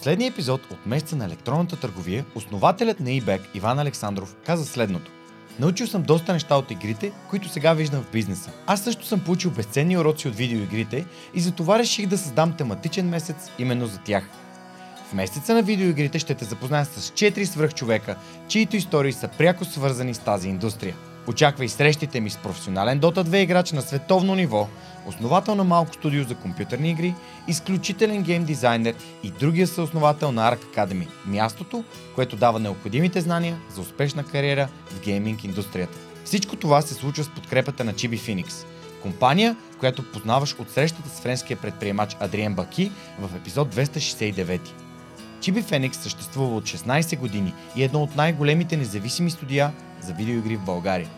последния епизод от месеца на електронната търговия, основателят на eBay Иван Александров каза следното. Научил съм доста неща от игрите, които сега виждам в бизнеса. Аз също съм получил безценни уроци от видеоигрите и затова реших да създам тематичен месец именно за тях. В месеца на видеоигрите ще те запозная с 4 свръхчовека, чието истории са пряко свързани с тази индустрия. Очаквай срещите ми с професионален Dota 2 играч на световно ниво, основател на малко студио за компютърни игри, изключителен гейм дизайнер и другия съосновател на Arc Academy, мястото, което дава необходимите знания за успешна кариера в гейминг индустрията. Всичко това се случва с подкрепата на Chibi Phoenix, компания, която познаваш от срещата с френския предприемач Адриен Баки в епизод 269. Chibi Phoenix съществува от 16 години и е едно от най-големите независими студия за видеоигри в България.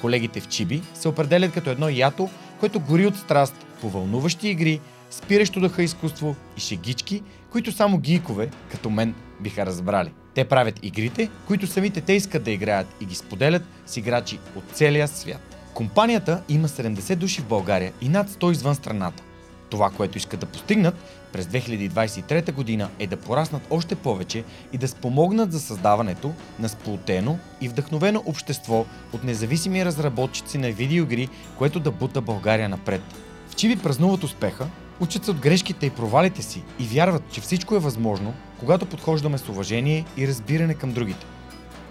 Колегите в Чиби се определят като едно ято, което гори от страст по вълнуващи игри, спиращо дъха изкуство и шегички, които само гийкове, като мен, биха разбрали. Те правят игрите, които самите те искат да играят и ги споделят с играчи от целия свят. Компанията има 70 души в България и над 100 извън страната. Това, което искат да постигнат през 2023 година е да пораснат още повече и да спомогнат за създаването на сплотено и вдъхновено общество от независими разработчици на видеоигри, което да бута България напред. В Чиви празнуват успеха, учат се от грешките и провалите си и вярват, че всичко е възможно, когато подхождаме с уважение и разбиране към другите.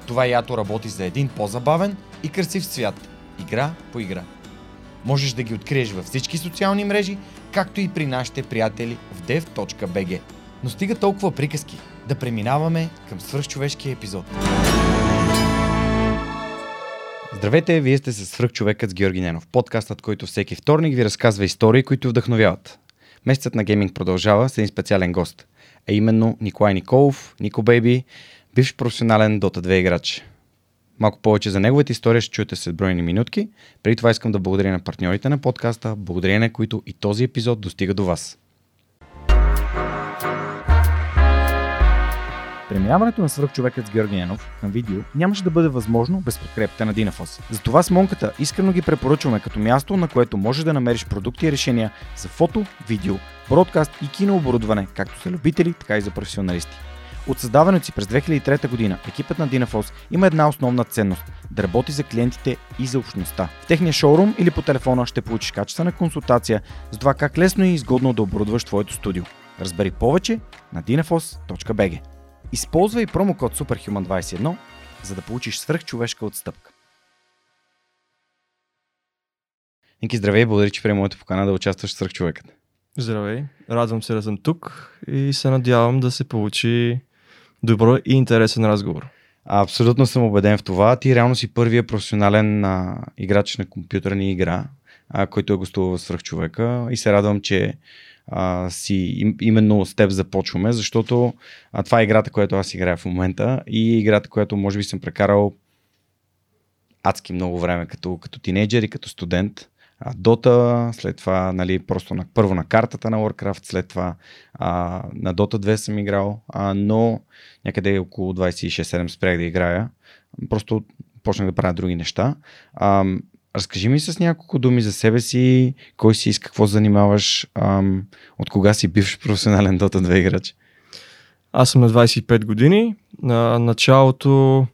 Това ято работи за един по-забавен и красив свят, игра по игра. Можеш да ги откриеш във всички социални мрежи, както и при нашите приятели в dev.bg. Но стига толкова приказки, да преминаваме към свръхчовешкия епизод. Здравейте, вие сте с свръхчовекът с Георги Ненов, подкастът, който всеки вторник ви разказва истории, които вдъхновяват. Месецът на гейминг продължава с един специален гост, а именно Николай Николов, Нико Бейби, бивш професионален Dota 2 играч. Малко повече за неговата история ще чуете след броени минутки. Преди това искам да благодаря на партньорите на подкаста, благодарение на които и този епизод достига до вас. Преминаването на свръхчовекът с Георги Ненов към видео нямаше да бъде възможно без подкрепата на Динафос. Затова с Монката искрено ги препоръчваме като място, на което можеш да намериш продукти и решения за фото, видео, бродкаст и кинооборудване, както за любители, така и за професионалисти. От създаването си през 2003 година екипът на Dynafos има една основна ценност – да работи за клиентите и за общността. В техния шоурум или по телефона ще получиш качествена консултация за това как лесно и изгодно да оборудваш твоето студио. Разбери повече на dinafos.bg. Използвай промокод SUPERHUMAN21, за да получиш свръхчовешка отстъпка. Ники, здравей, благодаря, че приема моята покана да участваш в свръхчовекът. Здравей, радвам се да съм тук и се надявам да се получи добро и интересен разговор. Абсолютно съм убеден в това. Ти реално си първия професионален а, играч на компютърни игра, а, който е гостувал в Свръхчовека и се радвам, че а, си им, именно с теб започваме, защото а, това е играта, която аз играя в момента и играта, която може би съм прекарал адски много време като, като тинейджер и като студент. Дота, след това нали, просто на, първо на картата на Warcraft, след това а, на Dota 2 съм играл, а, но някъде около 26-7 спрях да играя. Просто почнах да правя други неща. А, разкажи ми с няколко думи за себе си, кой си, с какво занимаваш, а, от кога си бивш професионален Dota 2 играч? Аз съм на 25 години. На началото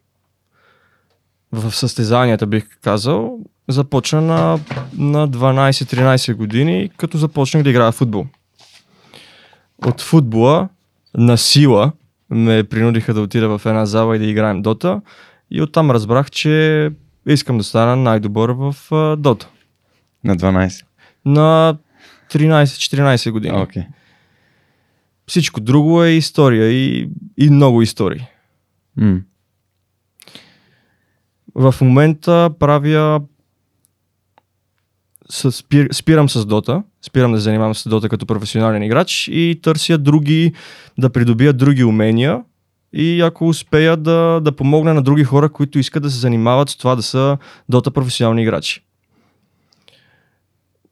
в състезанията бих казал, започна на, на 12-13 години, като започнах да играя футбол. От футбола на сила ме принудиха да отида в една зала и да играем Дота. И оттам разбрах, че искам да стана най-добър в Дота. На 12? На 13-14 години. Okay. Всичко друго е история и, и много истории. Mm. В момента правя спир, спирам с Дота, спирам да занимавам с Дота като професионален играч и търся други, да придобия други умения и ако успея да, да помогна на други хора, които искат да се занимават с това да са Дота професионални играчи.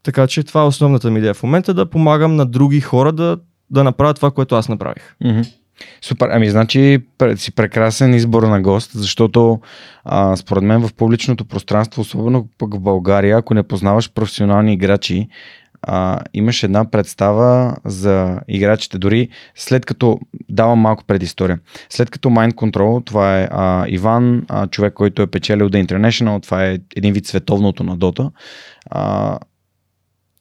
Така че това е основната ми идея в момента, да помагам на други хора да, да направят това, което аз направих. Mm-hmm. Супер. Ами, значи си прекрасен избор на гост, защото а, според мен в публичното пространство, особено пък в България, ако не познаваш професионални играчи, а, имаше една представа за играчите, дори след като, давам малко предистория, след като Mind Control, това е а, Иван, а, човек, който е печелил The International, това е един вид световното на Дота, а,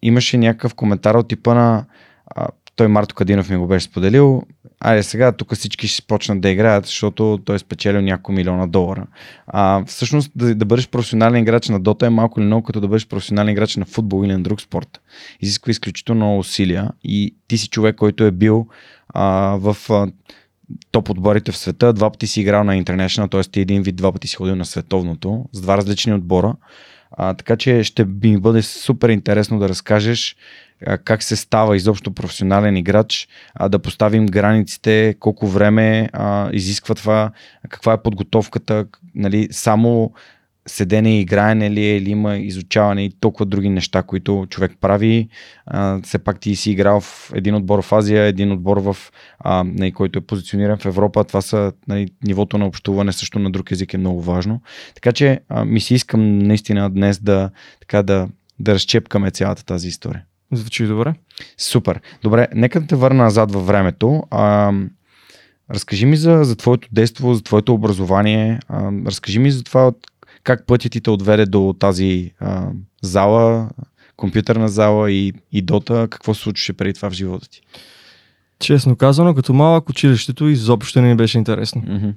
имаше някакъв коментар от типа на а, той Марто Кадинов ми го беше споделил. Айде сега, тук всички ще почнат да играят, защото той е спечелил няколко милиона долара. А, всъщност да, да бъдеш професионален играч на Дота е малко или много като да бъдеш професионален играч на футбол или на друг спорт. Изисква изключително много усилия и ти си човек, който е бил а, в а, топ отборите в света, два пъти си играл на International, т.е. ти един вид два пъти си ходил на световното, с два различни отбора. А, така че ще ми бъде супер интересно да разкажеш как се става изобщо професионален играч, а, да поставим границите, колко време а, изисква това, каква е подготовката, нали, само седене и играене ли е, или има изучаване и толкова други неща, които човек прави. А, все пак ти си играл в един отбор в Азия, един отбор в, а, нали, който е позициониран в Европа. Това са нали, нивото на общуване също на друг език е много важно. Така че а, ми си искам наистина днес да, така, да, да разчепкаме цялата тази история. Звучи добре. Супер. Добре, нека да те върна назад във времето. А, разкажи ми за, за твоето действо, за твоето образование. А, разкажи ми за това как пътят ти те отведе до тази а, зала, компютърна зала и, и дота. Какво се случваше преди това в живота ти? Честно казано, като малък училището изобщо не ми беше интересно. Mm-hmm.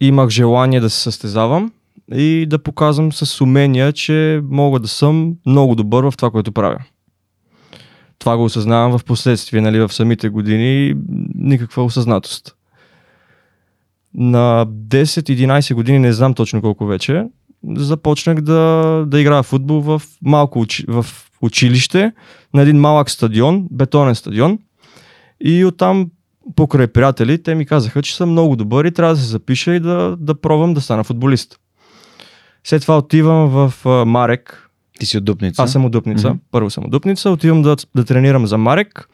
Имах желание да се състезавам и да показвам с умения, че мога да съм много добър в това, което правя. Това го осъзнавам в последствие, нали, в самите години, никаква осъзнатост. На 10-11 години, не знам точно колко вече, започнах да, да играя футбол в малко учи, в училище, на един малък стадион, бетонен стадион. И оттам покрай приятели, те ми казаха, че съм много добър и трябва да се запиша и да, да пробвам да стана футболист. След това отивам в Марек. Ти си от Дупница? Аз съм от Дупница. Mm-hmm. Първо съм от Дупница. Отивам да, да тренирам за Марек.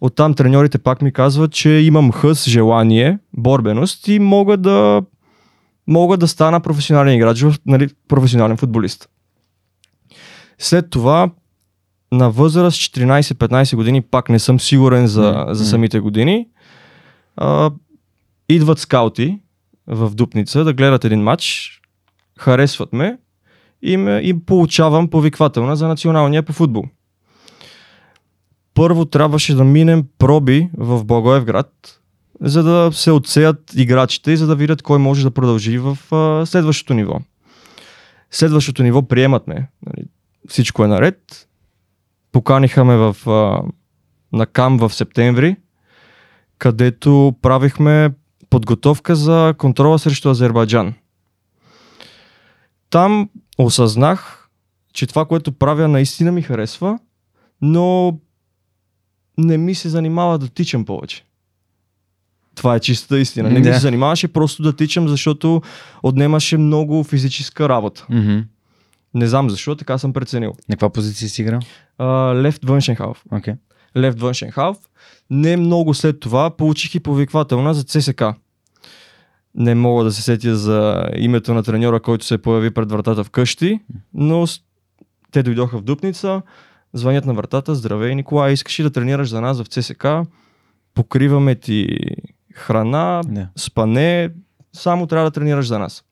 Оттам треньорите пак ми казват, че имам хъс, желание, борбеност и мога да, мога да стана професионален играч, нали, професионален футболист. След това на възраст 14-15 години, пак не съм сигурен за, mm-hmm. за самите години, а, идват скаути в Дупница да гледат един матч харесват ме и, ме, и получавам повиквателна за националния по футбол. Първо трябваше да минем проби в Благоевград, за да се отсеят играчите и за да видят кой може да продължи в а, следващото ниво. Следващото ниво приемат ме. Нали, всичко е наред. Поканиха ме в, а, на КАМ в септември, където правихме подготовка за контрола срещу Азербайджан там осъзнах, че това, което правя, наистина ми харесва, но не ми се занимава да тичам повече. Това е чистата истина. Не ми се занимаваше просто да тичам, защото отнемаше много физическа работа. Mm-hmm. Не знам защо, така съм преценил. На каква позиция си играл? Лефт външен халф. Лефт външен халф. Не много след това получих и повиквателна за ЦСК не мога да се сетя за името на треньора, който се появи пред вратата вкъщи, но те дойдоха в Дупница, звънят на вратата, здравей Николай, искаш ли да тренираш за нас в ЦСК, покриваме ти храна, yeah. спане, само трябва да тренираш за нас.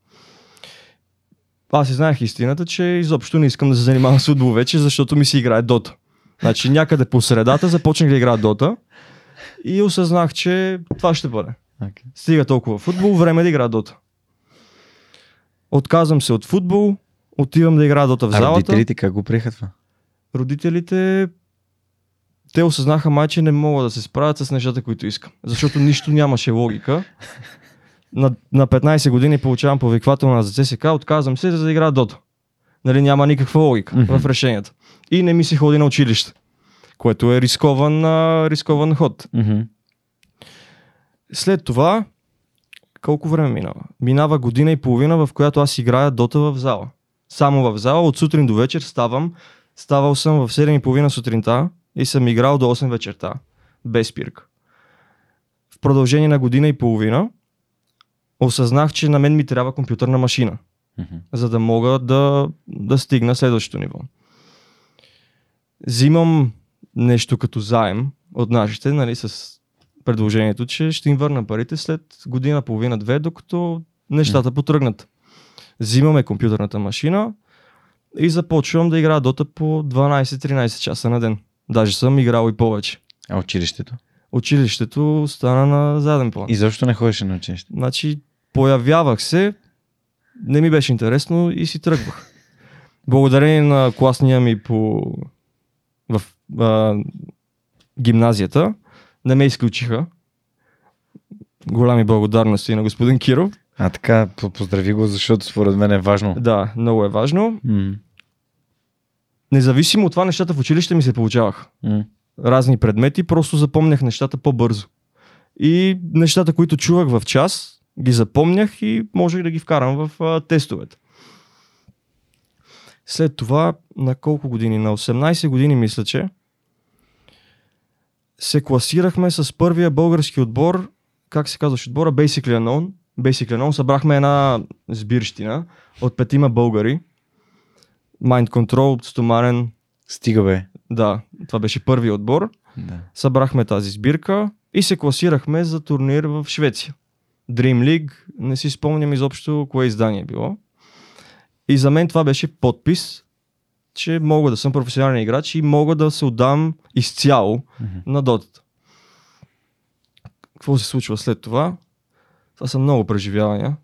Аз и знаех истината, че изобщо не искам да се занимавам с футбол вече, защото ми си играе Дота. Значи някъде по средата започнах да играя Дота и осъзнах, че това ще бъде. Okay. Стига толкова футбол, време да игра дота. Отказвам се от футбол, отивам да игра дота в залата. А родителите как го приеха това? Родителите те осъзнаха май, че не могат да се справят с нещата, които искам. Защото нищо нямаше логика. На, на 15 години получавам повиквателна за ЦСК, отказвам се за да игра дота. Нали, няма никаква логика mm-hmm. в решенията. И не ми се ходи на училище, което е рискован, а, рискован ход. Mm-hmm. След това, колко време минава? Минава година и половина, в която аз играя дота в зала. Само в зала, от сутрин до вечер ставам. Ставал съм в 7.30 сутринта и съм играл до 8 вечерта. Без спирка. В продължение на година и половина осъзнах, че на мен ми трябва компютърна машина, mm-hmm. за да мога да, да стигна следващото ниво. взимам нещо като заем от нашите, нали, с предложението, че ще им върна парите след година, половина, две, докато нещата потръгнат. Взимаме компютърната машина и започвам да играя Дота по 12-13 часа на ден. Даже съм играл и повече. А училището? Училището стана на заден план. И защо не ходеше на училище? Значи, появявах се, не ми беше интересно и си тръгвах. Благодарение на класния ми по... в а, гимназията, не ме изключиха. Голями благодарности на господин Киров. А така, по- поздрави го, защото според мен е важно. Да, много е важно. М, Независимо от това, нещата в училище ми се получаваха. м. Разни предмети, просто запомнях нещата по-бързо. И нещата, които чувах в час, ги запомнях и можех да ги вкарам в а, тестовете. След това, на колко години? На 18 години, мисля, че се класирахме с първия български отбор, как се казваше отбора? Basically Unknown. Basically Unknown. Събрахме една сбирщина от петима българи. Mind Control, Стомарен, Стига бе. да, това беше първи отбор. Да. Събрахме тази сбирка и се класирахме за турнир в Швеция. Dream League, не си спомням изобщо кое издание е било. И за мен това беше подпис, че мога да съм професионален играч и мога да се отдам изцяло Мгм. на дотата. Какво се случва след това? Това са много преживявания.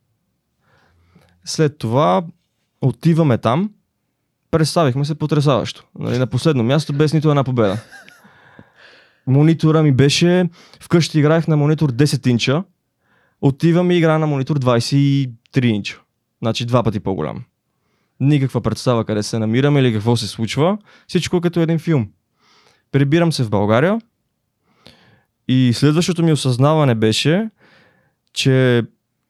След това отиваме там, представихме се потрясаващо. Нали, на последно място без нито една победа. Монитора ми беше, вкъщи играех на монитор 10 инча, отивам и играя на монитор 23 инча. Значи два пъти по-голям. Никаква представа къде се намирам или какво се случва. Всичко като един филм. Прибирам се в България и следващото ми осъзнаване беше, че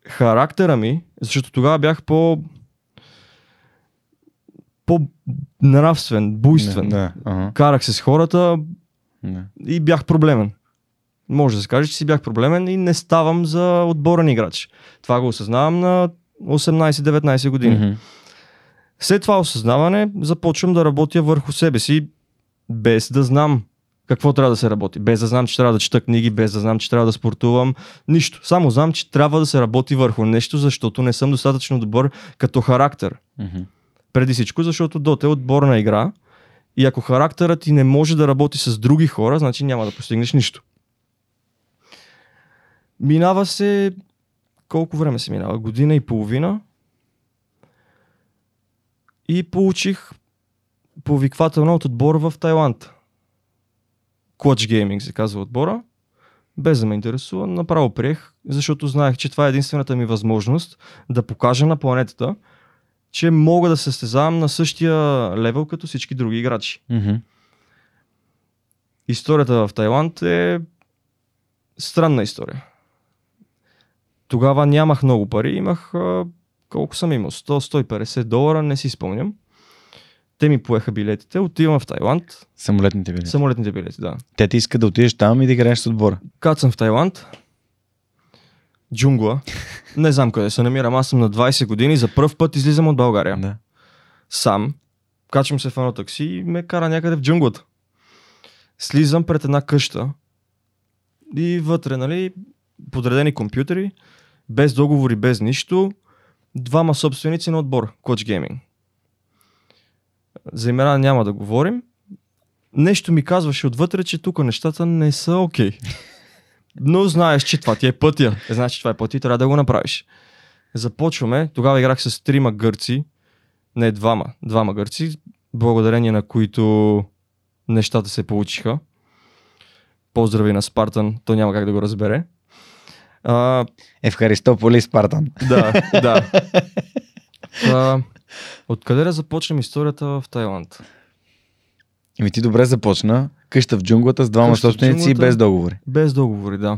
характера ми, защото тогава бях по по-нравствен, буйствен. Да, ага. Карах се с хората да. и бях проблемен. Може да се каже, че си бях проблемен и не ставам за отборен играч. Това го осъзнавам на 18-19 години. Мгм. След това осъзнаване започвам да работя върху себе си, без да знам какво трябва да се работи. Без да знам, че трябва да чета книги, без да знам, че трябва да спортувам. Нищо. Само знам, че трябва да се работи върху нещо, защото не съм достатъчно добър като характер. Мгм. Преди всичко, защото Дота е отборна игра и ако характерът ти не може да работи с други хора, значи няма да постигнеш нищо. Минава се... Колко време се минава? Година и половина. И получих повиквателно от отбора в Тайланд. Clutch Gaming се казва отбора. Без да ме интересува, направо приех, защото знаех, че това е единствената ми възможност да покажа на планетата, че мога да се състезавам на същия левел като всички други играчи. Мгм. Историята в Тайланд е странна история. Тогава нямах много пари, имах колко съм имал, 100-150 долара, не си спомням. Те ми поеха билетите, отивам в Тайланд, Самолетните билети. самолетните билети, да. Те ти искат да отидеш там и да играеш с отбора. Кацам в Тайланд, джунгла, не знам къде се намирам, аз съм на 20 години, за първ път излизам от България. Да. сам, качвам се в едно такси и ме кара някъде в джунглата. Слизам пред една къща и вътре, нали, подредени компютъри, без договори, без нищо, двама собственици на отбор, Coach Gaming. За имена няма да говорим. Нещо ми казваше отвътре, че тук нещата не са окей. Okay. Но знаеш, че това ти е пътя. Знаеш, че това е пътя и трябва да го направиш. Започваме. Тогава играх с трима гърци, не двама, двама гърци, благодарение на които нещата се получиха. Поздрави на Спартан, то няма как да го разбере. А, Е в Харистополи Спартан. да, да. А, откъде да започнем историята в Тайланд? Еми ти добре започна. Къща в джунглата с двама собственици и без договори. Без договори, да.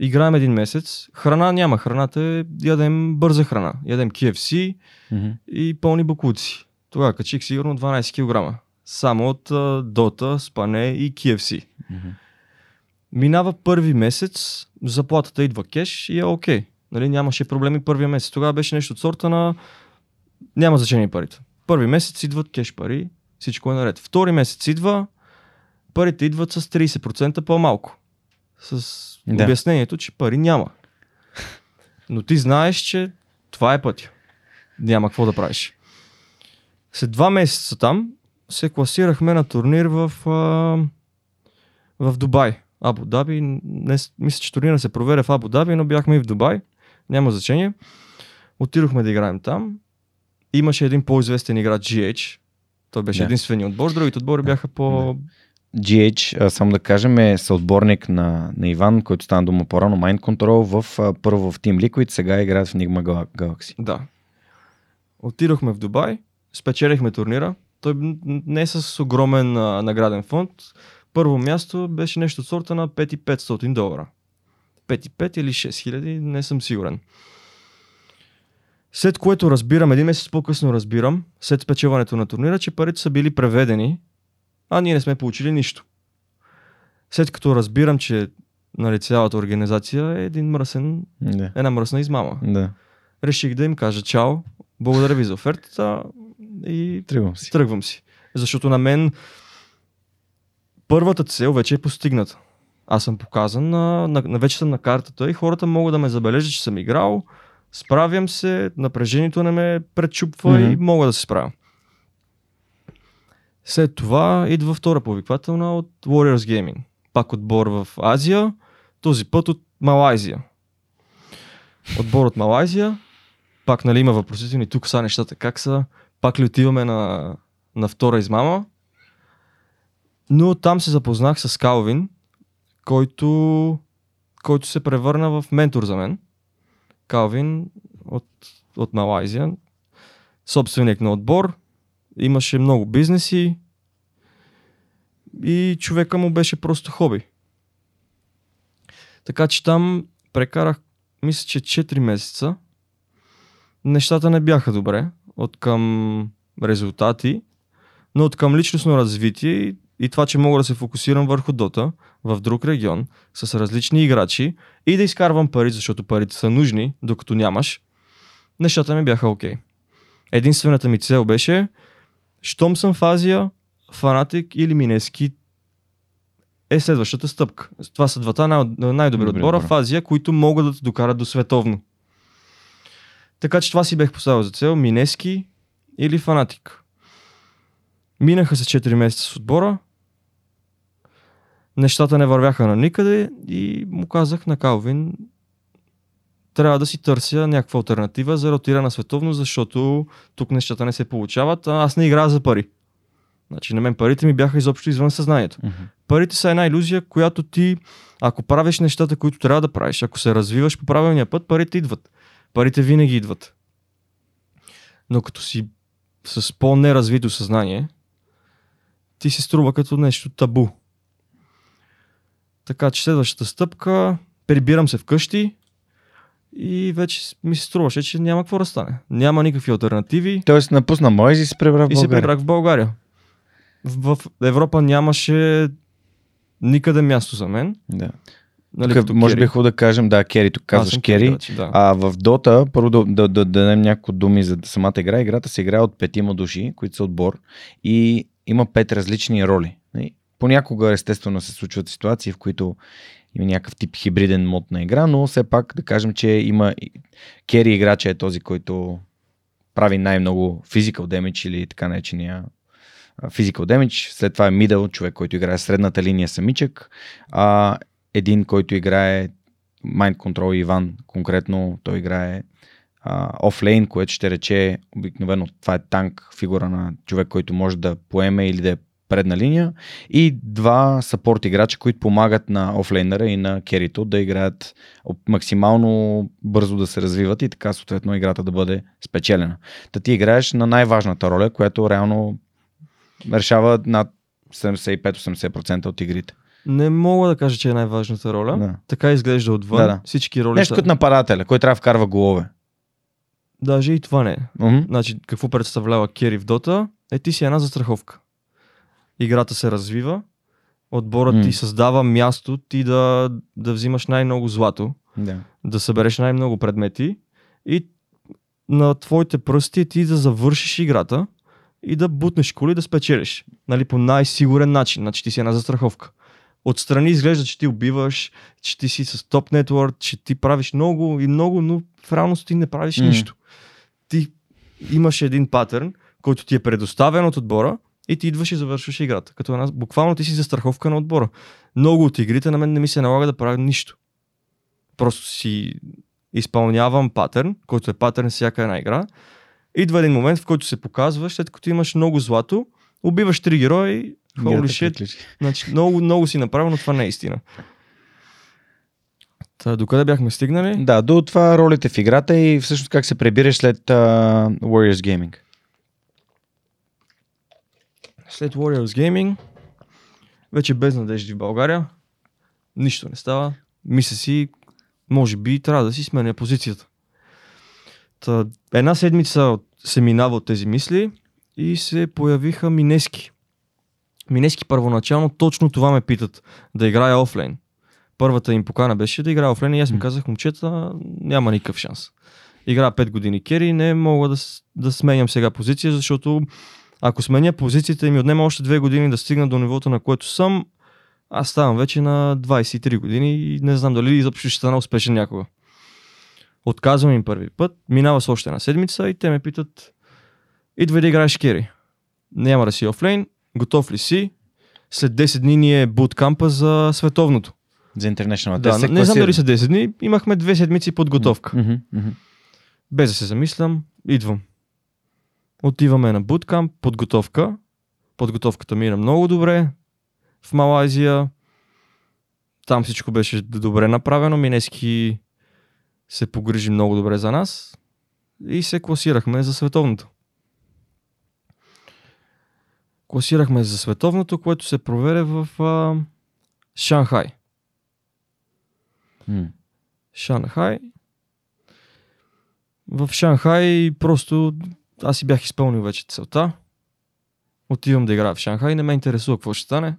Играем един месец. Храна няма. Храната е ядем бърза храна. Ядем KFC Мгм. и пълни бакуци. Тогава качих сигурно 12 кг. Само от Дота, Спане и KFC. Мгм. Минава първи месец, заплатата идва кеш и е окей. Нали, нямаше проблеми първия месец. Тогава беше нещо от сорта на няма значение парите. Първи месец идват кеш пари, Всичко е наред. Втори месец идва, парите идват с 30% по-малко. С Да. обяснението, че пари няма. Но ти знаеш, че това е пътя. Няма какво да правиш. След два месеца там се класирахме на турнир в, а, в Дубай. Абу Даби. Не, с- мисля, че турнира се проведе в Абу Даби, но бяхме и в Дубай. Няма значение. Отидохме да играем там. Имаше един по-известен играч GH. Той беше Да. единственият отбор. Другите отбори бяха по... GH, а, само да кажем, е съотборник на, на Иван, който стана дума по-рано, Mind Control, в, първо в Team Liquid, сега играят в Enigma Gal- Galaxy. Да. Отидохме в Дубай, спечелихме турнира. Той не е с огромен а, награден фонд. Първо място беше нещо от сорта на 5500 долара. 5,5 или 6000, не съм сигурен. След което разбирам, един месец по-късно разбирам, след спечелването на турнира, че парите са били преведени, а ние не сме получили нищо. След като разбирам, че нали, цялата организация е един мръсен, Да. една мръсна измама Да. реших да им кажа чао, благодаря ви за офертата и Тръгвам си. тръгвам си. Защото на мен първата цел вече е постигната. Аз съм показан, на, на, на вече съм на картата и хората могат да ме забележат, че съм играл, справям се, напрежението не ме пречупва и Мгм. мога да се справя. След това идва втора повиквателна от Warriors Gaming. Пак отбор в Азия, този път от Малайзия. Отбор от Малайзия, пак нали има въпросителни, тук са нещата как са, пак ли отиваме на, на втора измама. Но там се запознах с Калвин, който, който се превърна в ментор за мен. Калвин от, от Малайзия, собственик на отбор, имаше много бизнеси и човека му беше просто хоби. Така че там прекарах, мисля, че 4 месеца. Нещата не бяха добре от към резултати, но от към личностно развитие и, и това, че мога да се фокусирам върху Дота в друг регион с различни играчи и да изкарвам пари, защото парите са нужни, докато нямаш, нещата ми бяха окей. Единствената ми цел беше, щом съм в Азия, Фанатик или Минески е следващата стъпка. Това са двата най- най-добри Добри отбора отбора. в Азия, които могат да те докарат до световно. Така че това си бех поставил за цел. Минески или Фанатик. Минаха се 4 месеца с отбора. Нещата не вървяха на никъде и му казах на Калвин трябва да си търся някаква альтернатива за ротира на световно, защото тук нещата не се получават, а аз не играя за пари. Значи на мен парите ми бяха изобщо извън съзнанието. Мгм. Парите са една иллюзия, която ти, ако правиш нещата, които трябва да правиш, ако се развиваш по правилния път, парите идват. Парите винаги идват. Но като си с по-неразвито съзнание, ти се струва като нещо табу. Така че следващата стъпка, прибирам се вкъщи и вече ми се струваше, че няма какво да стане. Няма никакви альтернативи Тоест напусна Моиз и се прибра в и се България. прибрах в България. В, в Европа нямаше никъде място за мен. Да. Нали, Тук, може Кери. би е хубаво да кажем, да, Кери, тук Аз казваш Кери. играч, да. А в Дота, първо да, да, да, да дадем няколко думи за самата игра. Играта се играе от петима души, които са отбор и има пет различни роли. Понякога, естествено, се случват ситуации, в които има някакъв тип хибриден мод на игра, но все пак да кажем, че има Кери играча е този, който прави най-много physical damage или така наречения physical damage. След това е middle, човек, който играе средната линия самичък. А, един, който играе Mind Control Иван, конкретно той играе офлейн, което ще рече обикновено това е танк, фигура на човек, който може да поеме или да е предна линия и два сапорт играча, които помагат на офлейнера и на керито да играят максимално бързо да се развиват и така съответно играта да бъде спечелена. Та ти играеш на най-важната роля, която реално решава над 75-80% от игрите. Не мога да кажа, че е най-важната роля. Да. Така изглежда отвън. Да, да. Всички роли Нещо са... като нападателя, който трябва да вкарва голове. Даже и това не е. Мгм. Значи, какво представлява Кери в Дота? Е, ти си една застраховка. Играта се развива, отборът М. ти създава място ти да, да взимаш най-много злато, Да. да събереш най-много предмети и на твоите пръсти ти да завършиш играта и да бутнеш коли да спечелиш. Нали, по най-сигурен начин. Значи ти си една застраховка. Отстрани изглежда, че ти убиваш, че ти си с топ нетворк, че ти правиш много и много, но в реалност ти не правиш М. нищо. Ти имаш един патърн, който ти е предоставен от отбора и ти идваш и завършваш играта. Като една, буквално ти си застраховка на отбора. Много от игрите на мен не ми се налага да правя нищо. Просто си изпълнявам патърн, който е патърн всяка една игра. Идва един момент, в който се показва, след като имаш много злато, убиваш три holy Играта shit, приключи. значи много, много си направил, но това не е истина. Та, докъде бяхме стигнали? Да, до това ролите в играта и всъщност как се пребираш след uh, Warriors Gaming. След Warriors Gaming, вече без надежди в България, нищо не става. Мисля си, може би трябва да си сменя позицията. Та, една седмица се минава от тези мисли и се появиха Минески. Минески първоначално точно това ме питат, да играя офлейн. Първата им покана беше да играя офлейн и аз им М. казах, момчета, няма никакъв шанс. Игра 5 години кери, не мога да, да сменям сега позиция, защото ако сменя позицията и ми отнема още 2 години да стигна до нивото, на което съм, аз ставам вече на 23 години и не знам дали изобщо ще стана успешен някога. Отказвам им първи път, минава с още една седмица и те ме питат, идвай да играеш кери. Няма да си офлейн, готов ли си? След 10 дни ни е буткампа за световното. За International. Да, не, не знам дали са 10 дни, имахме две седмици подготовка. Мгм, мгм. Без да се замислям, идвам. Отиваме на буткамп, подготовка. Подготовката мина много добре. В Малайзия. Там всичко беше добре направено. Минески се погрижи много добре за нас. И се класирахме за световното. Класирахме за световното, което се проведе в а, Шанхай. Шанхай. В Шанхай просто аз си бях изпълнил вече целта. Отивам да играя в Шанхай, не ме интересува какво ще стане.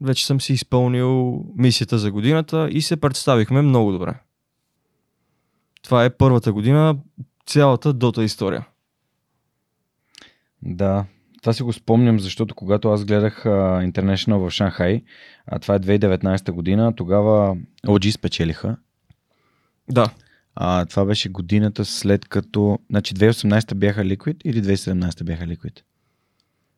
Вече съм си изпълнил мисията за годината и се представихме много добре. Това е първата година, цялата дота история. Да, това си го спомням, защото когато аз гледах uh, International в Шанхай, а това е 2019 година, тогава OG спечелиха. Да, А, това беше годината след като... Значи 2018 бяха Liquid или 2017 бяха Liquid?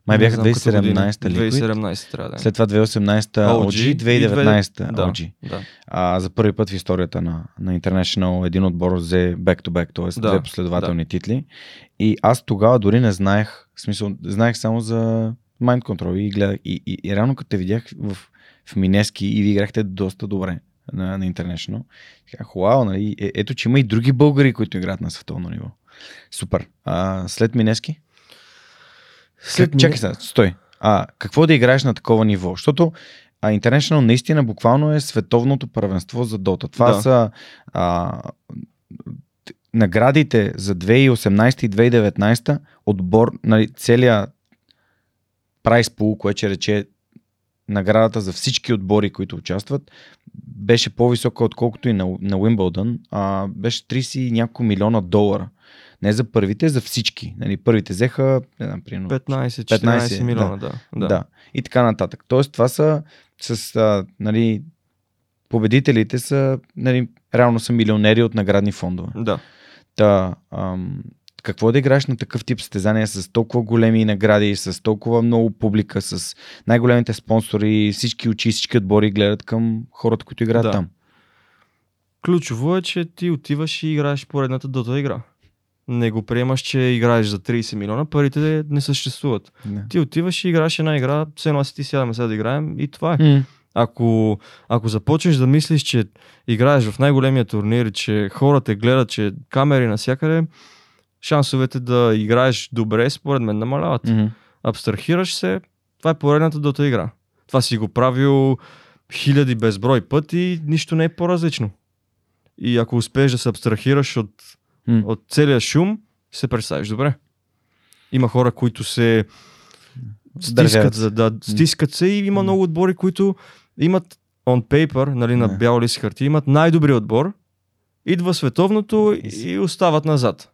Май бяха знам като година. 2017 Liquid. 2017 трябва да е. След това 2018 OG, и 2019 да, OG. Да. А, за първи път в историята на, на International един отбор взе back-to-back, т.е. Да, две последователни титли. И аз тогава дори не знаех, в смисъл, знаех само за Mind Control и гледах. И, и, и реално като те видях в, в Минески и ви играхте доста добре на, на International, вау, нали, е, ето, че има и други българи, които играят на световно ниво. Супер. А, след Минески? След... Чакай сега, стой. А, какво да играеш на такова ниво? Защото а, International наистина буквално е световното първенство за Дота. Това Да. са а, наградите за 2018 и 2019 отбор, нали, целият прайс пул, което ще рече наградата за всички отбори, които участват, беше по-висока отколкото и на, на Уимбълдън. А, беше 30 и няколко милиона долара. Не за първите, за всички. Нали, първите взеха, не знам, примерно, 15-14 15, милиона, да. да. да. И така нататък. Тоест, това са с, а, нали, победителите са, нали, реално са милионери от наградни фондове. да. Та, ам, какво е да играеш на такъв тип състезания с толкова големи награди, с толкова много публика, с най-големите спонсори, всички очи, всички отбори гледат към хората, които играят Да. там. Ключово е, че ти отиваш и играеш поредната дота игра. Не го приемаш, че играеш за 30 милиона, парите не съществуват. Да. Ти отиваш и играеш една игра, все едно си ти сядаме сега да играем и това е. М, Ако, ако започнеш да мислиш, че играеш в най-големия турнир, че хората гледат, че камери навсякъде, шансовете да играеш добре, според мен, намаляват. мгм. Абстрахираш се, това е поредната дота игра. Това си го правил хиляди безброй пъти, нищо не е по-различно. И ако успееш да се абстрахираш от, М. от целия шум, се представиш добре. Има хора, които се стискат, за, да, стискат се и има М. много отбори, които имат on paper, нали, на Да. бял лист хартия, имат най-добри отбор, идва световното И и остават назад.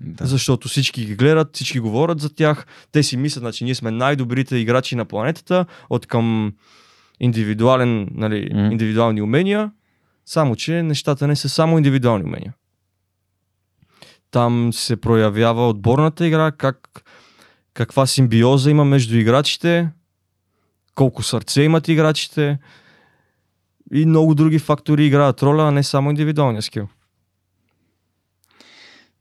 Да. защото всички ги гледат, всички говорят за тях. Те си мислят, значи ние сме най-добрите играчи на планетата от към индивидуален, нали, Мгм. индивидуални умения, само че нещата не са само индивидуални умения. Там се проявява отборната игра, как, каква симбиоза има между играчите, колко сърце имат играчите и много други фактори играят роля, а не само индивидуалния скил.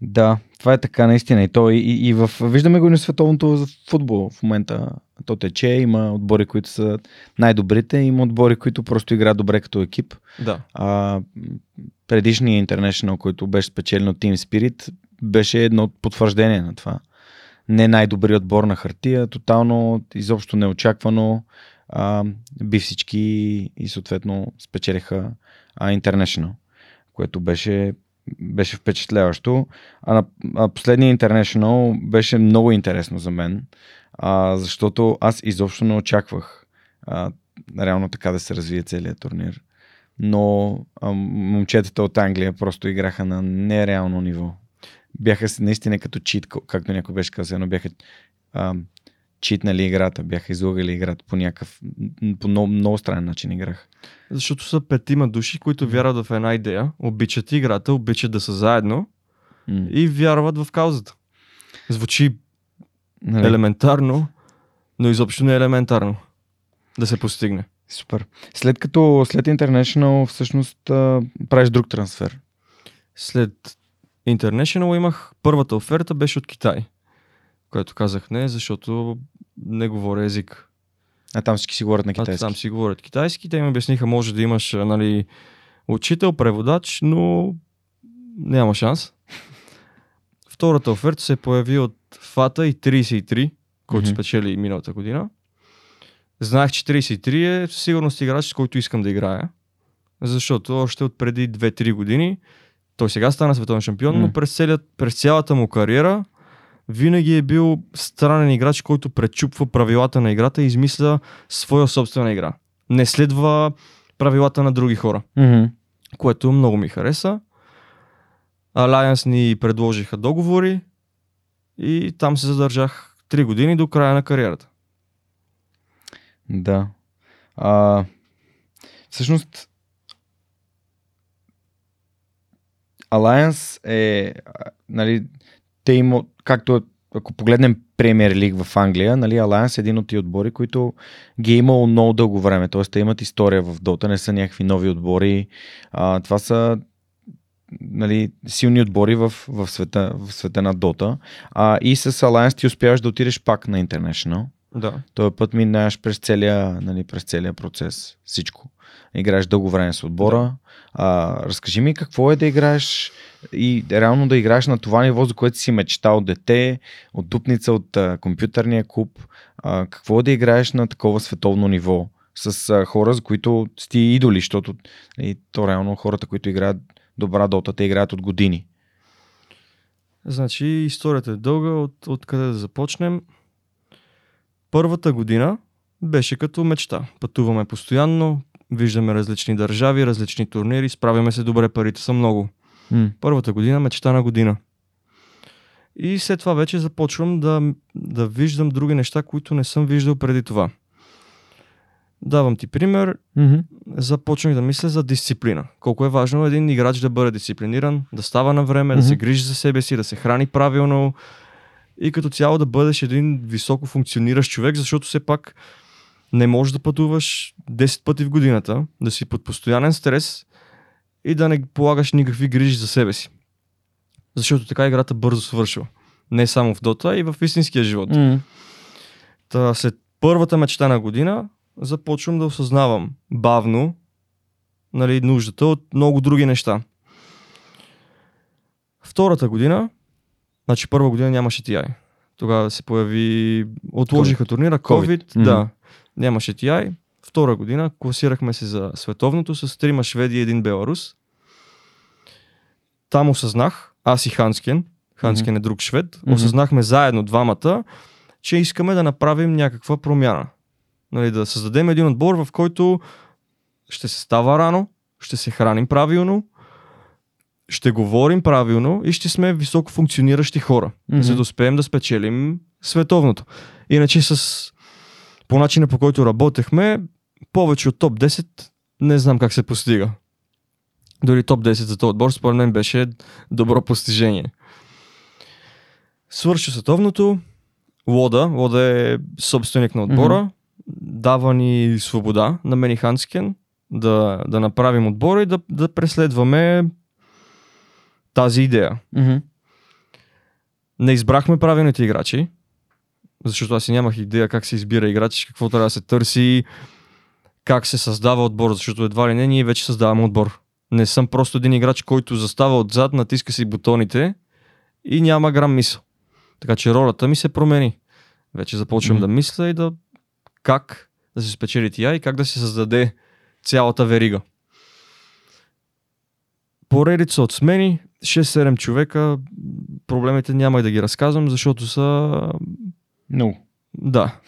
Да, това е така наистина. И, то, и, и, и в, виждаме го и на световното футбол в момента. То тече, има отбори, които са най-добрите, има отбори, които просто играят добре като екип. Да. А, предишният International, който беше спечелен от Team Spirit, беше едно потвърждение на това. Не най-добрият отбор на хартия, тотално, изобщо неочаквано. А, би всички и съответно спечелиха а, International, което беше, беше впечатляващо. А, на, а последният International беше много интересно за мен, а, защото аз изобщо не очаквах а, реално така да се развие целият турнир но а, момчетата от Англия просто играха на нереално ниво. Бяха наистина като чит, както някой беше казал, но бяха а, читнали играта, бяха излагали играта по някакъв, по много, много странен начин играх. Защото са петима души, които вярват в една идея, обичат играта, обичат да са заедно М. и вярват в каузата. Звучи Нали? елементарно, но изобщо не е елементарно да се постигне. Супер. След като след International всъщност правиш друг трансфер. След International имах първата оферта беше от Китай, което казах не, защото не говоря език. А там всички си говорят на А китайски. там си говорят китайски. Те ми обясниха, може да имаш а, нали, учител, преводач, но няма шанс. Втората оферта се появи от Фата и 33, който Мгм. спечели миналата година. Знаех, че 33 е със сигурност играч, с който искам да играя. Защото още от преди 2-3 години той сега стана световен шампион, М. но през, целият, през цялата му кариера винаги е бил странен играч, който пречупва правилата на играта и измисля своя собствена игра. Не следва правилата на други хора, Мгм. което много ми хареса. Alliance ни предложиха договори и там се задържах 3 години до края на кариерата. Да. А, всъщност, Alliance е, нали, те има, както ако погледнем Премьер Лиг в Англия, нали, Alliance е един от тия отбори, които ги е имало много дълго време. Т.е. те имат история в Дота, не са някакви нови отбори. А, това са нали, силни отбори в, в, света, в света на Дота. А, и с Alliance ти успяваш да отидеш пак на International. Да. Този път минаваш през целия, нали, през целия процес. Всичко. Играеш дълго време с отбора. Да. Разкажи ми какво е да играеш и реално да играеш на това ниво, за което си мечтал дете, от дупница от а, компютърния клуб. А, какво е да играеш на такова световно ниво с а, хора, за които сте идоли, защото и, то реално хората, които играят добра дота, те играят от години. Значи историята е дълга, от, от къде да започнем. Първата година беше като мечта. Пътуваме постоянно, виждаме различни държави, различни турнири, справяме се добре, парите са много. М. Първата година мечта на година. И след това вече започвам да, да виждам други неща, които не съм виждал преди това. Давам ти пример, Мгм. започнах да мисля за дисциплина. Колко е важно един играч да бъде дисциплиниран, да става на време, да се грижи за себе си, да се храни правилно и като цяло да бъдеш един високо функциониращ човек, защото все пак не можеш да пътуваш 10 пъти в годината, да си под постоянен стрес и да не полагаш никакви грижи за себе си. Защото така играта бързо свършва. Не само в Дота, а и в истинския живот. М. Та, след първата мечта на година започвам да осъзнавам бавно нали, нуждата от много други неща. Втората година, значи първа година нямаше TI. Тогава се появи, отложиха турнира, COVID, COVID. да, нямаше TI. Втора година класирахме се за световното с трима шведи и един беларус. Там осъзнах, аз и Ханскен, Ханскен е друг швед, Мгм. осъзнахме заедно двамата, че искаме да направим някаква промяна. Нали, да създадем един отбор, в който ще се става рано, ще се храним правилно ще говорим правилно и ще сме високо функциониращи хора, Мгм. за да успеем да спечелим световното. Иначе с по начина по който работехме, повече от топ 10 не знам как се постига. Дори топ 10 за този отбор според мен беше добро постижение. Свърши световното, Лода, Лода е собственик на отбора, дава ни свобода на мен и Ханскен да, да направим отбора и да, да преследваме тази идея. Мгм. Не избрахме правилните играчи, защото аз и нямах идея как се избира играч, какво трябва да се търси, как се създава отбор, защото едва ли не ние вече създаваме отбор. Не съм просто един играч, който застава отзад, натиска си бутоните и няма грам мисъл. Така че ролята ми се промени. Вече започвам Мгм. да мисля и да как да се спечели тия и как да се създаде цялата верига. Поредица от смени, 6-7 човека, проблемите няма и да ги разказвам, защото са... Много. Да.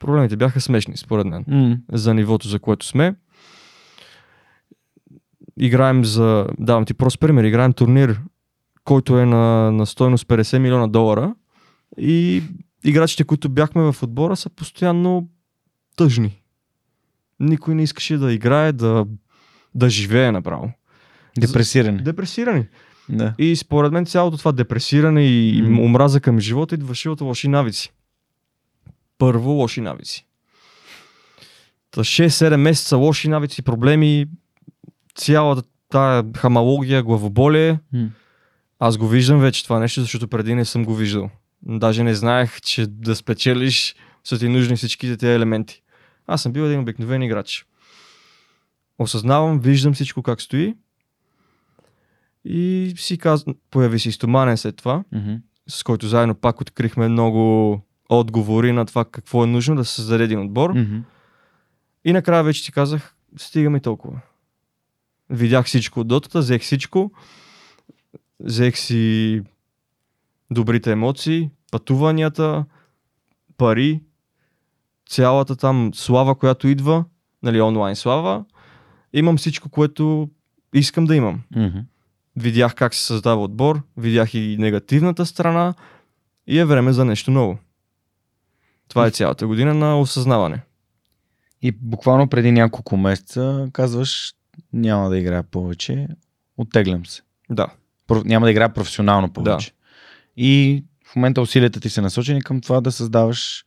Проблемите бяха смешни, според мен М. за нивото, за което сме. Играем за, давам ти прост пример, играем турнир, който е на, на стойност 50 милиона долара и играчите, които бяхме в отбора са постоянно тъжни. Никой не искаше да играе, да, да живее направо. Депресирани. Депресирани. Да. И според мен цялото това депресиране и омраза към живота идваше от лоши навици. Първо лоши навици. Та 6-7 месеца лоши навици, проблеми, цялата тая хамалогия, главоболие, М. аз го виждам вече това нещо, защото преди не съм го виждал. Даже не знаех, че да спечелиш са ти нужни всичките тези елементи. Аз съм бил един обикновен играч. Осъзнавам, виждам всичко как стои и си казвам, появи си стоманен след това, Мгм. с който заедно пак открихме много отговори на това какво е нужно да се създаде един отбор. Мгм. И накрая вече ти казах, стигаме толкова. Видях всичко от дотата, взех всичко, взех си добрите емоции, пътуванията, пари, цялата там слава, която идва, нали, онлайн слава. Имам всичко, което искам да имам. Мгм. Видях как се създава отбор, видях и негативната страна и е време за нещо ново. Това е цялата година на осъзнаване. И буквално преди няколко месеца казваш, няма да играя повече, оттеглям се. Да. Про- няма да играя професионално повече. И в момента усилията ти са насочени към това да създаваш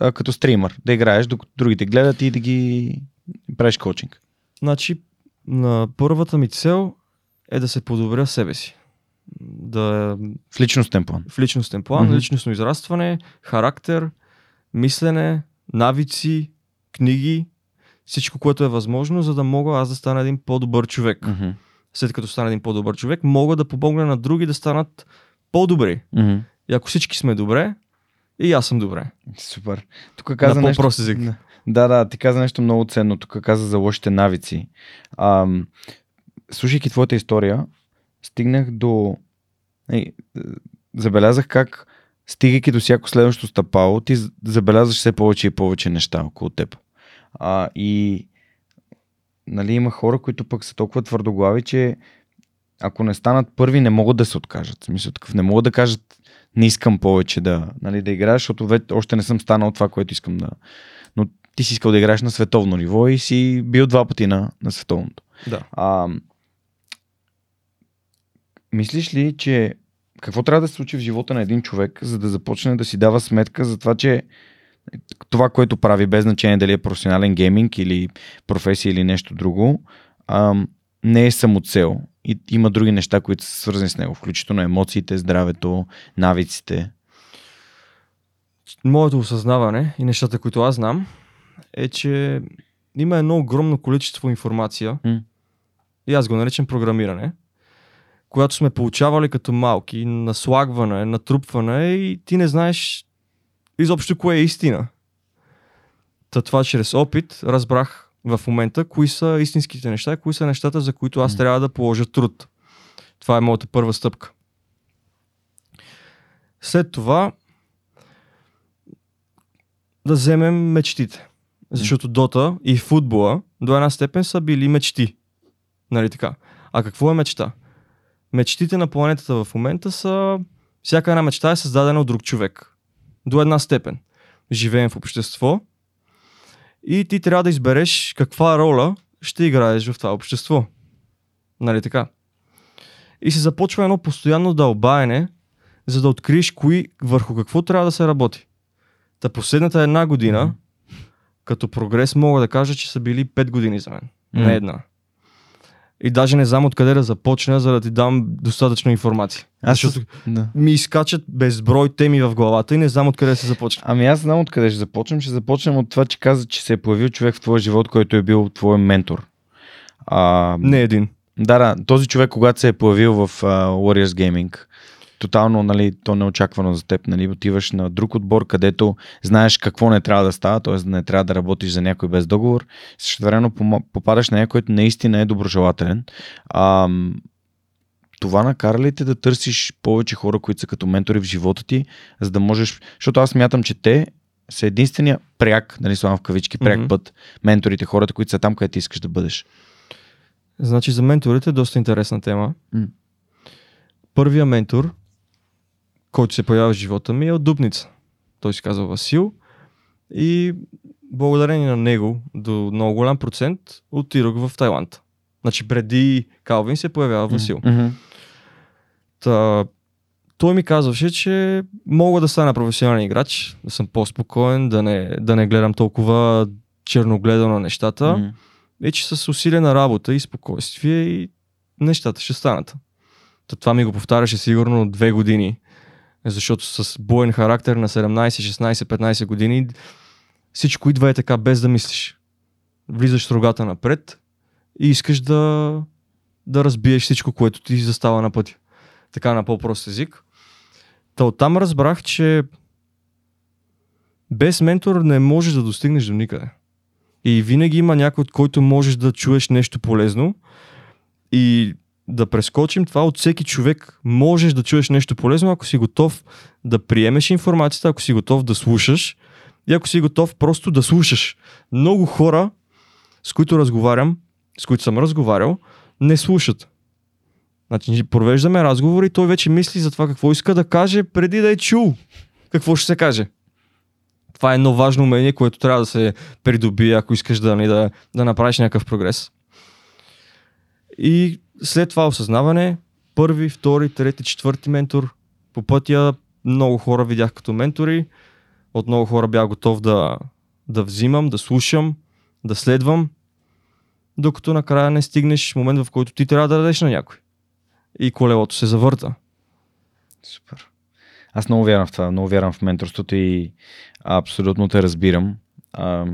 а, като стример, да играеш, докато другите гледат и да ги правиш коучинг. Значи, на първата ми цел е да се подобря себе си. Да В личностен план. в личностен план, Мгм. личностно израстване, характер, мислене, навици, книги, всичко, което е възможно, за да мога аз да стана един по-добър човек. Мгм. След като стана един по-добър човек, мога да помогна на други да станат по-добри. Мгм. И ако всички сме добре, и аз съм добре. Супер. Тук каза на нещо... по-прост език. Да, да, ти каза нещо много ценно. Тук каза за лошите навици. Ам, слушайки твоята история, стигнах до... Е, забелязах как, стигайки до всяко следващо стъпало, ти забелязваш все повече и повече неща около теб. А, и нали, има хора, които пък са толкова твърдоглави, че ако не станат първи, не могат да се откажат. В Смисъл такъв, не могат да кажат не искам повече да, нали, да играеш, защото вече, още не съм станал това, което искам да. Но ти си искал да играеш на световно ниво и си бил два пъти на, на световното. Да. А, мислиш ли, че какво трябва да се случи в живота на един човек, за да започне да си дава сметка за това, че това, което прави, без значение дали е професионален гейминг или професия или нещо друго, ам, не е самоцел и има други неща, които са свързани с него, включително емоциите, здравето, навиците. Моето осъзнаване и нещата, които аз знам, е, че има едно огромно количество информация, М. и аз го наричам програмиране, която сме получавали като малки, наслагване, натрупване и ти не знаеш изобщо кое е истина. Та това чрез опит разбрах в момента кои са истинските неща кои са нещата, за които аз трябва да положа труд. Това е моята първа стъпка. След това да вземем мечтите. Защото Дота и футбола до една степен са били мечти. Нали така? А какво е мечта? Мечтите на планетата в момента са, всяка една мечта е създадена от друг човек. До една степен. Живеем в общество и ти трябва да избереш каква роля ще играеш в това общество. Нали така? И се започва едно постоянно дълбаене, за да откриеш кои, върху какво трябва да се работи. Та последната една година, mm-hmm. като прогрес мога да кажа, че са били 5 години за мен. Mm-hmm. Не една. И даже не знам откъде да започна, за да ти дам достатъчно информация. Аз Защото Да. ми изкачат безброй теми в главата и не знам откъде се започна. Ами аз знам откъде ще започнем. Ще започнем от това, че каза, че се е появил човек в твоя живот, който е бил твой ментор. А, Не един. Да, да. Този човек, когато се е появил в uh, Warriors Gaming, тотално, нали, то неочаквано за теб, нали, отиваш на друг отбор, където знаеш какво не трябва да става, т.е. не трябва да работиш за някой без договор, също време попадаш на някой, който наистина е доброжелателен. А, това накара ли те да търсиш повече хора, които са като ментори в живота ти, за да можеш, защото аз мятам, че те са единствения пряк, нали, слагам в кавички, пряк mm-hmm. път, менторите, хората, които са там, където искаш да бъдеш. Значи за менторите е доста интересна тема. М. Първия ментор, който се появява в живота ми е от Дупница. Той се казва Васил и благодарение на него до много голям процент отидох в Тайланд. Значи преди Калвин се появява Васил. Mm-hmm. Та, той ми казваше, че мога да стана професионален играч, да съм по-спокоен, да не, да не гледам толкова черногледо на нещата. Mm-hmm. И че с усилена работа и спокойствие и нещата ще станат. Та това ми го повтаряше сигурно две години, защото с боен характер на 17, 16, 15 години всичко идва е така без да мислиш. Влизаш с рогата напред и искаш да, да разбиеш всичко, което ти застава на пътя. Така на по-прост език. Та оттам разбрах, че без ментор не можеш да достигнеш до никъде. И винаги има някой, от който можеш да чуеш нещо полезно. И да прескочим това от всеки човек. Можеш да чуеш нещо полезно, ако си готов да приемеш информацията, ако си готов да слушаш и ако си готов просто да слушаш. Много хора, с които разговарям, с които съм разговарял, не слушат. Значи провеждаме разговори и той вече мисли за това какво иска да каже преди да е чул какво ще се каже. Това е едно важно умение, което трябва да се придобие, ако искаш да, нали, да, да направиш някакъв прогрес. И след това осъзнаване, първи, втори, трети, четвърти ментор, по пътя много хора видях като ментори, от много хора бях готов да, да взимам, да слушам, да следвам, докато накрая не стигнеш момент, в който ти трябва да дадеш на някой. И колелото се завърта. Супер. Аз много вярвам в това, много вярвам в менторството и абсолютно те разбирам. А,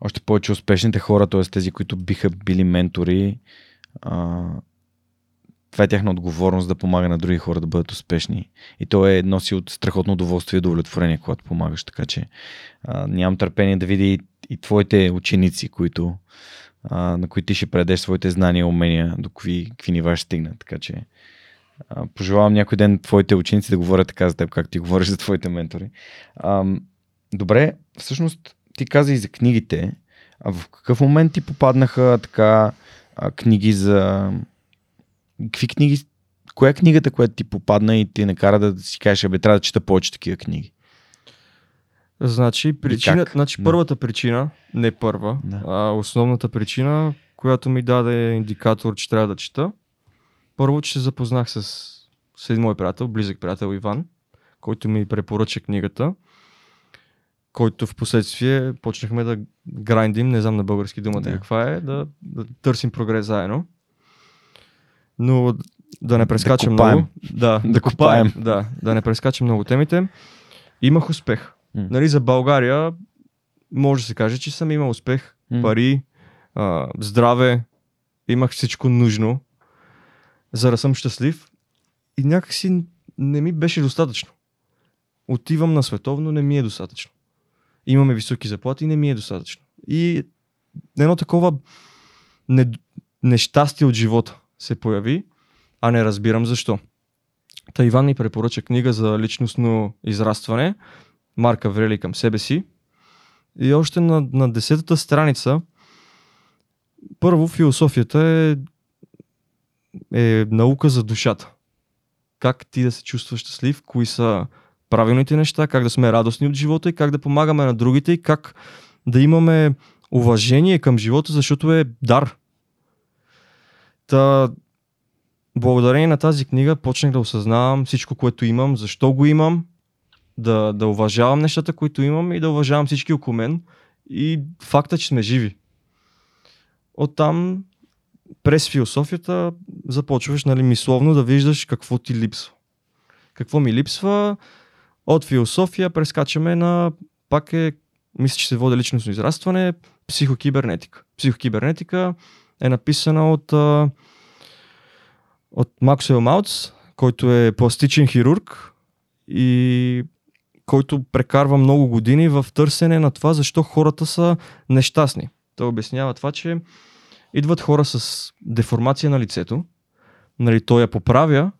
още повече успешните хора, т.е. тези, които биха били ментори, а, това е тяхна отговорност да помага на други хора да бъдат успешни. И то е носи от страхотно удоволствие и удовлетворение, когато помагаш. Така че а, нямам търпение да видя и, и твоите ученици, които, а, на които ти ще предеш своите знания и умения, до какви, какви нива ще стигнат. Така че а, пожелавам някой ден твоите ученици да говорят така за теб, как ти говориш за твоите ментори. А, добре, всъщност ти каза и за книгите. А в какъв момент ти попаднаха така а, книги за... Какви книги... Коя е книгата, която ти попадна и ти накара да си кажеш, абе, трябва да чета повече такива книги? Значи, причина, значи Да. първата причина, не първа, Да. а основната причина, която ми даде индикатор, че трябва да чета, първо, че се запознах с, с един мой приятел, близък приятел Иван, който ми препоръча книгата, който в последствие почнахме да грайндим, не знам на български думата Да. каква е, да, да търсим прогрес заедно. Но да не прескачам копаем. много. Да, Да копаем. Да, да не прескачам много темите. Имах успех. М. Нали, за България може да се каже, че съм имал успех. М. Пари, а, здраве, имах всичко нужно, за да съм щастлив. И някакси не ми беше достатъчно. Отивам на световно, не ми е достатъчно. Имаме високи заплати, не ми е достатъчно. И едно такова не, нещастие от живота се появи, а не разбирам защо. Та Иван ни препоръча книга за личностно израстване, Марка Врели към себе си. И още на, на десетата страница, първо философията е е наука за душата. Как ти да се чувстваш щастлив, кои са правилните неща, как да сме радостни от живота и как да помагаме на другите и как да имаме уважение към живота, защото е дар. Та, благодарение на тази книга почнах да осъзнавам всичко, което имам, защо го имам, да, да уважавам нещата, които имам и да уважавам всички около мен и факта, че сме живи. Оттам през философията започваш нали, мисловно да виждаш какво ти липсва. Какво ми липсва? От философия прескачаме на, пак е, мисля, че се води личностно израстване, психокибернетика. Психокибернетика е написана от, от Максуел Маутс, който е пластичен хирург и който прекарва много години в търсене на това, защо хората са нещастни. Той обяснява това, че идват хора с деформация на лицето, нали, той я поправя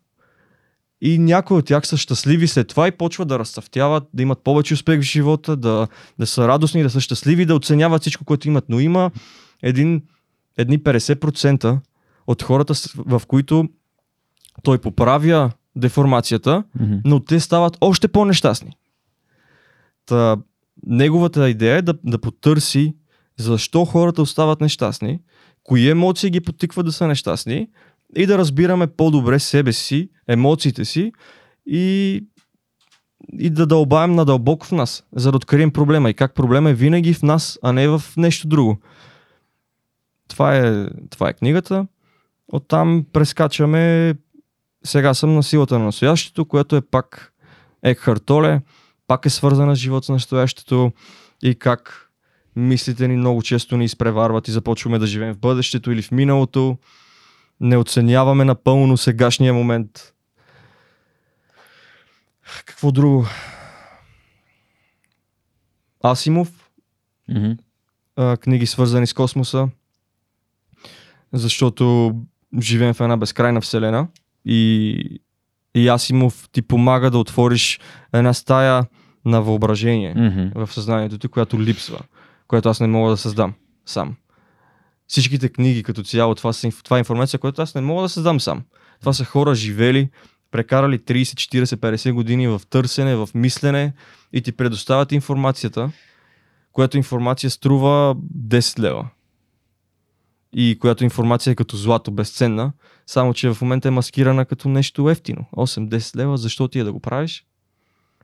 и някои от тях са щастливи след това и почват да разцъфтяват, да имат повече успех в живота, да, да са радостни, да са щастливи, да оценяват всичко, което имат. Но има един, едни 50% от хората, в които той поправя деформацията, mm-hmm. но те стават още по-нещастни. Та, неговата идея е да, да потърси защо хората остават нещастни, кои емоции ги потикват да са нещастни и да разбираме по-добре себе си, емоциите си и, и да дълбаем надълбоко в нас, за да открием проблема и как проблема е винаги в нас, а не в нещо друго. Това е, това е книгата. Оттам прескачаме сега съм на силата на настоящето, което е пак Екхарт Толе, пак е свързана с живота на настоящето и как мислите ни много често ни изпреварват и започваме да живеем в бъдещето или в миналото. Не оценяваме напълно сегашния момент. Какво друго? Асимов. Mm-hmm. А, книги свързани с космоса. Защото живеем в една безкрайна вселена и, и Асимов ти помага да отвориш една стая на въображение mm-hmm. в съзнанието ти, която липсва което аз не мога да създам сам. Всичките книги като цяло, това, това е информация, която аз не мога да създам сам. Това са хора живели, прекарали 30, 40, 50 години в търсене, в мислене и ти предоставят информацията, която информация струва 10 лева. И която информация е като злато, безценна, само че в момента е маскирана като нещо ефтино. 8-10 лева, защо ти е да го правиш?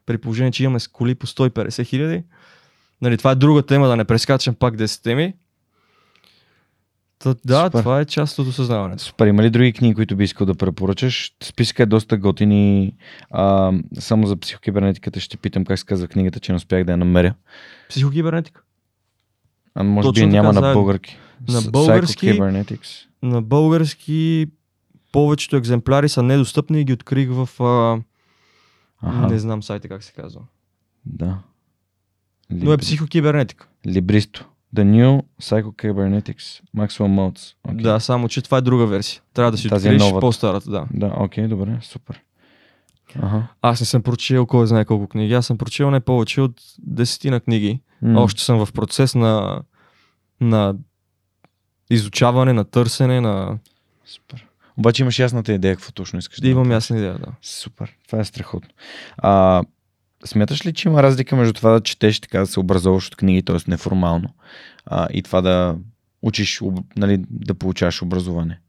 При положение, че имаме коли по 150 хиляди, Нали, това е друга тема, да не прескачам пак 10 теми. Та, да, Супер. това е част от осъзнаването. Супер. Има ли други книги, които би искал да препоръчаш? Списъка е доста готини. А, само за психокибернетиката ще питам как се казва книгата, че не успях да я намеря. Психокибернетика? А може Точно би няма на български. На български, на български повечето екземпляри са недостъпни и ги открих в... А... Ага. Не знам сайта как се казва. Да. Libri... Но е психокибернетика. Либристо. The New Psycho-Cybernetics. Maxwell Modes. Okay. Да, само че това е друга версия. Трябва да си Тази е откриеш е по-старата, да. Да, окей, okay, добре, супер. Ага. Аз не съм прочел кой знае колко книги. Аз съм прочел не повече от десетина книги. Mm. Още съм в процес на, на изучаване, на търсене, на... Супер. Обаче имаш ясната идея какво точно искаш да Имам ясна идея, да. Супер. Това е страхотно. А, Смяташ ли, че има разлика между това да четеш така да се образоваш от книги, т.е. неформално, а, и това да учиш, нали, да получаваш образование?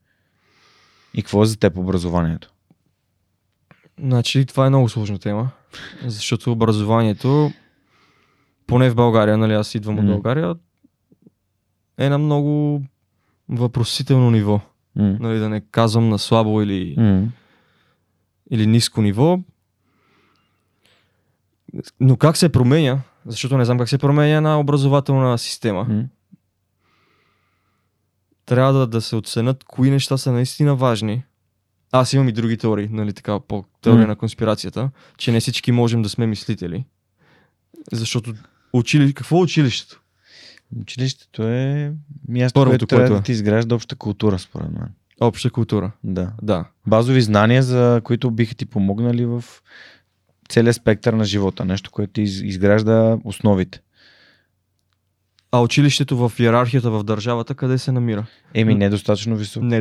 И какво е за теб образованието? Значи, това е много сложна тема, защото образованието, поне в България, нали, аз идвам mm. от България, е на много въпросително ниво. Mm. Нали, да не казвам на слабо или, mm. или ниско ниво. Но как се променя, защото не знам как се променя една образователна система, mm. трябва да, да се оценят кои неща са наистина важни. Аз имам и други теории, нали така, по теория mm. на конспирацията, че не всички можем да сме мислители. Защото учили... какво е училището? Училището е място, Първото, което трябва което е. да ти изгражда обща култура, според мен. Обща култура. Да. да. Базови знания, за които биха ти помогнали в целият спектър на живота. Нещо, което изгражда основите. А училището в иерархията в държавата къде се намира? Еми, недостатъчно високо. Не е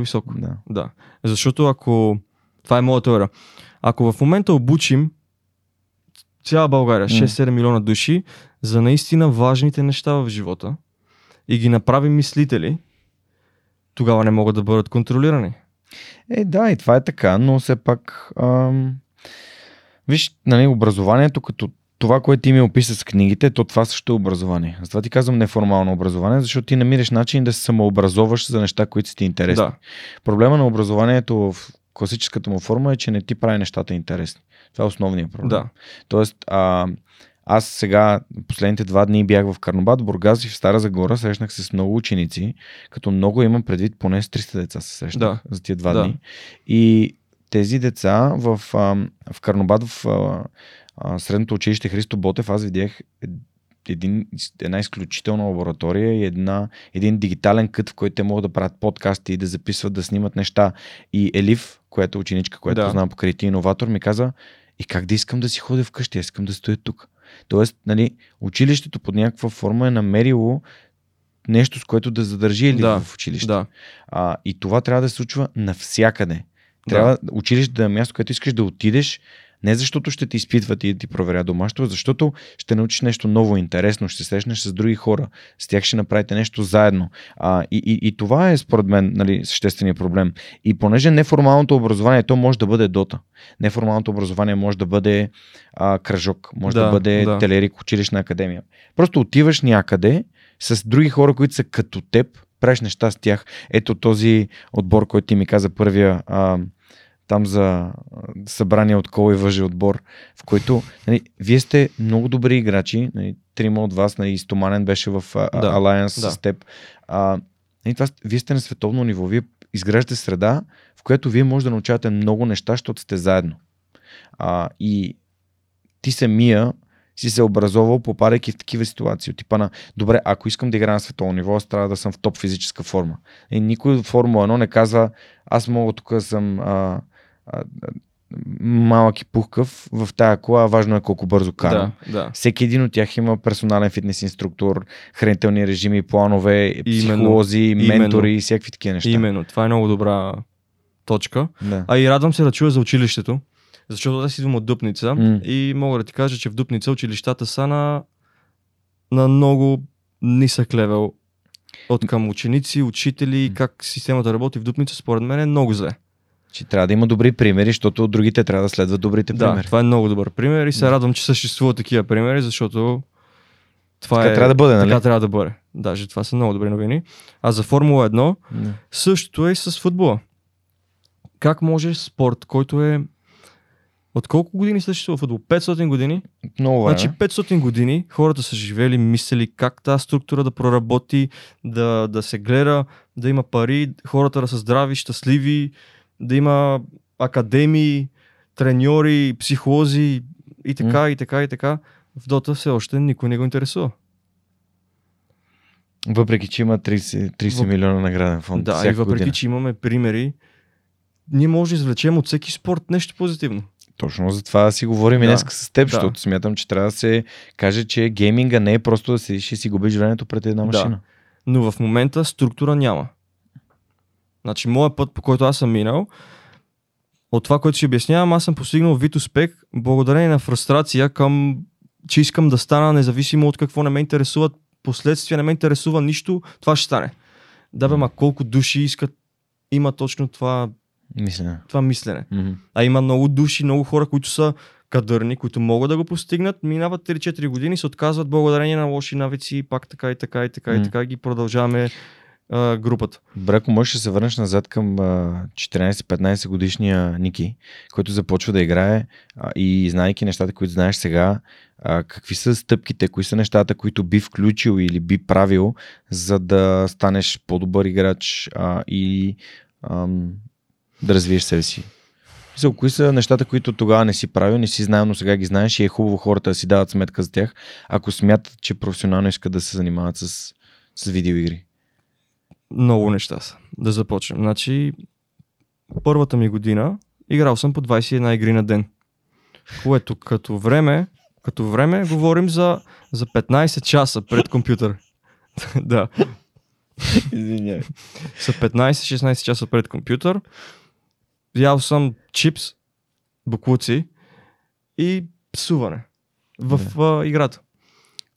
високо. Да. Да. Защото ако... Това е моята теория. Ако в момента обучим цяла България, М. 6-7 милиона души, за наистина важните неща в живота и ги направим мислители, тогава не могат да бъдат контролирани. Е, да, и това е така, но все пак. Ам... Виж, нали, образованието като това, което ти ми описа с книгите, то това също е образование. Затова ти казвам неформално образование, защото ти намираш начин да се самообразоваш за неща, които са ти интересни. Да. Проблема на образованието в класическата му форма е, че не ти прави нещата интересни. Това е основният проблем. Да. Тоест, а, аз сега, последните два дни бях в Карнобат, Бургас и в Стара Загора, срещнах се с много ученици, като много имам предвид, поне с 300 деца се срещнах за тия два Да. дни. И тези деца в, в Карнобат, в средното училище Христо Ботев, аз видях ед- един, една изключителна лаборатория и една, един дигитален кът, в който те могат да правят подкасти, да записват, да снимат неща. И Елив, която е ученичка, която Да. познавам ти иноватор, ми каза, и как да искам да си ходя вкъщи, аз искам да стоя тук. Тоест, нали, училището под някаква форма е намерило нещо, с което да задържи Елив Да, в училище. Да. А, и това трябва да се случва навсякъде. Трябва да. училище да е място, където искаш да отидеш, не защото ще те изпитват и да ти проверя домашното, защото ще научиш нещо ново, интересно, ще срещнеш с други хора, с тях ще направите нещо заедно. А, и, и, и това е според мен нали, същественият проблем. И понеже неформалното образование, то може да бъде дота. Неформалното образование може да бъде а, кръжок, може да, Да, бъде да. телерик, училищна академия. Просто отиваш някъде с други хора, които са като теб, правиш неща с тях. Ето този отбор, който ти ми каза първия, а, там за събрание от кол и въжи отбор, в който нали, вие сте много добри играчи, нали, трима от вас, нали, Стоманен беше в а, Да, да, Alliance да. с теб. А, нали, това, вие сте на световно ниво, вие изграждате среда, в която вие може да научавате много неща, защото сте заедно. А, и ти самия си се образовал, попадайки в такива ситуации. От типа на, добре, ако искам да играя на световно ниво, аз трябва да съм в топ физическа форма. И никой в Формула 1 не казва, аз мога тук да съм а, малък и пухкав в тая кола, важно е колко бързо карам. Да, да. Всеки един от тях има персонален фитнес инструктор, хранителни режими, планове, психолози, Именно. ментори и всякакви такива неща. Именно. Това е много добра точка. Да. А и радвам се да чуя за училището, защото аз идвам от Дупница М. и мога да ти кажа, че в Дупница училищата са на, на много нисък левел от към ученици, учители, как системата работи в Дупница, според мен е много зле. Че трябва да има добри примери, защото другите трябва да следват добрите Да, примери. това е много добър пример и се Да. радвам, че съществуват такива примери, защото това Така е... трябва да бъде, нали? Така трябва да бъде. Даже това са много добри новини. А за Формула 1 Да. Същото е и с футбола. Как може спорт, който е... От колко години съществува футбол? 500 години? Много време. Значи 500 години хората са живели, мислили как тази структура да проработи, да, да се гледа, да има пари, хората да са здрави, щастливи, да има академии, треньори, психолози и така, и така, и така. В Дота все още никой не го интересува. Въпреки, че има 30, 30 Въп- милиона награден фонд. Да, и въпреки, година. че имаме примери, ние може да извлечем от всеки спорт нещо позитивно. Точно за това си говорим и Да. днес с теб, Да. защото смятам, че трябва да се каже, че гейминга не е просто да седиш и си губиш времето пред една Да. машина. но в момента структура няма. Значи, моят път, по който аз съм минал, от това, което си обяснявам, аз съм постигнал вид успех благодарение на фрустрация към, че искам да стана независимо от какво не ме интересуват последствия, не ме интересува нищо, това ще стане. Да бе, ма колко души искат, има точно това, Мисля. това мислене. Мгм. А има много души, много хора, които са кадърни, които могат да го постигнат, минават 3-4 години, се отказват благодарение на лоши навици, и пак така и така и така и М. така ги продължаваме а, групата. Добре, ако можеш да се върнеш назад към а, 14-15 годишния Ники, който започва да играе а, и знаейки нещата, които знаеш сега, а, какви са стъпките, кои са нещата, които би включил или би правил, за да станеш по-добър играч а, и ам, да развиеш себе си? Мисъл, кои са нещата, които тогава не си правил, не си знаел, но сега ги знаеш и е хубаво хората да си дават сметка за тях, ако смятат, че професионално искат да се занимават с, с видеоигри. Много неща са. Да започнем. Значи, първата ми година играл съм по 21 игри на ден. Което като време, като време говорим за, за 15 часа пред компютър. да. Извинявай. Са 15-16 часа пред компютър. Ял съм чипс, буклуци и псуване в а, играта.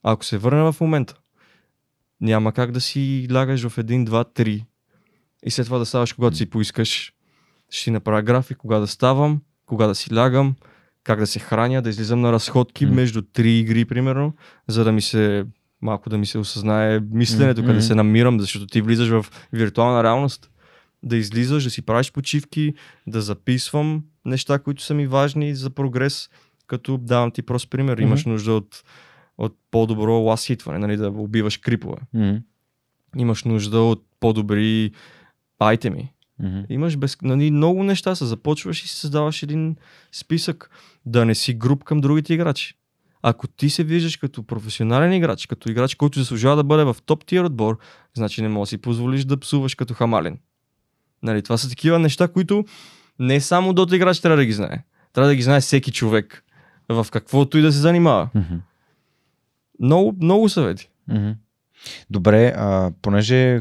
Ако се върне в момента, няма как да си лягаш в 1, 2, 3 и след това да ставаш когато си поискаш. Ще си направя график, кога да ставам, кога да си лягам, как да се храня, да излизам на разходки М. между три игри, примерно, за да ми се малко да ми се осъзнае мисленето, М, къде се намирам, защото ти влизаш в виртуална реалност. Да излизаш, да си правиш почивки, да записвам неща, които са ми важни за прогрес, като давам ти прост пример. Мгм. Имаш нужда от, от по-добро лас хитване, нали, да убиваш крипове. Мгм. Имаш нужда от по-добри айтеми. Мгм. Имаш без, нали, много неща, се започваш и си създаваш един списък. Да не си груп към другите играчи. Ако ти се виждаш като професионален играч, като играч, който заслужава да бъде в топ тир отбор, значи не можеш да си позволиш да псуваш като хамален. Нали, това са такива неща, които не само дота играч трябва да ги знае. Трябва да ги знае всеки човек. В каквото и да се занимава. Мгм. Много, много съвети. Добре, а, понеже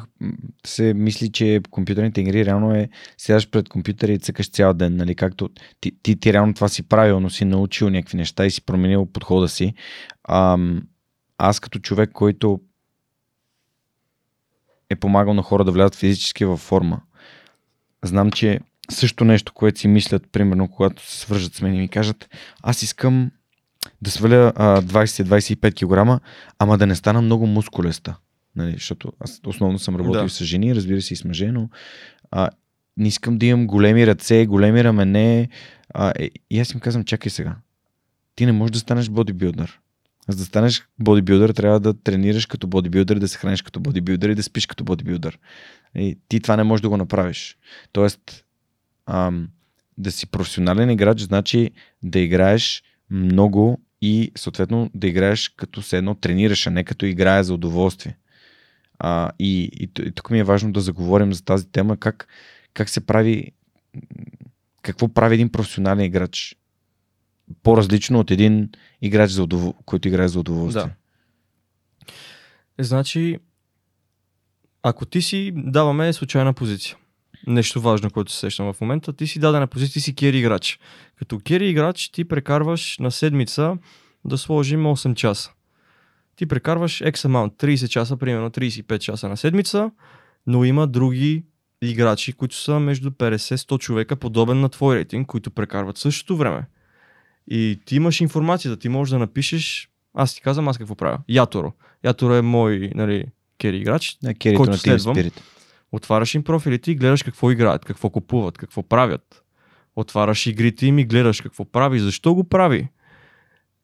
се мисли, че компютърните игри реално е седаш пред компютъра и цъкаш цял ден, нали, както ти, ти, ти реално това си правил, но си научил някакви неща и си променил подхода си. Ам, аз като човек, който е помагал на хора да влязат физически във форма, знам, че също нещо, което си мислят, примерно, когато се свържат с мен и ми кажат, аз искам да сваля а, 20-25 кг, ама да не стана много мускулеста. Нали, защото аз основно съм работил Да. с жени, разбира се и с мъже, но а, не искам да имам големи ръце, големи рамене. А, е, и аз им казвам, чакай сега. Ти не можеш да станеш бодибилдър. За да станеш бодибилдър, трябва да тренираш като бодибилдър, да се храниш като бодибилдър и да спиш като бодибилдър. И ти това не можеш да го направиш. Тоест, ам, да си професионален играч, значи да играеш много и съответно да играеш като се едно тренираш, а не като играе за удоволствие. А, и, и, и тук ми е важно да заговорим за тази тема, как, как се прави, какво прави един професионален играч по-различно от един играч, за удов... който играе за удоволствие. Да. Значи, ако ти си даваме случайна позиция, нещо важно, което се сещам в момента, ти си дадена позиция, ти си кери играч. Като кери играч ти прекарваш на седмица да сложим 8 часа. Ти прекарваш X amount, 30 часа, примерно 35 часа на седмица, но има други играчи, които са между 50-100 човека, подобен на твой рейтинг, които прекарват същото време. И ти имаш информацията, ти можеш да напишеш, аз ти казвам аз какво правя. Яторо. Яторо е мой нали, кери играч. На който следвам. Spirit. Отваряш им профилите и гледаш какво играят, какво купуват, какво правят. Отваряш игрите им и гледаш какво прави, защо го прави.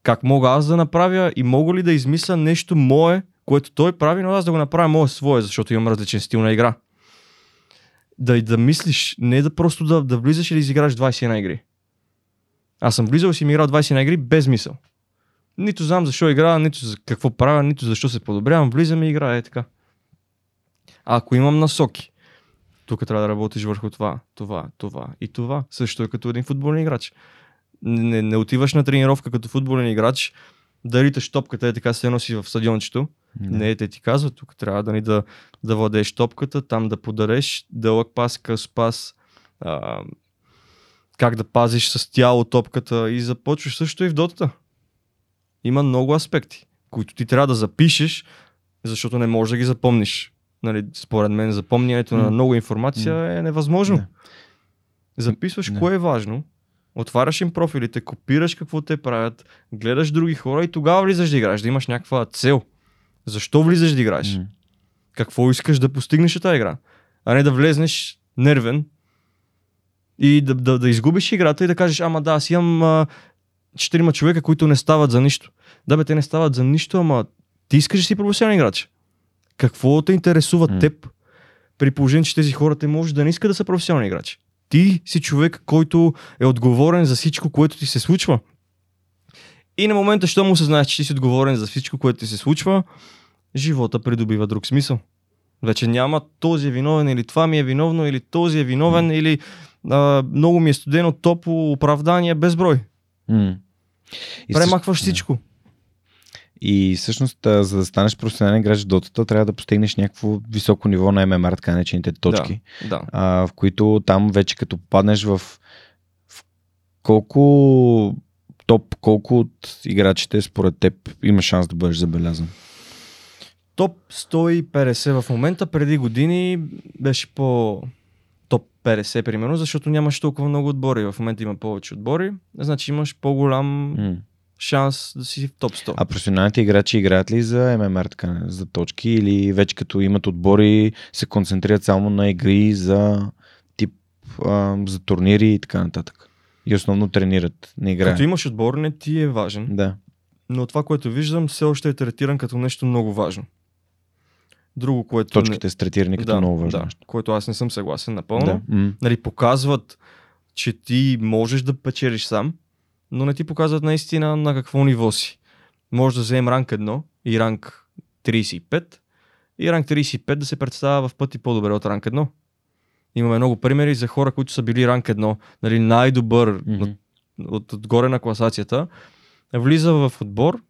Как мога аз да направя и мога ли да измисля нещо мое, което той прави, но аз да го направя мое свое, защото имам различен стил на игра. Да, да мислиш, не да просто да, да влизаш и да изиграш 21 игри. Аз съм влизал и си ми играл 21 игри без мисъл. Нито знам защо играя, нито за какво правя, нито защо се подобрявам. Влизам и играя, е така. Ако имам насоки, тук трябва да работиш върху това, това, това и това. Също е като един футболен играч. Не, не отиваш на тренировка като футболен играч, да риташ топката, е така се носи в стадиончето. Да. Не, те ти казват, тук трябва да ни да, да владееш топката, там да подареш дълъг пас, къс пас, а, как да пазиш с тяло топката и започваш също и в дотата. Има много аспекти, които ти трябва да запишеш, защото не можеш да ги запомниш. Нали, според мен запомнянето на М. много информация е невъзможно. Да. Записваш Да. кое е важно, отваряш им профилите, копираш какво те правят, гледаш други хора и тогава влизаш да играеш, да имаш някаква цел. Защо влизаш да играеш? М. Какво искаш да постигнеш от тази игра? А не да влезнеш нервен и да, да, да изгубиш играта и да кажеш, ама да, аз имам а, четирима човека, които не стават за нищо. Да бе, те не стават за нищо, ама ти искаш да си професионален играч. Какво те интересува М. теб? При положение, че тези хора те може да не искат да са професионални играчи. Ти си човек, който е отговорен за всичко, което ти се случва. И на момента, що му се знаеш, че ти си отговорен за всичко, което ти се случва, живота придобива друг смисъл. Вече няма този е виновен или това ми е виновно, или този е виновен, или а, много ми е студено, топло, оправдание, безброй. Също- Премахваш всичко. И всъщност, за да станеш професионален играч в дотата, трябва да постигнеш някакво високо ниво на ММР, така наречените точки, Да, да. а, в които там вече като паднеш в, в колко топ, колко от играчите според теб има шанс да бъдеш забелязан? Топ 150 в момента, преди години беше по топ 50 примерно, защото нямаш толкова много отбори. В момента има повече отбори, значи имаш по-голям М. шанс да си в топ 100. А професионалните играчи играят ли за ММР, така, за точки или вече като имат отбори се концентрират само на игри за тип а, за турнири и така нататък? И основно тренират, не играят. Като имаш отбор, не ти е важен. Да. Но това, което виждам, все още е третиран като нещо много важно. Друго, което... Точките са третирани като да, много важно. Да, което аз не съм съгласен напълно. Да. Нали, показват, че ти можеш да печелиш сам, но не ти показват наистина на какво ниво си. Може да вземем ранг 1 и ранг 35 и ранг 35 да се представя в пъти по-добре от ранг 1. Имаме много примери за хора, които са били ранг 1, нали, най-добър Мгм. от, от, отгоре на класацията, влиза в отбор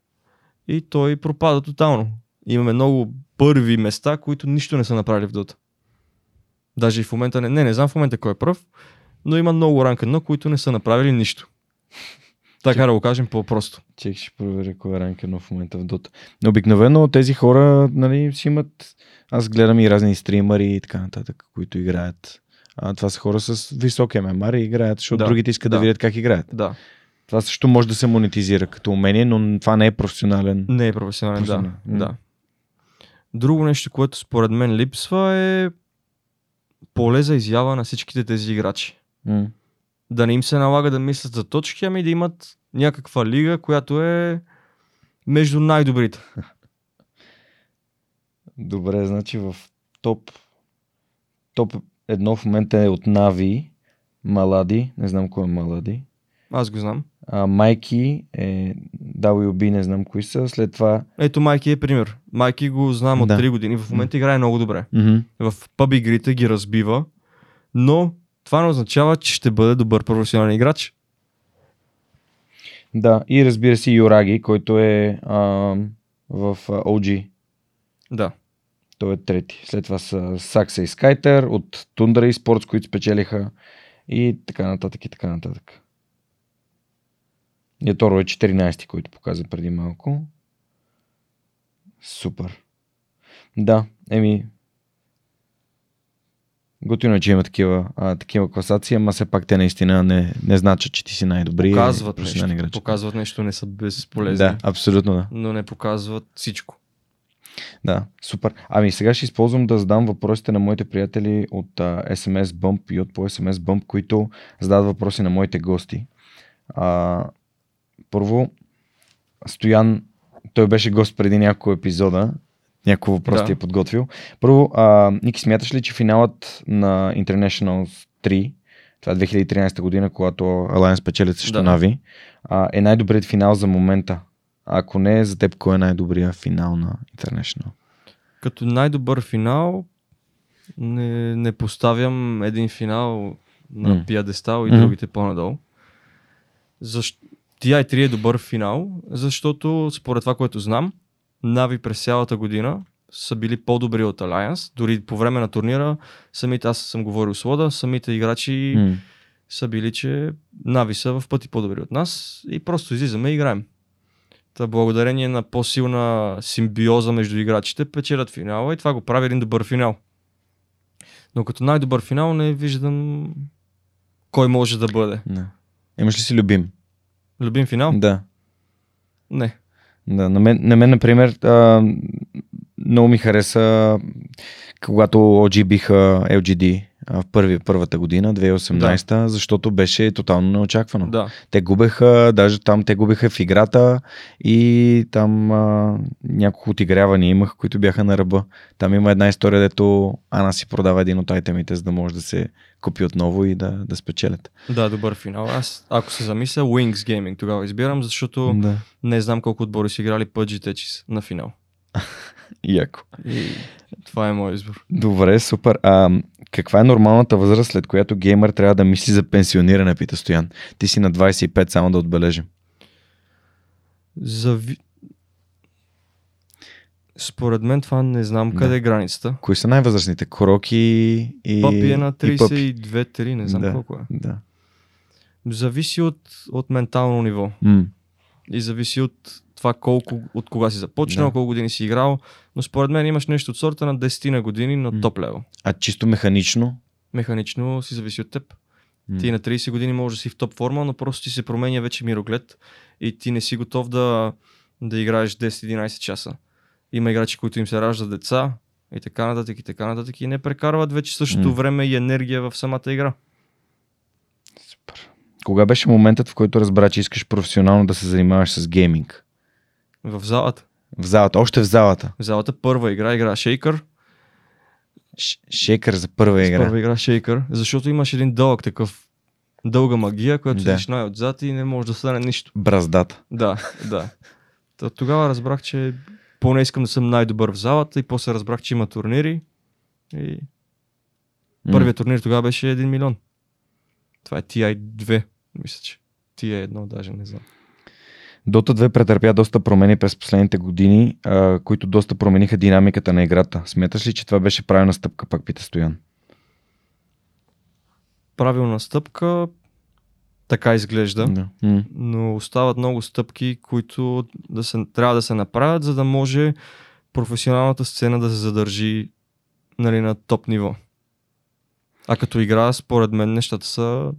и той пропада тотално. Имаме много първи места, които нищо не са направили в Дота. Даже и в момента не, не, не знам в момента кой е пръв, но има много ранг 1, които не са направили нищо. Така да го кажем по-просто. Чек ще проверя кой е ранг едно в момента в Дота. Но обикновено тези хора нали, си имат... Аз гледам и разни стримари и така нататък, които играят. А, това са хора с висок ММР и играят, защото Да, другите искат да. да. видят как играят. Да, Това също може да се монетизира като умение, но това не е професионален. не е професионален, да. Професионален, м. да. Друго нещо, което според мен липсва е поле за изява на всичките тези играчи. М. Да не им се налага да мислят за точки, ами да имат някаква лига, която е между най-добрите. Добре, значи в топ топ едно в момента е от Нави, Малади, не знам кой е Малади. Аз го знам. А, Майки е WB, не знам кои са. След това Ето Майки е пример. Майки го знам от Да. 3 години. В момента играе много добре. мгм, В пъб игрите ги разбива, но това не означава, че ще бъде добър професионален играч. Да, и разбира се Юраги, който е а, в OG. Да. Той е трети. След това са Сакса и Скайтер от Тундра и Спортс, които спечелиха и така нататък и така нататък. И Торо е 14, който показа преди малко. Супер. Да, еми. Готино е, че има такива, а, такива класации, ама все пак те наистина не, не значат, че ти си най-добри. Показват професионален нещо. играч. Показват нещо, не са безполезни. Да, абсолютно да. Но не показват всичко. Да, супер. Ами сега ще използвам да задам въпросите на моите приятели от а, SMS Bump и от по SMS Bump, които задават въпроси на моите гости. А, първо, Стоян, той беше гост преди няколко епизода. Няколко въпроси Да. ти е подготвил. Първо, а, Ники, смяташ ли, че финалът на International 3, това е 2013 година, когато Alliance печелят срещу Да. Нави, а, е най-добрият финал за момента? Ако не, за теб кой е най-добрият финал на International? Като най-добър финал не, не поставям един финал на М. пиадестал и Мгм. другите по-надолу. Защ... TI3 е добър финал, защото според това, което знам, Нави през цялата година са били по-добри от Alliance. Дори по време на турнира, самите аз съм говорил с Лода, самите играчи М. са били, че Нави са в пъти по-добри от нас и просто излизаме и играем. Та благодарение на по-силна симбиоза между играчите печелят финала и това го прави един добър финал. Но като най-добър финал не виждам кой може да бъде. Да. Имаш ли си любим? Любим финал? Да. Не. Да. На, мен, на мен, например, а, много ми хареса, когато OG биха LGD в първи, първата година, 2018, защото беше тотално неочаквано. Да. Те губеха, даже там те губеха в играта и там а, няколко отигрявания имах, които бяха на ръба. Там има една история, дето Ана си продава един от айтемите, за да може да се купи отново и да, да спечелят. Да, добър финал. Аз, ако се замисля, Wings Gaming тогава избирам, защото Да. не знам колко отбори са играли PUBG Tetris на финал. Яко. И това е моят избор. Добре, супер. А, каква е нормалната възраст, след която геймър трябва да мисли за пенсиониране, пита Стоян? Ти си на 25, само да отбележим. Зави... Според мен това не знам Да. къде е границата. Кои са най-възрастните? Короки и... Пъпи е на и Пъпи. 32-3, не знам да, колко е. Да. Зависи от, от ментално ниво. М. И зависи от това колко, от кога си започнал, Да. колко години си играл. Но според мен имаш нещо от сорта на 10 на години на топ левел. А чисто механично? Механично си зависи от теб. М. Ти на 30 години може да си в топ форма, но просто ти се променя вече мироглед и ти не си готов да, да играеш 10-11 часа. Има играчи, които им се раждат деца и така нататък и така нататък и не прекарват вече същото М. време и енергия в самата игра. Супер. Кога беше моментът, в който разбра, че искаш професионално да се занимаваш с гейминг? В залата. В залата, още в залата. В залата първа игра игра Шейкър. Ш- шейкър за първа игра. Първа игра Шейкър, защото имаш един дълъг такъв дълга магия, която Да. седиш най-отзад и не може да стане нищо. Браздата. Да, да. Тогава разбрах, че поне искам да съм най-добър в залата и после разбрах, че има турнири. И първият турнир тогава беше 1 милион. Това е TI2, мисля, че. TI1 даже не знам. Дота 2 претърпя доста промени през последните години, а, които доста промениха динамиката на играта. Смяташ ли, че това беше правилна стъпка, пак пита Стоян? Правилна стъпка, така изглежда. Да. Но остават много стъпки, които да се, трябва да се направят, за да може професионалната сцена да се задържи нали, на топ ниво. А като игра, според мен, нещата са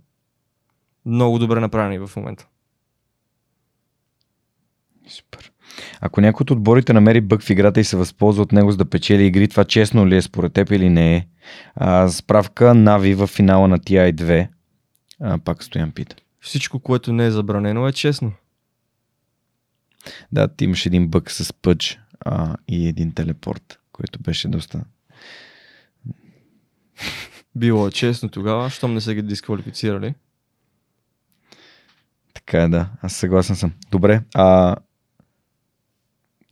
много добре направени в момента. Супер. Ако някой от отборите намери бък в играта и се възползва от него за да печели игри, това честно ли е според теб или не е? А, справка Нави в финала на TI2. А, пак Стоян пита. Всичко, което не е забранено, е честно. Да, ти имаш един бък с пъч а, и един телепорт, който беше доста... Било е честно тогава, щом не са ги дисквалифицирали. Така е, да. Аз съгласен съм. Добре. А,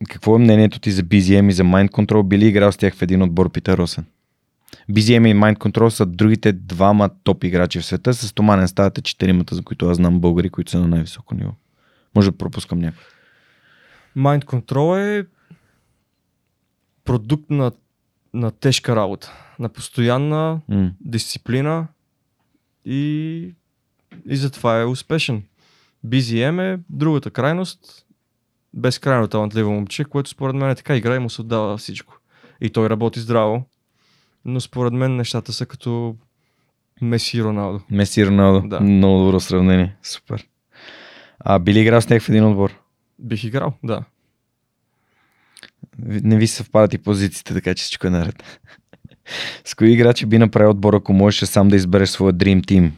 какво е мнението ти за BZM и за Mind Control? Би ли играл с тях в един отбор, пита Росен? BZM и Mind Control са другите двама топ играчи в света. С Томанен ставате четиримата, за които аз знам българи, които са на най-високо ниво. Може да пропускам някой. Mind Control е продукт на, на тежка работа, на постоянна М. дисциплина и, и затова е успешен. BZM е другата крайност, безкрайно талантливо момче, което според мен е така игра и му се отдава всичко. И той работи здраво, но според мен нещата са като Меси Роналдо. Меси Роналдо. Да. Много добро сравнение. Супер. А би ли играл с тях в един отбор? Бих играл, да. Не ви съвпадат и позициите, така че всичко е наред. С кои играчи би направил отбор, ако можеш сам да избереш своя Dream Team?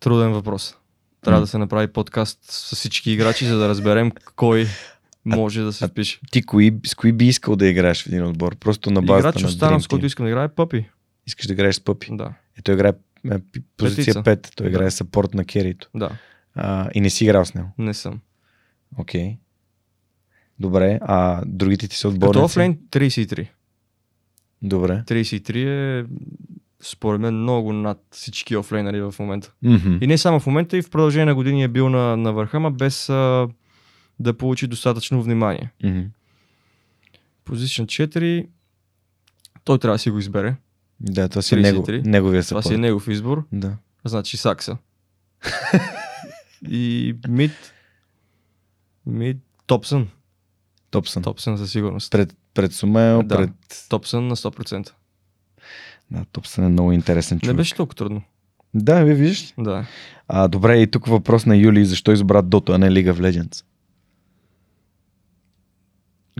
Труден въпрос. Трябва да се направи подкаст с всички играчи, за да разберем кой може да се впише. Ти кои, с кои би искал да играеш в един отбор? Просто на базата Играч на останал, с който искам да играе, Пъпи. Искаш да играеш с Пъпи. Да, Е, той играе е, позиция Петица. 5. Той играе сапорт на керито. да, А, и не си играл с него. не съм. Окей. Добре. А другите ти са отборници? Като офлейн 33. Добре. 33 е според мен много над всички офлейнери в момента. Мгм. И не само в момента, и в продължение на години е бил на, на върха, ма без а, да получи достатъчно внимание. Мгм. Позиция 4, той трябва да си го избере. Да, това си е него, 33. неговия Това сапорт. си е негов избор, Да. значи Сакса. и мид, мид, Топсън. Топсън. Топсън със сигурност. Пред, пред Сумел, Да. пред... Топсън на 100%. Да, Топсън е много интересен Не човек. беше толкова трудно. Да, ви виждаш. Да. А, добре, и тук въпрос на Юли. Защо избра Dota, а не League of Legends?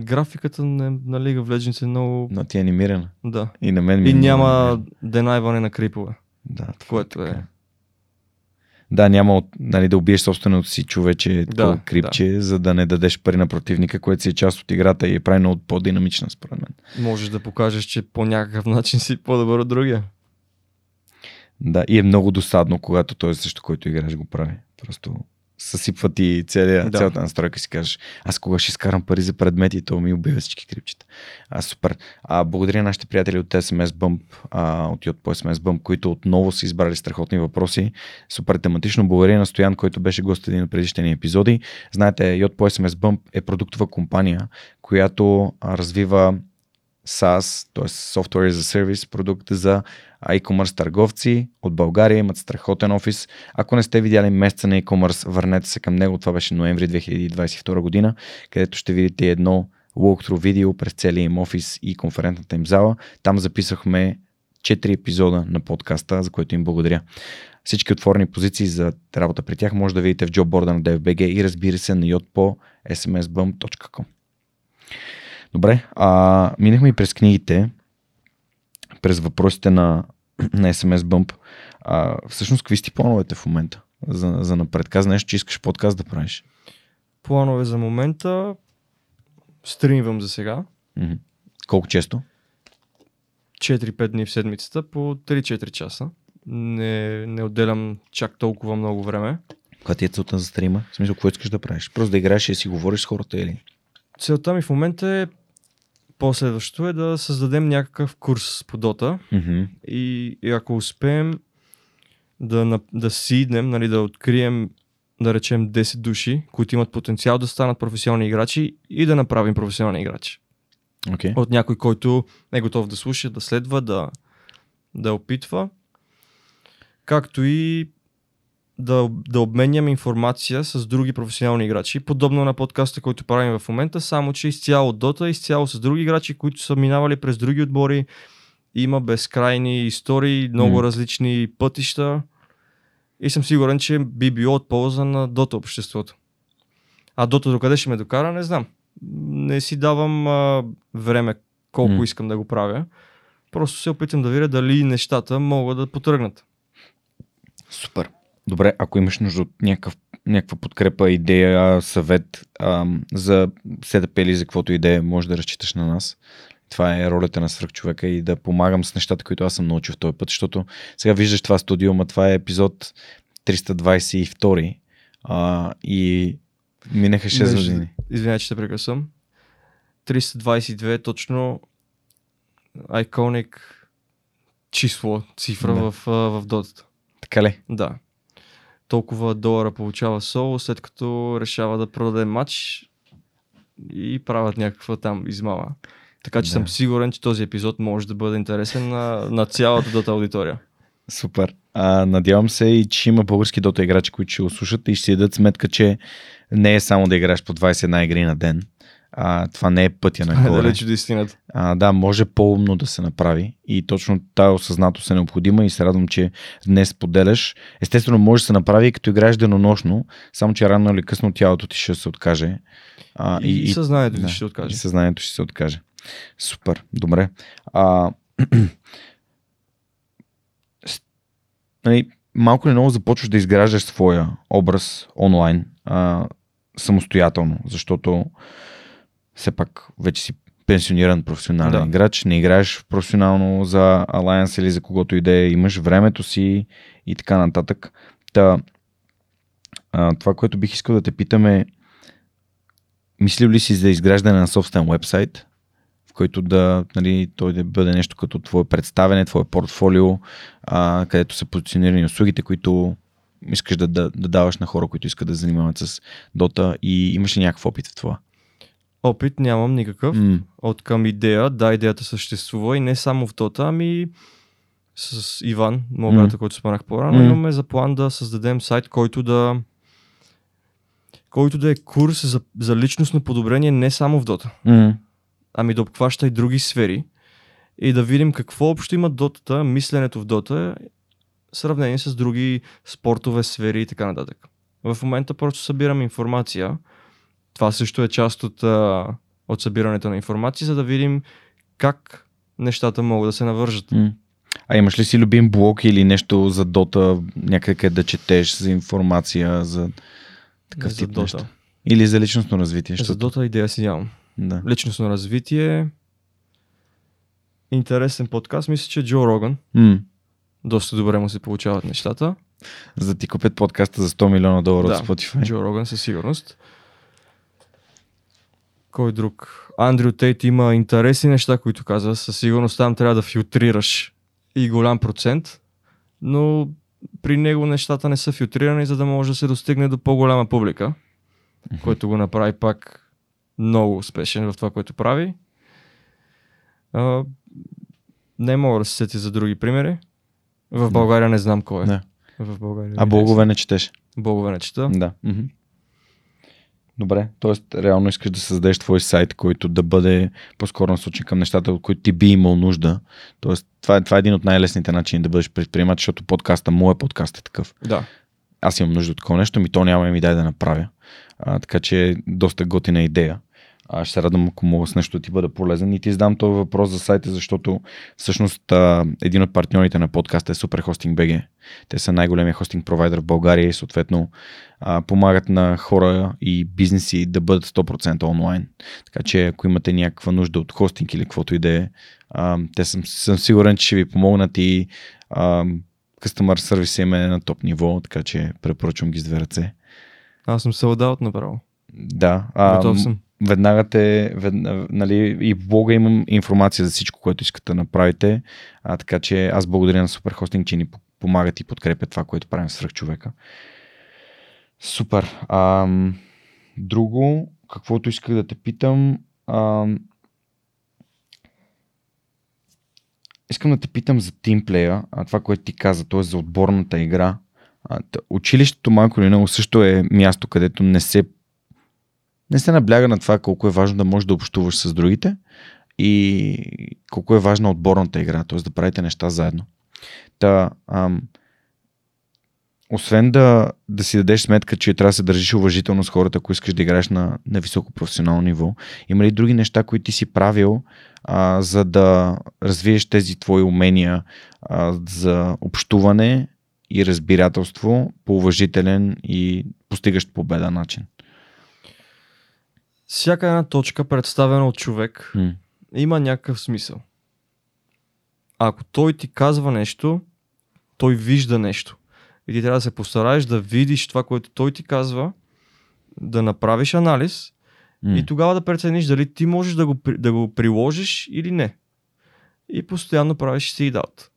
Графиката на, на League of Legends е много... Но ти е анимирана. Да. И на мен ми И е много няма денайване на крипове, Да, това което така е... Да, няма от, нали, да убиеш собственото си човече, Да, да, крипче, за да не дадеш пари на противника, което си е част от играта и е прави много по-динамична, според мен. Можеш да покажеш, че по някакъв начин си по-добър от другия. Да, и е много досадно, когато той също, който играеш, го прави. Просто съсипва ти целия, Да. цялата настройка си кажеш, аз кога ще изкарам пари за предмети то ми убива всички крипчета. А, супер. А, благодаря на нашите приятели от SMS Bump, а, от Yot по SMS Bump, които отново са избрали страхотни въпроси. Супер тематично. Благодаря на Стоян, който беше гост един от предишните ни епизоди. Знаете, Yot по SMS Bump е продуктова компания, която развива SaaS, т.е. Software as a Service продукт за а, e-commerce търговци от България, имат страхотен офис. Ако не сте видяли месеца на e-commerce, върнете се към него. Това беше ноември 2022 година, където ще видите едно walkthrough видео през целия им офис и конферентната им зала. Там записахме 4 епизода на подкаста, за което им благодаря. Всички отворени позиции за работа при тях може да видите в джобборда на DFBG и разбира се на yotpo smsbump.com. Добре, а, минахме и през книгите, през въпросите на, на SMS Bump. А, всъщност, какви сте плановете в момента за, за напред? Каза нещо, че искаш подкаст да правиш. Планове за момента. Стримвам за сега. Мгм. Колко често? 4-5 дни в седмицата по 3-4 часа. Не, не отделям чак толкова много време. Каква ти е целта за стрима? В смисъл, какво искаш да правиш? Просто да играеш и си говориш с хората или? Целта ми в момента е последващото е да създадем някакъв курс по Дота Мгм. и, и ако успеем да, да сиднем, нали, да открием да речем 10 души, които имат потенциал да станат професионални играчи и да направим професионални играчи. Окей. От някой, който е готов да слуша, да следва, да, да опитва. Както и да, да обменяме информация с други професионални играчи, подобно на подкаста, който правим в момента, само че изцяло от Dota, изцяло с други играчи, които са минавали през други отбори. Има безкрайни истории, много М. различни пътища и съм сигурен, че би било от полза на Dota обществото. А Dota докъде ще ме докара, не знам. Не си давам а, време колко М. искам да го правя. Просто се опитам да видя дали нещата могат да потръгнат. Супер. Добре, ако имаш нужда от някакъв, някаква подкрепа, идея, съвет ам, за СДП или за каквото идея, може да разчиташ на нас. Това е ролята на свръхчовека и да помагам с нещата, които аз съм научил в този път, защото сега виждаш това студио, ма това е епизод 322 а, и минаха 6 Между- години. Извинявай, че те прекъсвам. 322 е точно iconic число, цифра Да. в, в дотата. Така ли? Да. Толкова долара получава Сол, след като решава да продаде матч и правят някаква там измама. Така че Да. съм сигурен, че този епизод може да бъде интересен на, на цялата дота аудитория. Супер. А, надявам се и, че има български дота играчи, които ще го слушат и ще си дадат сметка, че не е само да играеш по 21 игри на ден. А, това не е пътя нагоре. Далеч от истината. А, да, може по-умно да се направи и точно тази осъзнатост е необходима и се радвам, че днес поделяш. Естествено, може да се направи и като играеш денонощно, само че рано или късно тялото ти ще се откаже. А, И, и, съзнанието да, ще И откаже. съзнанието ще се откаже. Супер, добре. А, нали, малко или много започваш да изграждаш своя образ онлайн а, самостоятелно, защото все пак вече си пенсиониран професионален Да. играч, не играеш професионално за Alliance или за когото и да е, имаш времето си и така нататък. Та, а, това, което бих искал да те питаме, мислил ли си за изграждане на собствен вебсайт, в който да, нали, той да бъде нещо като твое представене, твое портфолио, а, където са позиционирани услугите, които искаш да, да, да даваш на хора, които искат да занимават с Дота и имаш ли някакъв опит в това? Опит нямам никакъв. М, От към идея, да, идеята съществува и не само в Дота, ами с Иван, моят брат, който споменах по-рано, М. имаме за план да създадем сайт, който да който да е курс за, за личностно подобрение не само в Дота, м, ами да обхваща и други сфери и да видим какво общо има Дотата, мисленето в Дота в сравнение с други спортове, сфери и така нататък. В момента просто събирам информация. Това също е част от, а, от събирането на информация, за да видим как нещата могат да се навържат. А имаш ли си любим блог или нещо за Дота, някъде къде да четеш за информация, за такъв за тип Дота. нещо? Или за личностно развитие? За. Дота идея си нямам. Да. Личностно развитие. Интересен подкаст. Мисля, че Джо Роган. М, Доста добре му се получават нещата. за да ти купят подкаста за 100 милиона долара Да, от Spotify. Джо Роган със сигурност. Кой друг? Андрю Тейт има интересни неща, които казва. Със сигурност там трябва да филтрираш и голям процент, но при него нещата не са филтрирани, за да може да се достигне до по-голяма публика, който го направи пак много успешен в това, което прави. А, не мога да се сети за други примери. В България не знам кой е. Не. В България. А Богове не четеш. Богове не чета. Да. Мгм. Добре, т.е. реално искаш да създадеш твой сайт, който да бъде по-скоро насочен към нещата, от които ти би имал нужда. Тоест, това е, това е един от най-лесните начини да бъдеш предприемач, защото подкаста, моят подкаст е такъв. Да. Аз имам нужда от такова нещо, ми то няма и ми дай да направя. А, така че е доста готина идея. А, ще се радвам, ако мога с нещо да ти бъда полезен. И ти задам този въпрос за сайта, защото всъщност а, един от партньорите на подкаста е Superhosting BG. Те са най-големия хостинг провайдер в България и съответно а, помагат на хора и бизнеси да бъдат 100% онлайн. Така че ако имате някаква нужда от хостинг или каквото и да е, те съм, съм сигурен, че ще ви помогнат и а, customer сервис им е на топ ниво, така че препоръчвам ги с две ръце. Аз съм sold out направо. Да. А, Готов съм. Веднага те, ведна, нали, и в блога имам информация за всичко, което искате да направите, а, така че аз благодаря на Superhosting, че ни помагат и подкрепят това, което правим с човека. Супер. А, друго, каквото исках да те питам, а, искам да те питам за тимплея, а това, което ти каза, т.е. за отборната игра. Училището малко или много също е място, където не се не се набляга на това колко е важно да можеш да общуваш с другите и колко е важна отборната игра, т.е. да правите неща заедно. Та, ам, освен да, да си дадеш сметка, че трябва да се държиш уважително с хората, ако искаш да играеш на, на високо професионално ниво, има ли други неща, които ти си правил, а, за да развиеш тези твои умения а, за общуване и разбирателство по уважителен и постигащ победа начин? Всяка една точка, представена от човек, М. има някакъв смисъл. Ако той ти казва нещо, той вижда нещо. И ти трябва да се постараеш да видиш това, което той ти казва, да направиш анализ М. и тогава да прецениш дали ти можеш да го, да го приложиш или не. И постоянно правиш seed out.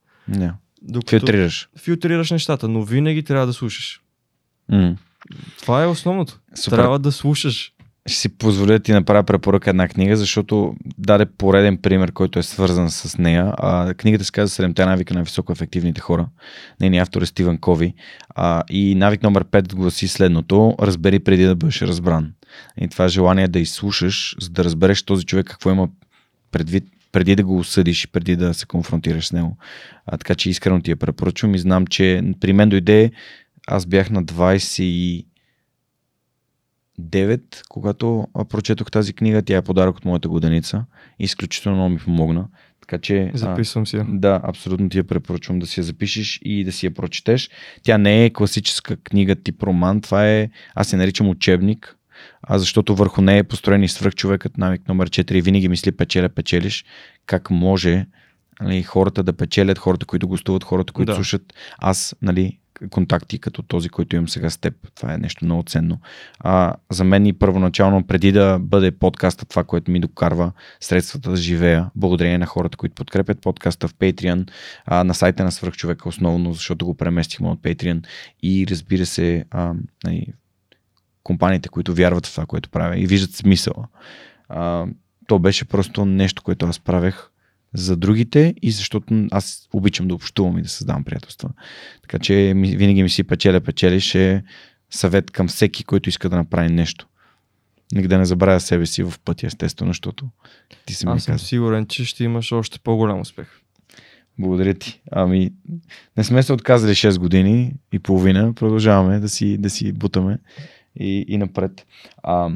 Докато Филтрираш. филтрираш нещата, но винаги трябва да слушаш. М. Това е основното. Супер. Трябва да слушаш. Ще си позволя да ти направя препоръка една книга, защото даде пореден пример, който е свързан с нея. А, книгата се казва Седемте навика на високоефективните хора. Нейният автор е Стивен Кови. А, и навик номер 5 гласи следното. Разбери преди да бъдеш разбран. И това е желание да изслушаш, за да разбереш този човек какво има предвид преди да го осъдиш и преди да се конфронтираш с него. А, така че искрено ти я препоръчвам и знам, че при мен дойде, аз бях на 20 9, когато прочетох тази книга, тя е подарък от моята годеница. Изключително много ми помогна. Така че. Записвам си. я. да, абсолютно ти я препоръчвам да си я запишеш и да си я прочетеш. Тя не е класическа книга тип роман, това е, аз се наричам учебник, а защото върху нея е построен и свръхчовекът навик номер 4 винаги мисли печеля, печелиш, как може нали, хората да печелят, хората, които гостуват, хората, които Да. слушат. Аз, нали, контакти като този, който имам сега с теб. Това е нещо много ценно. А, за мен и първоначално, преди да бъде подкаста, това, което ми докарва средствата да живея, благодарение на хората, които подкрепят подкаста в Patreon, а, на сайта на Свърхчовека основно, защото го преместихме от Patreon и разбира се, а, нали, компаниите, които вярват в това, което правя и виждат смисъла. А, то беше просто нещо, което аз правех за другите и защото аз обичам да общувам и да създавам приятелства. Така че винаги ми си печеля, печелиш е съвет към всеки, който иска да направи нещо. Нека да не забравя себе си в пътя, естествено, защото ти си ми Аз съм казал. сигурен, че ще имаш още по-голям успех. Благодаря ти. Ами, не сме се отказали 6 години и половина. Продължаваме да си, да си бутаме и, и напред. А,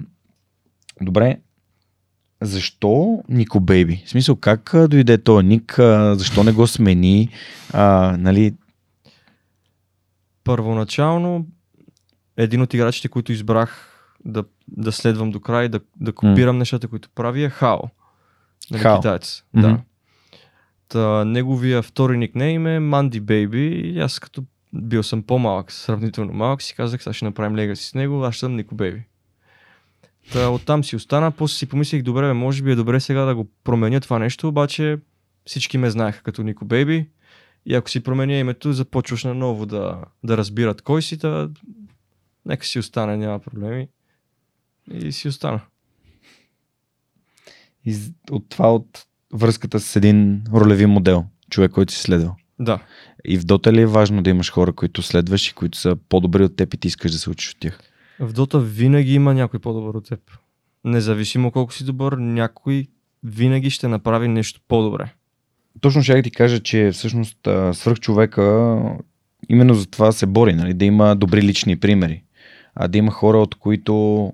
добре, защо Нико Бейби? В смисъл, как дойде този ник? Защо не го смени? А, нали, Първоначално един от играчите, които избрах да, да следвам до край, да, да копирам нещата, които прави е Хао. Нали, Хао. китаец. Мгм. Да. Та, неговия втори никнейм е Манди Бейби и аз като бил съм по-малък, сравнително малък, си казах, сега ще направим легаси с него, аз ще съм Нико Бейби. Та оттам си остана, после си помислих, добре, бе, може би е добре сега да го променя това нещо, обаче всички ме знаеха като Нико Бейби. И ако си променя името, започваш наново да, да разбират кой си, да нека си остане, няма проблеми. И си остана. И от това от връзката с един ролеви модел, човек, който си следва. Да. И в Дота ли е важно да имаш хора, които следваш и които са по-добри от теб и ти искаш да се учиш от тях? В Дота винаги има някой по-добър от теб. Независимо колко си добър, някой винаги ще направи нещо по-добре. Точно ще ти кажа, че всъщност свръхчовека именно за това се бори, нали? да има добри лични примери. А да има хора, от които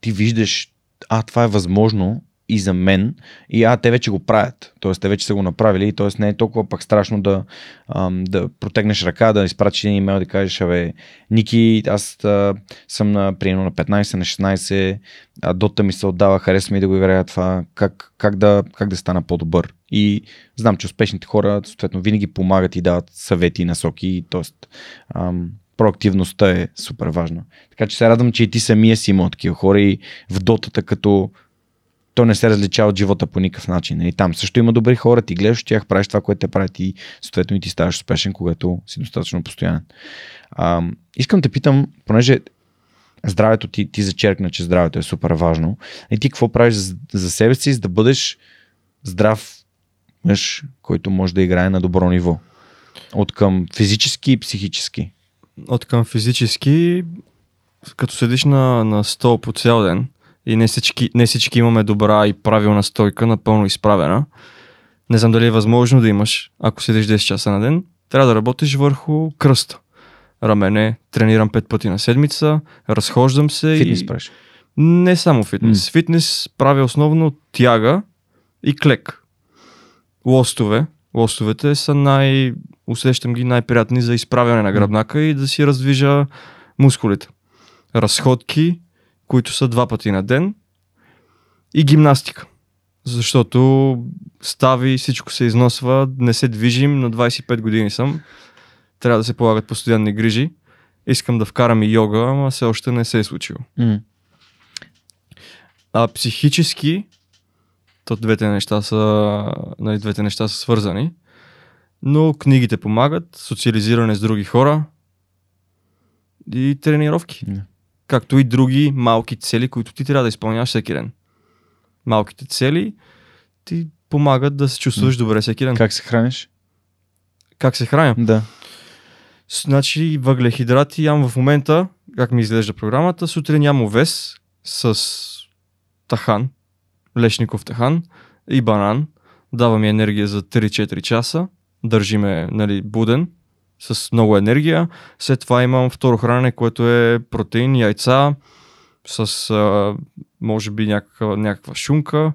ти виждаш, а, това е възможно и за мен, и а, те вече го правят. Тоест, те вече са го направили, и т.е. не е толкова пак страшно да, да протегнеш ръка, да изпратиш един имейл, да кажеш, абе, Ники, аз а, съм на, примерно на 15, на 16, а дота ми се отдава, харесва ми да го играя това, как, как, да, как да стана по-добър. И знам, че успешните хора, съответно, винаги помагат и дават съвети и насоки, т.е. ам, проактивността е супер важна. Така че се радвам, че и ти самия си имал такива хора и в дотата, като то не се различава от живота по никакъв начин. И там също има добри хора, ти гледаш тях, правиш това, което те правят и съответно и ти ставаш успешен, когато си достатъчно постоянен. А, искам да питам, понеже здравето ти, ти зачеркна, че здравето е супер важно. И ти какво правиш за, за себе си, за да бъдеш здрав мъж, който може да играе на добро ниво? От към физически и психически. От към физически, като седиш на, на стол по цял ден и не всички, не всички имаме добра и правилна стойка, напълно изправена, не знам дали е възможно да имаш, ако седиш 10 часа на ден, трябва да работиш върху кръста. Рамене, тренирам 5 пъти на седмица, разхождам се Фитнес и... правиш. Не само фитнес. Фитнес правя основно тяга и клек. Лостове. Лостовете са най... Усещам ги най-приятни за изправяне на гръбнака и да си раздвижа мускулите. Разходки, които са два пъти на ден и гимнастика. Защото стави, всичко се износва, не се движим, на 25 години съм. Трябва да се полагат постоянни грижи. Искам да вкарам и йога, ама все още не се е случило. М. А психически, то двете неща са, нали, двете неща са свързани, но книгите помагат, социализиране с други хора и тренировки. Да. Както и други малки цели, които ти трябва да изпълняваш всеки ден. Малките цели ти помагат да се чувстваш добре всеки ден. Как, се храниш? как се храня? Да. Значи въглехидрати ям в момента, как ми изглежда програмата, сутрин ям овес с тахан, лешников тахан и банан. Дава ми енергия за 3-4 часа, държи ме нали, буден с много енергия. След това имам второ хранене, което е протеин, яйца с а, може би някаква, някаква шунка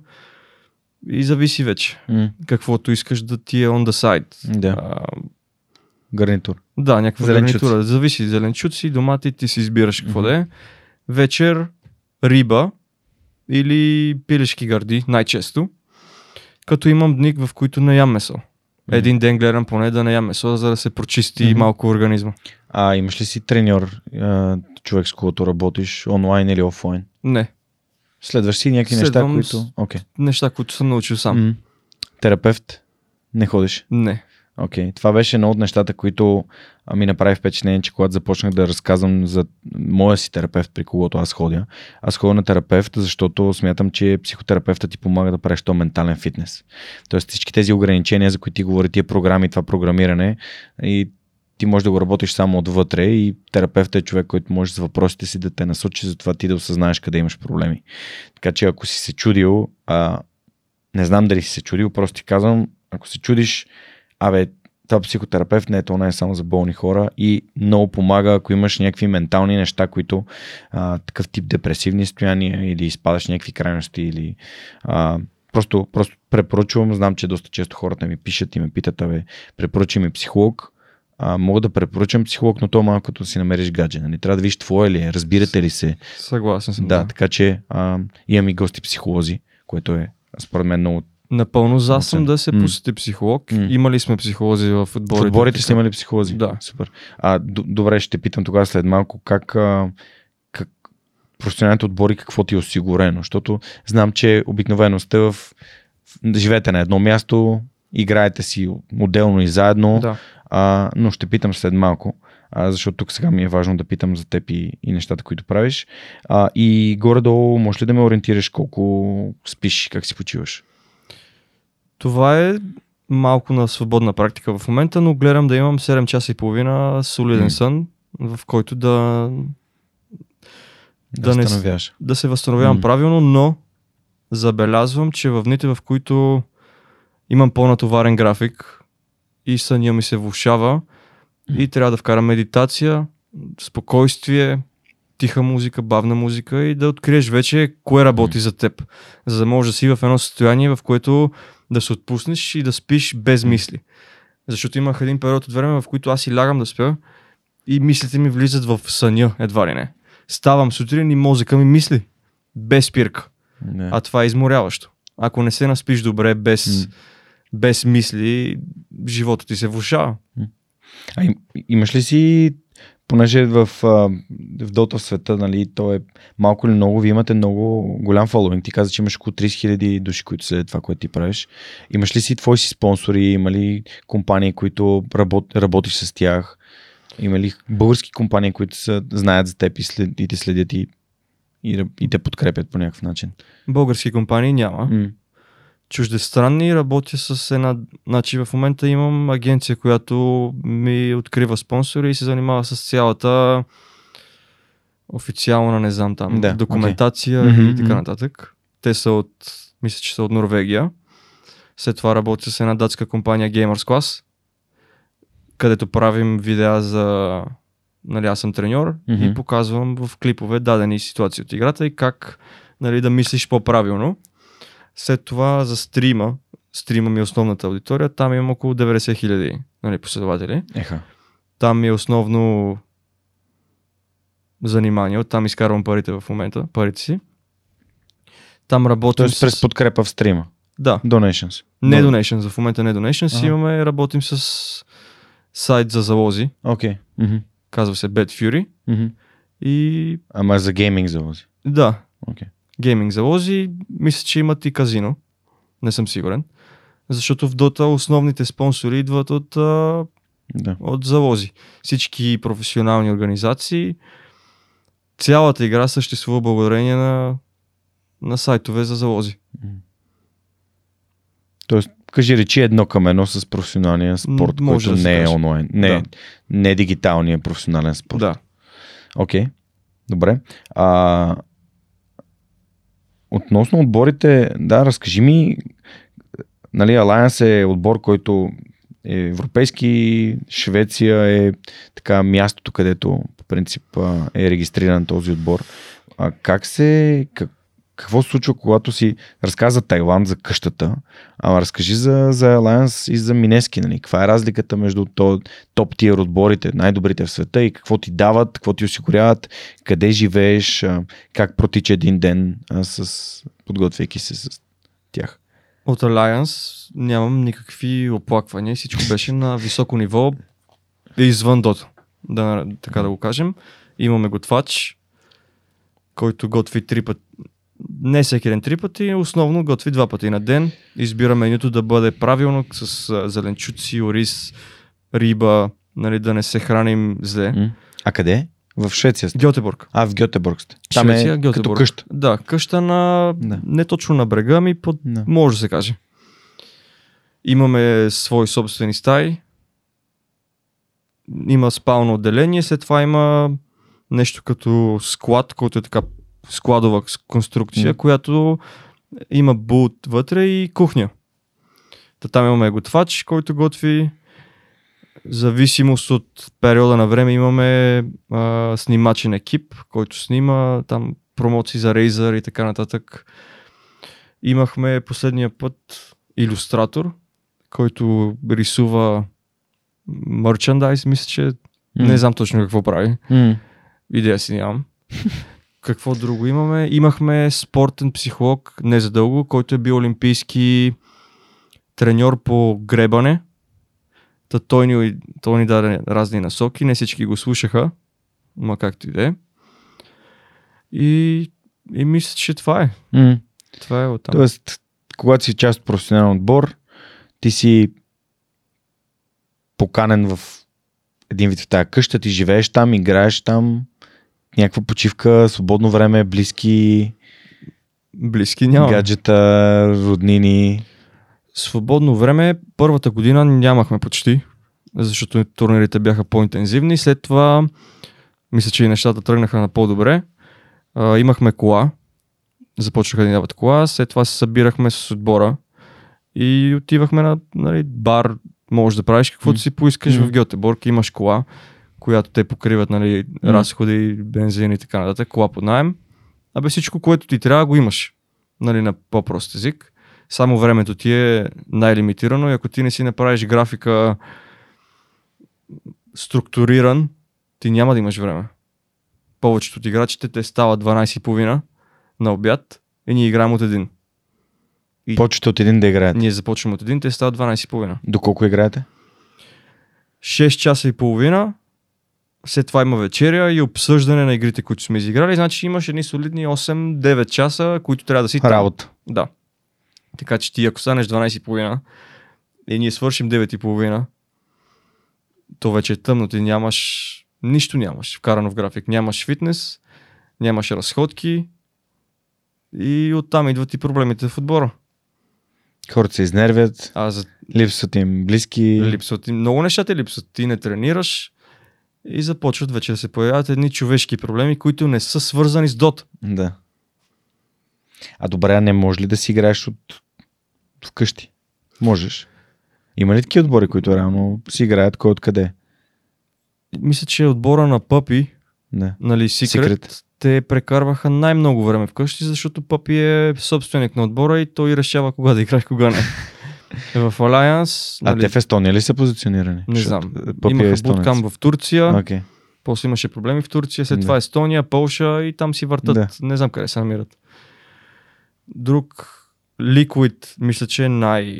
и зависи вече. М. Каквото искаш да ти е on the side. Да. А, Гарнитур. да, някаква Зеленчуци. гарнитура. Зависи. Зеленчуци, домати, ти си избираш какво Мгм. да е. Вечер риба или пилешки гърди, най-често. Като имам дни, в които не ям месо. Един ден гледам поне да не ям месо, за да се прочисти Мгм. малко организма. А имаш ли си треньор, човек с когото работиш, онлайн или офлайн? Не. Следваш си някакви неща, Следвам които... Окей. Неща, които съм научил сам. М. Терапевт? Не ходиш? Не. Окей. Това беше едно от нещата, които ми направи впечатление, че когато започнах да разказвам за моя си терапевт, при когото аз ходя, аз ходя на терапевт, защото смятам, че психотерапевтът ти помага да правиш то ментален фитнес. Тоест всички тези ограничения, за които ти говори тия програми, това програмиране и ти можеш да го работиш само отвътре и терапевтът е човек, който може с въпросите си да те насочи за това ти да осъзнаеш къде имаш проблеми. Така че ако си се чудил, а, не знам дали си се чудил, просто ти казвам, ако се чудиш, абе, това психотерапевт не е то не е само за болни хора и много помага, ако имаш някакви ментални неща, които а, такъв тип депресивни състояния или изпадаш някакви крайности или а, просто, просто препоръчвам, знам, че доста често хората ми пишат и ме питат, абе, препоръчи ми психолог, а, мога да препоръчам психолог, но то е малко като да си намериш гадже. Нали? Трябва да видиш твое ли е, разбирате ли се. Съгласен съм. Да, така че а, имам и гости психолози, което е според мен много, Напълно за съм да се посети психолог. М. Имали сме психолози в В отборите. отборите така. сте имали психолози? Да. Супер. А, д- добре, ще те питам тогава след малко как, а, как професионалните отбори какво ти е осигурено, защото знам, че обикновено сте в, в живеете на едно място, играете си отделно и заедно, Да. а, но ще питам след малко, а, защото тук сега ми е важно да питам за теб и, и нещата, които правиш. А, и горе-долу, можеш ли да ме ориентираш колко спиш, как си почиваш? Това е малко на свободна практика в момента, но гледам да имам 7 часа и половина солиден М. сън, в който да, Да, Да не да се възстановявам М. правилно, но забелязвам, че в дните, в които имам по-натоварен график и съня ми се влушава и трябва да вкарам медитация, спокойствие, тиха музика, бавна музика и да откриеш вече кое работи за теб. За да можеш да си в едно състояние, в което да се отпуснеш и да спиш без мисли. Защото имах един период от време, в който аз си лягам да спя и мислите ми влизат в съня, едва ли не. Ставам сутрин и мозъка ми мисли. Без спирка. Не. А това е изморяващо. Ако не се наспиш добре, без, М. без мисли, живота ти се влушава. А им, имаш ли си, понеже в, в Dota света, нали, то е малко или много, вие имате много голям фоловинг. Ти каза, че имаш около 30 000 души, които следят това, което ти правиш. Имаш ли си твои си спонсори, има ли компании, които работ, работиш с тях? Има ли български компании, които са, знаят за теб и, след, и те следят и, и, и те подкрепят по някакъв начин? Български компании няма. М. Чуждестранни работя с една... Значи в момента имам агенция, която ми открива спонсори и се занимава с цялата официална, не знам там, Да, документация окей. и така нататък. Те са от, мисля, че са от Норвегия. След това работя с една датска компания Gamers Class, където правим видеа за... Нали, аз съм треньор Мгм. и показвам в клипове дадени ситуации от играта и как нали, да мислиш по-правилно. След това за стрима, стрима ми е основната аудитория, там имам около 90 хиляди нали, последователи. Еха. Там ми е основно занимание, оттам изкарвам парите в момента, парите си. Там работим Тоест през с... подкрепа в стрима. Да, Donations. не Но- Donations, в момента не Donations, Ага. имаме, работим с сайт за залози, Окей. Мгм. казва се Bad Fury Мгм. и Ама за гейминг залози. да, Окей. Гейминг залози, мисля, че имат и казино, не съм сигурен, защото в Dota основните спонсори идват от а, Да. от залози. Всички професионални организации. Цялата игра съществува благодарение на, на сайтове за залози. Тоест, кажи речи едно към едно с професионалния спорт, може който да не е онлайн. Не, Да. не е дигиталния професионален спорт. Да. Окей, добре. А, относно отборите, да, разкажи ми, нали, Alliance е отбор, който е европейски, Швеция е така мястото, където по принцип е регистриран този отбор. А как се, как, какво се случва, когато си разказа Тайланд за къщата, ама разкажи за, за Alliance и за Минески, нали? Каква е разликата между то, топ тир отборите, най-добрите в света и какво ти дават, какво ти осигуряват, къде живееш, как протича един ден с, подготвяйки се с тях. От Alliance нямам никакви оплаквания. Всичко беше на високо ниво извън Dota. Да, така да го кажем. Имаме готвач, който готви три пъти. Не всеки ден три пъти, основно готви два пъти на ден. Избира менюто да бъде правилно с а, зеленчуци, ориз, риба, нали, да не се храним зле. А къде? В Швеция сте. Гьотеборг. А, в Гьотеборг сте. Там Швеция, е Гьотеборг. като къща. Да, къща на... Да. Не точно на брега, ми под... Да. Може да се каже. Имаме свои собствени стаи. Има спално отделение, след това има нещо като склад, който е така складова конструкция, М. която има бут вътре и кухня. Та там имаме готвач, който готви. Зависимост от периода на време имаме а, снимачен екип, който снима там промоции за Razer и така нататък. Имахме последния път иллюстратор, който рисува мерчендайз, мисля, че не знам точно какво прави. М. Идея си нямам. Какво друго имаме? Имахме спортен психолог, не задълго, който е бил олимпийски треньор по гребане. Та той ни, той ни даде разни насоки, не всички го слушаха, ма както и да е. И, и мисля, че това е. М. Това е оттам. Тоест, когато си част от професионален отбор, ти си поканен в един вид в тази къща, ти живееш там, играеш там, някаква почивка, свободно време, близки, Близки няма. гаджета, роднини. Свободно време първата година нямахме почти, защото турнирите бяха по-интензивни. След това, мисля, че и нещата тръгнаха на по-добре. А, имахме кола, започнаха да ни дават кола, след това се събирахме с отбора и отивахме на нали, бар, можеш да правиш каквото си поискаш М. в Гьотеборг, имаш кола, която те покриват нали, М. разходи, бензин и така нататък, кола под найем. Абе всичко, което ти трябва, го имаш. Нали, на по-прост език. Само времето ти е най-лимитирано и ако ти не си направиш графика структуриран, ти няма да имаш време. Повечето от играчите те стават 12.30 на обяд и ние играем от един. И Почвате от един да играете. ние започваме от един, те стават 12.30. Доколко играете? 6 часа и половина, след това има вечеря и обсъждане на игрите, които сме изиграли. Значи имаш едни солидни 8-9 часа, които трябва да си там. Работа. Да. Така че ти ако станеш 12.30 и ние свършим 9.30, то вече е тъмно, ти нямаш, нищо нямаш вкарано в график. Нямаш фитнес, нямаш разходки и оттам идват и проблемите в отбора. Хората се изнервят, А за липсват им близки. липсват, и много неща ти липсват. Ти не тренираш и започват вече да се появяват едни човешки проблеми, които не са свързани с дот. Да. А добре, а не може ли да си играеш от вкъщи? Можеш. Има ли такива отбори, които реално си играят кой откъде? Мисля, че отбора на Пъпи Да. нали, Secret, Secret. те прекарваха най-много време вкъщи, защото Пъпи е собственик на отбора и той решава кога да играе, кога не. в Alliance, А нали, те в Естония ли са позиционирани? не Защото, знам, Пъпи е имаха буткам в Турция, Окей. после имаше проблеми в Турция, след Да. това Естония, Полша и там си въртат, Да. не знам къде се намират. Друг Liquid, мисля, че е най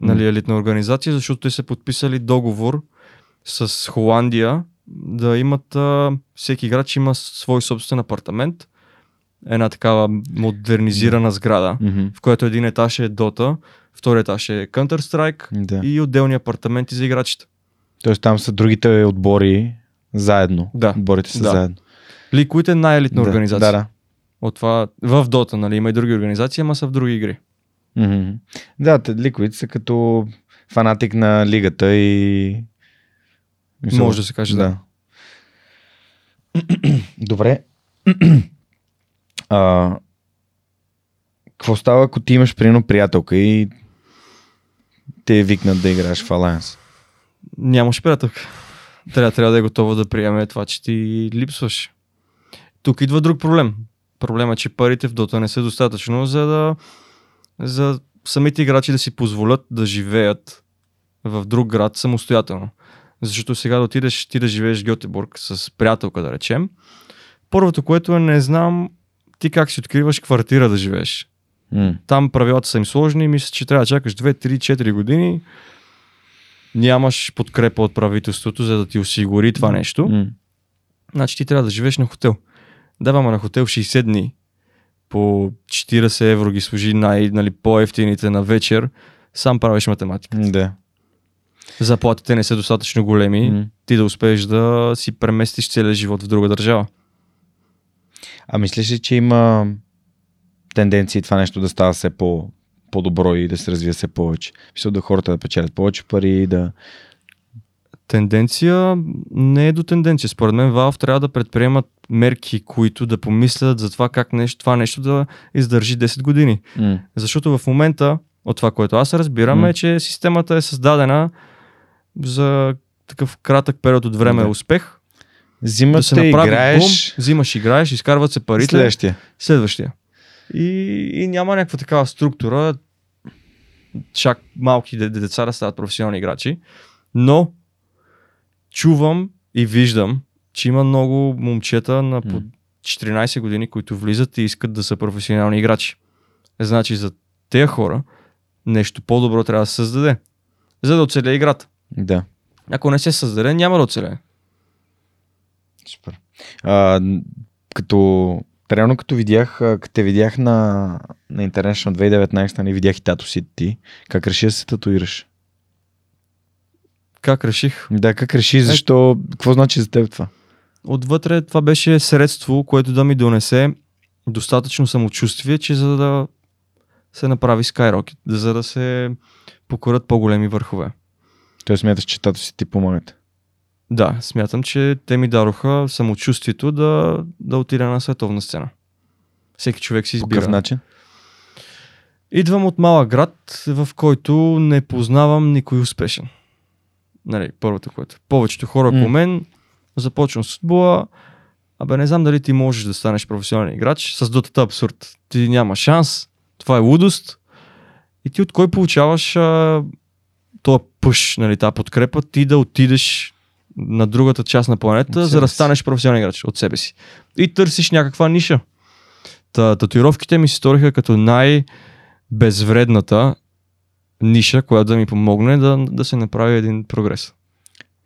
нали, елитна организация, защото те са подписали договор с Холандия да имат, а, всеки играч има свой собствен апартамент, една такава модернизирана сграда, Мгм. в която един етаж е Dota, втори етаж е Counter-Strike Да. и отделни апартаменти за играчите. Тоест там са другите отбори заедно. Да. Отборите са Да. заедно. Liquid е най-елитна Да, организация. Да, да. От това, в Dota, нали, има и други организации, ама са в други игри. Мгм. Да, Liquid са като фанатик на лигата и... Мисъл, Може да се каже, да. Добре. а, какво става, ако ти имаш прино приятелка и те викнат да играеш в Alliance? Нямаш приятелка. Трябва, трябва да е готова да приеме това, че ти липсваш. Тук идва друг проблем. Проблема е, че парите в Дота не са достатъчно, за да за самите играчи да си позволят да живеят в друг град самостоятелно. Защото сега да отидеш ти да живееш в Гьотеборг с приятелка, да речем. Първото, което е, не знам ти как си откриваш квартира да живееш. Там правилата са им сложни, мисля, че трябва да чакаш 2, 3, 4 години. Нямаш подкрепа от правителството, за да ти осигури това нещо. М. Значи ти трябва да живееш на хотел. Даваме на хотел 60 дни. По 40 евро ги служи най, нали, по-ефтините на вечер. Сам правиш математика. Да. Заплатите не са достатъчно големи. М. Ти да успееш да си преместиш целия живот в друга държава. А мислиш ли, че има тенденции това нещо да става все по, по-добро и да се развие все повече? Мисля да хората да печелят повече пари, да... Тенденция не е до тенденция. Според мен Valve трябва да предприемат мерки, които да помислят за това как нещо, това нещо да издържи 10 години. М. Защото в момента, от това, което аз разбирам, М. е, че системата е създадена за такъв кратък период от време Да. успех. Да Взимат се играеш бум, взимаш, играеш, изкарват се парите. следващия. Следващия. И, и няма някаква такава структура, чак малки де- деца да стават професионални играчи. Но чувам и виждам, че има много момчета на по М. 14 години, които влизат и искат да са професионални играчи. Значи за тези хора Нещо по-добро трябва да се създаде, за да оцелее играта. Да. Ако не се създаде, няма да оцелее. Супер. А, като реално като видях, като те видях на, на International 2019, нали, видях и тато си ти, как реши да се татуираш? Как реших? Да, как реши, защо, какво значи за теб това? Отвътре това беше средство, което да ми донесе достатъчно самочувствие, че за да се направи Skyrocket, за да се покорят по-големи върхове. Той смяташ, че тато си ти помагат. Да, смятам, че те ми дароха самочувствието да, да отида на световна сцена. Всеки човек си По избира. какъв начин? Идвам от малък град, в който не познавам никой успешен. Нали, първото което. Повечето хора по мен започвам с футбола, абе не знам дали ти можеш да станеш професионален играч, с дотата абсурд. Ти няма шанс, това е лудост. И ти от кой получаваш а, този пъш, нали, тази подкрепа, ти да отидеш на другата част на планета, за да станеш професионален играч от себе си. И търсиш някаква ниша. Та, татуировките ми се сториха като най- безвредната ниша, която да ми помогне да, да се направи един прогрес.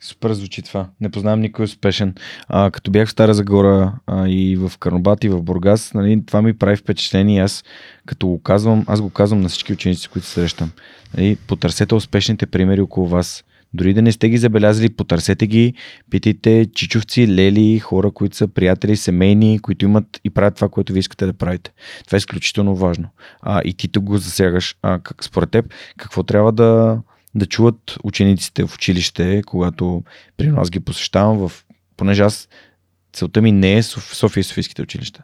Супер звучи това. Не познавам никой успешен. А, като бях в Стара Загора а, и в Карнобат и в Бургас, нали, това ми прави впечатление. Аз като го казвам, аз го казвам на всички ученици, които срещам. Нали, потърсете успешните примери около вас. Дори да не сте ги забелязали, потърсете ги, питайте чичовци, лели, хора, които са приятели, семейни, които имат и правят това, което ви искате да правите. Това е изключително важно. А, и ти тук го засягаш. А, как, според теб, какво трябва да, да чуват учениците в училище, когато при нас ги посещавам, в... понеже аз целта ми не е Соф- София и Софийските училища.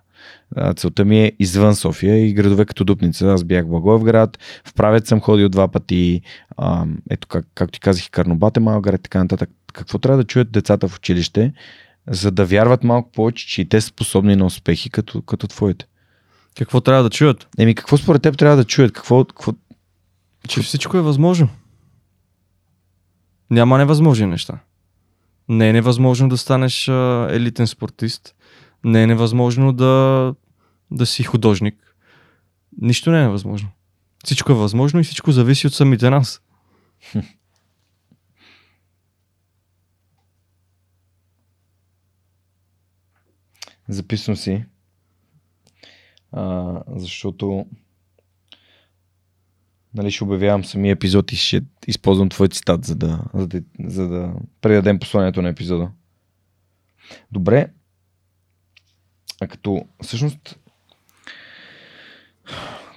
Целта ми е извън София и градове като Дупница. Аз бях в Благоевград, в Правец съм ходил два пъти, а, ето как, както ти казах Карнобат е малък град така нататък. Какво трябва да чуят децата в училище, за да вярват малко повече, че и те са способни на успехи като, като твоите? Какво трябва да чуят? Еми, какво според теб трябва да чуят? Какво, какво... Че всичко е възможно. Няма невъзможни неща. Не е невъзможно да станеш а, елитен спортист. Не е невъзможно да, да си художник. Нищо не е невъзможно. Всичко е възможно и всичко зависи от самите нас. Записвам си. А, защото нали, ще обявявам самия епизод и ще използвам твой цитат, за да, за да, за да предадем посланието на епизода. Добре. А като всъщност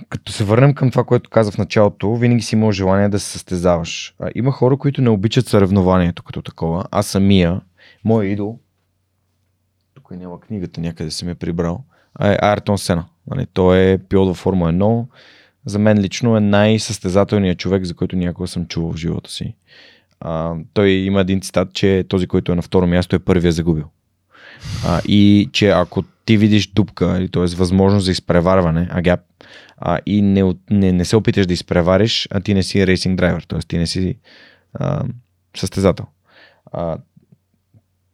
като се върнем към това, което казах в началото, винаги си имал желание да се състезаваш. А, има хора, които не обичат съревнованието като такова. Аз самия, мой идол, тук няма книгата, някъде съм я прибрал, а е Айртон Сена. Нали, той е пилот във Формула 1. За мен лично е най-състезателният човек, за който някога съм чувал в живота си. А, той има един цитат, че този, който е на второ място е първия загубил. А, и че ако ти видиш дупка, т.е. възможност за изпреварване, а гап, а, и не, не, не се опиташ да изпревариш, а ти не си рейсинг драйвер, т.е. ти не си а, състезател. А,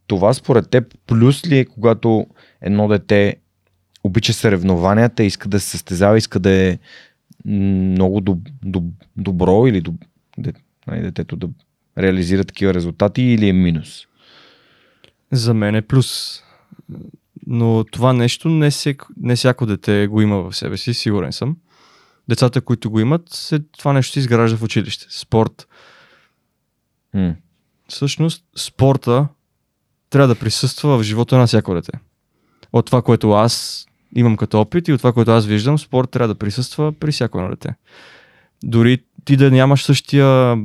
това според теб плюс ли е, когато едно дете обича съревнованията, иска да се състезава, иска да е много доб, доб, добро или доб, нали, детето да реализира такива резултати или е минус? За мен е плюс. Но това нещо не, всек, не всяко дете го има в себе си, сигурен съм. Децата, които го имат, се, това нещо се изгражда в училище. Спорт. М. Всъщност, спорта трябва да присъства в живота на всяко дете. От това, което аз имам като опит и от това, което аз виждам, спорт трябва да присъства при всяко едно дете. Дори ти да нямаш същия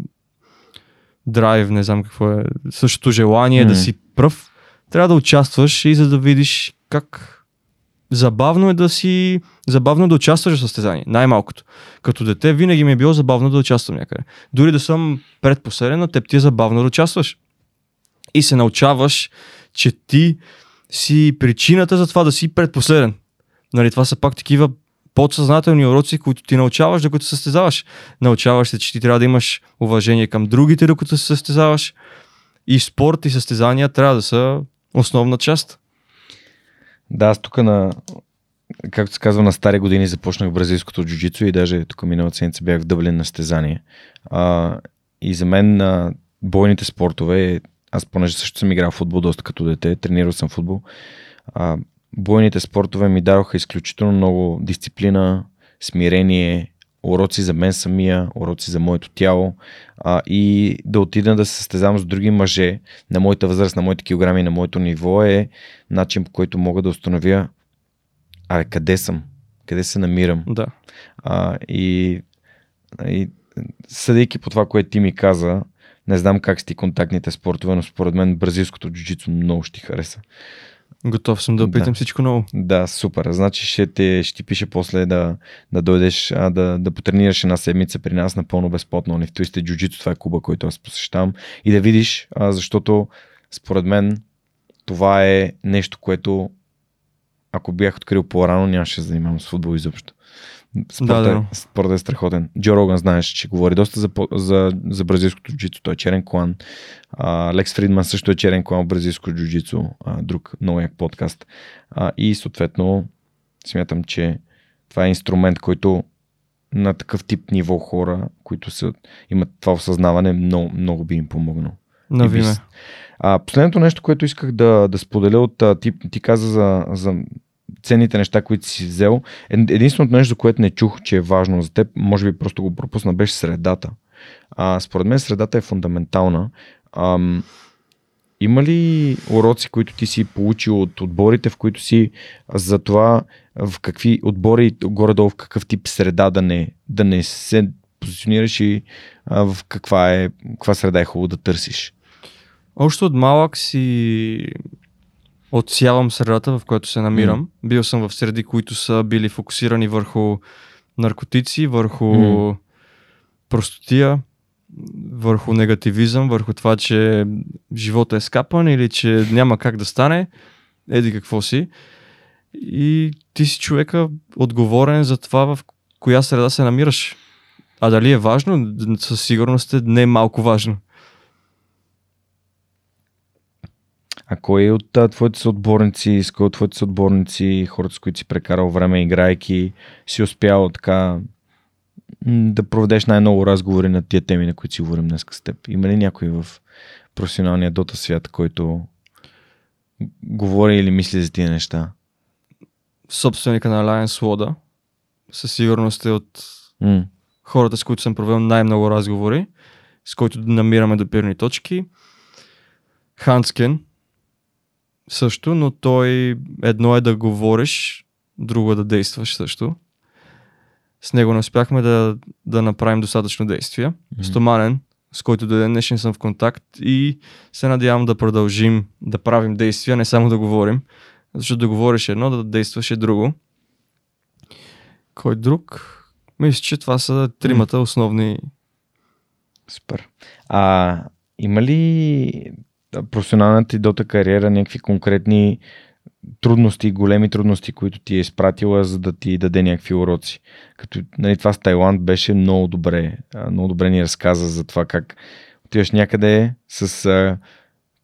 драйв, не знам какво е, същото желание М. да си пръв, трябва да участваш и за да видиш как забавно е да си, забавно е да участваш в състезание, най-малкото. Като дете винаги ми е било забавно да участвам някъде. Дори да съм предпоследен, на теб ти е забавно да участваш. И се научаваш, че ти си причината за това да си предпоследен. Нали, това са пак такива подсъзнателни уроци, които ти научаваш, докато състезаваш. Научаваш се, че ти трябва да имаш уважение към другите, докато се състезаваш. И спорт и състезания трябва да са основна част. Да, аз тук на... както се казва, на стари години започнах бразилското джуджицу и даже тук миналата седмица бях в Дъблин на стезание. А, и за мен а, бойните спортове, аз понеже също съм играл футбол доста като дете, тренирал съм футбол, а, бойните спортове ми дадоха изключително много дисциплина, смирение, уроци за мен самия, уроци за моето тяло а, и да отида да се състезавам с други мъже на моята възраст, на моите килограми, на моето ниво е начин по който мога да установя а къде съм, къде се намирам. Да. А, и, и съдейки по това, което ти ми каза, не знам как сте контактните спортове, но според мен бразилското джуджицу много ще ти хареса. Готов съм да опитам Да. всичко ново. Да, супер. Значи ще, те, ще ти пише после да, да дойдеш, а, да, да потренираш една седмица при нас напълно безплатно. Не в Twisted Jiu-Jitsu, това е клуба, който аз посещавам. И да видиш, а, защото според мен това е нещо, което ако бях открил по-рано, нямаше да занимавам с футбол изобщо. Спортът, Да, е, да. спортът е страхотен. Джо Роган, знаеш, че говори доста за, за, за бразилското джуджицу. Той е черен клан. А, Лекс Фридман също е черен клан в бразилско джуджицу. Друг много як подкаст. А, и съответно смятам, че това е инструмент, който на такъв тип ниво хора, които са, имат това осъзнаване, много, много би им помогнал. Навиме. А, последното нещо, което исках да, да споделя от ти, ти каза за, за ценните неща, които си взел. Ед- Единственото нещо, за което не чух, че е важно за теб, може би просто го пропусна, беше средата. А, според мен средата е фундаментална. Ам, има ли уроци, които ти си получил от отборите, в които си за това в какви отбори, горе-долу в какъв тип среда да не, да не се позиционираш и а, в каква, е, каква среда е хубаво да търсиш? Още от малък си отсявам средата, в която се намирам. М. Бил съм в среди, които са били фокусирани върху наркотици, върху М. простотия, върху негативизъм, върху това, че живота е скапан или че няма как да стане. Еди какво си. И ти си човека отговорен за това в коя среда се намираш. А дали е важно? Със сигурност е не малко важно. А кой от а, твоите съотборници, с кой от твоите съотборници, хората с които си прекарал време играйки, си успял така да проведеш най-много разговори на тия теми, на които си говорим днес с теб? Има ли някой в професионалния дота свят, който говори или мисли за тия неща? собственика на Alliance Лода. Със сигурност е от М, хората, с които съм провел най-много разговори, с които намираме допирни точки. Ханскен също, но той едно е да говориш, друго е да действаш също. С него не успяхме да, да направим достатъчно действия. Мгм. Стоманен, с който до ден днешен съм в контакт и се надявам да продължим да правим действия, не само да говорим. Защото да говориш едно, да действаш е друго. Кой друг? Мисля, че това са тримата основни. Супер. А има ли професионалната ти дота кариера някакви конкретни трудности, големи трудности, които ти е изпратила, за да ти даде някакви уроци? Като нали, това с Тайланд беше много добре. Много добре ни разказа за това как отиваш някъде с а,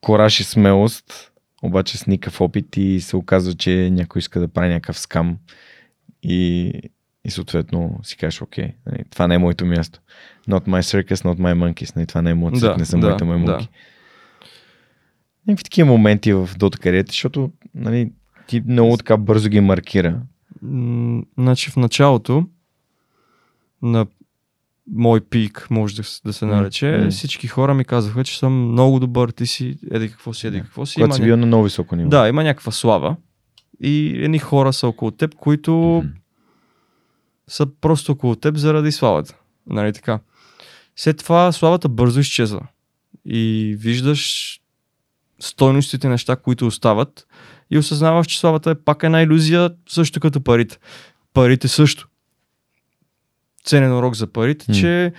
кораж и смелост, обаче с никакъв опит и се оказва, че някой иска да прави някакъв скам и, и съответно си кажеш, окей, нали, това не е моето място. Not my circus, not my monkeys. Нали, това не е моят цирк, Да, не са да, моите маймунки. да. Някакви такива моменти в дота кариерата, защото нали, ти много така бързо ги маркира. Значи в началото на мой пик, може да, да се нарече, м. всички хора ми казаха, че съм много добър, ти си, еди какво си, еди какво си. Когато си ня- бил на много високо ниво. Да, има някаква слава. И едни хора са около теб, които Мгм. са просто около теб заради славата. Нали така? След това славата бързо изчезва. И виждаш стойностите неща, които остават и осъзнаваш, че славата е пак една иллюзия, също като парите. Парите също. Ценен урок за парите, М. че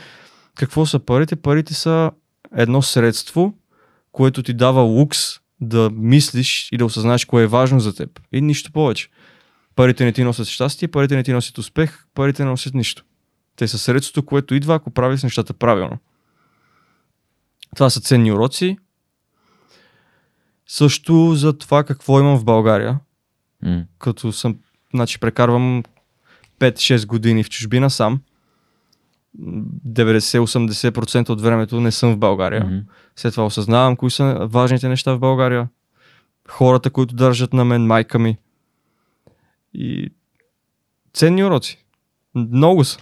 какво са парите? Парите са едно средство, което ти дава лукс да мислиш и да осъзнаеш кое е важно за теб. И нищо повече. Парите не ти носят щастие, парите не ти носят успех, парите не носят нищо. Те са средството, което идва, ако правиш нещата правилно. Това са ценни уроци. Също за това какво имам в България, М. като съм значи прекарвам 5-6 години в чужбина сам. 90-80% от времето не съм в България. Мгм. След това осъзнавам кои са важните неща в България. Хората, които държат на мен, майка ми. И ценни уроци. Много са.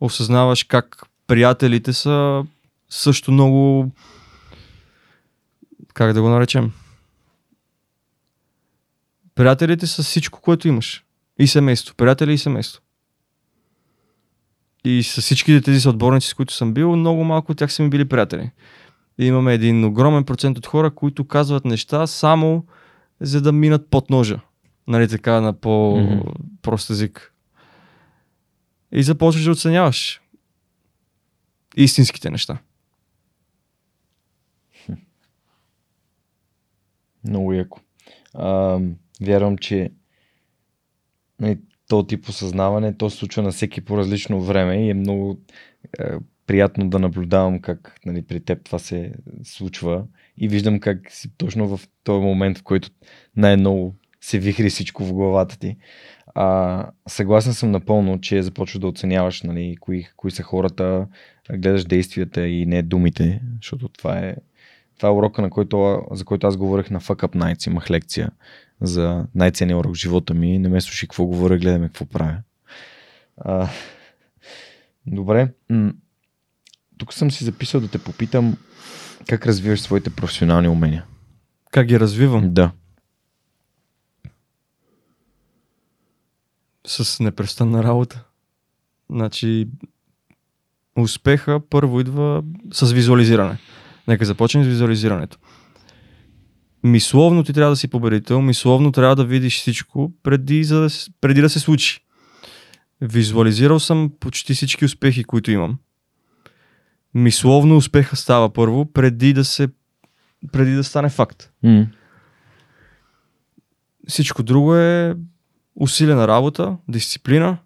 Осъзнаваш как приятелите са също много... Как да го наречем? Приятелите са всичко, което имаш. И семейство. Приятели и семейство. И с всичките тези съотборници, с които съм бил, много малко от тях са ми били приятели. И имаме един огромен процент от хора, които казват неща само за да минат под ножа. Нали така, на по-прост език. И започваш да оценяваш истинските неща. Много яко. А, вярвам, че нали, този тип осъзнаване, то се случва на всеки по различно време и е много е, приятно да наблюдавам как нали, при теб това се случва и виждам как си точно в този момент, в който най-много се вихри всичко в главата ти. А, съгласен съм напълно, че започваш да оценяваш нали, кои, кои са хората, гледаш действията и не думите, защото това е това е урока, на който, за който аз говорех на Fuck Up Nights. Имах лекция за най-ценния урок в живота ми. Не ме слушай какво говоря, гледаме какво правя. А, добре. Тук съм си записал да те попитам как развиваш своите професионални умения. Как ги развивам? Да. С непрестанна работа. Значи, успеха първо идва с визуализиране. Нека започнем с визуализирането. Мисловно ти трябва да си победител, мисловно трябва да видиш всичко преди, за да, преди да се случи. Визуализирал съм почти всички успехи, които имам. Мисловно успеха става първо, преди да се преди да стане факт. М- Всичко друго е усилена работа, дисциплина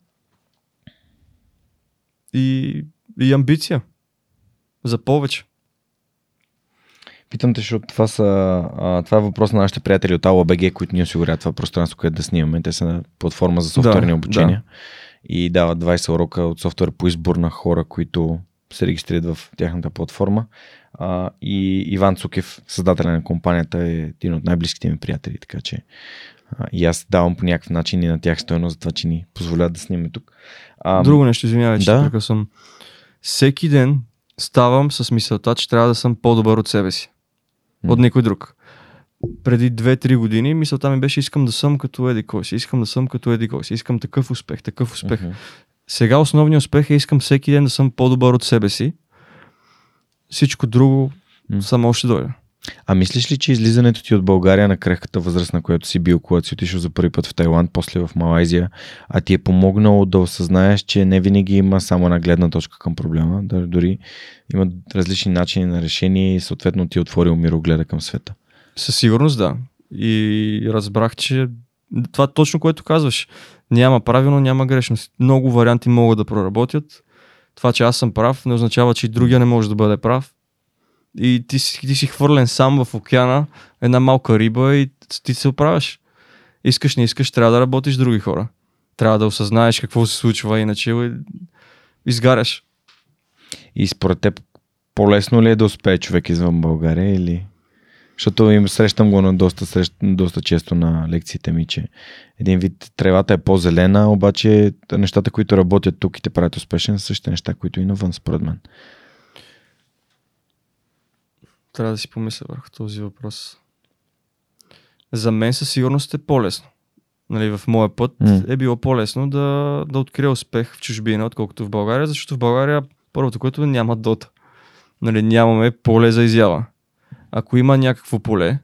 и, и амбиция за повече. Питам те, защото това, са, а, това е въпрос на нашите приятели от ALBG, които ни осигуряват това пространство, където да снимаме. Те са на платформа за софтуерни Да, обучения и дават 20 урока от софтуер по избор на хора, които се регистрират в тяхната платформа. А, и Иван Цукев, създателя на компанията, е един от най-близките ми приятели, така че а, и аз давам по някакъв начин и на тях стойност за това, че ни позволяват да снимаме тук. А, Друго нещо, извинявай, че да. да. прекъсвам. Всеки ден ставам с мисълта, че трябва да съм по-добър от себе си. М. От никой друг. Преди 2-3 години мисълта ми беше искам да съм като Еди кой си, искам да съм като Еди кой си, искам такъв успех, такъв успех. мгм. Сега основният успех е искам всеки ден да съм по-добър от себе си. Всичко друго М. само ще дойде. А мислиш ли, че излизането ти от България на крехката възраст, на която си бил, когато си отишъл за първи път в Тайланд, после в Малайзия, а ти е помогнало да осъзнаеш, че не винаги има само една гледна точка към проблема, да, дори има различни начини на решение и съответно ти е отворил мирогледа към света. Със сигурност да. И разбрах, че това точно което казваш. Няма правилно, няма грешно. Много варианти могат да проработят. Това, че аз съм прав, не означава, че и другия не може да бъде прав. И ти, ти си хвърлен сам в океана, една малка риба и ти се оправяш. Искаш, не искаш, трябва да работиш с други хора. Трябва да осъзнаеш какво се случва, иначе изгаряш. И според теб по-лесно ли е да успее човек извън България или... Защото им срещам го на доста, срещ, доста често на лекциите ми, че един вид тревата е по-зелена, обаче нещата, които работят тук и те правят успешен, са същите неща, които и навън, според мен. Трябва да си помисля върху този въпрос. За мен със сигурност е по-лесно. Нали, в моя път mm. е било по-лесно да, да открия успех в чужбина, отколкото в България, защото в България първото, което няма дота. Нали, нямаме поле за изява. Ако има някакво поле,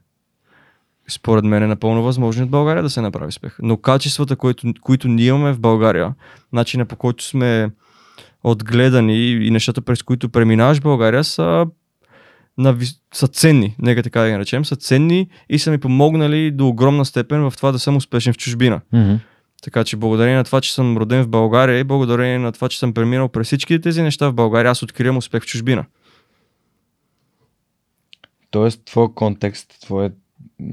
според мен е напълно възможно от България да се направи успех. Но качествата, които, които ние имаме в България, начина по който сме отгледани и нещата, през които преминаваш в България, са на, са ценни, нека така да ги наречем, са ценни и са ми помогнали до огромна степен в това да съм успешен в чужбина. Mm-hmm. Така че благодарение на това, че съм роден в България и благодарение на това, че съм преминал през всички тези неща в България, аз откривам успех в чужбина. Тоест, твой контекст, твоят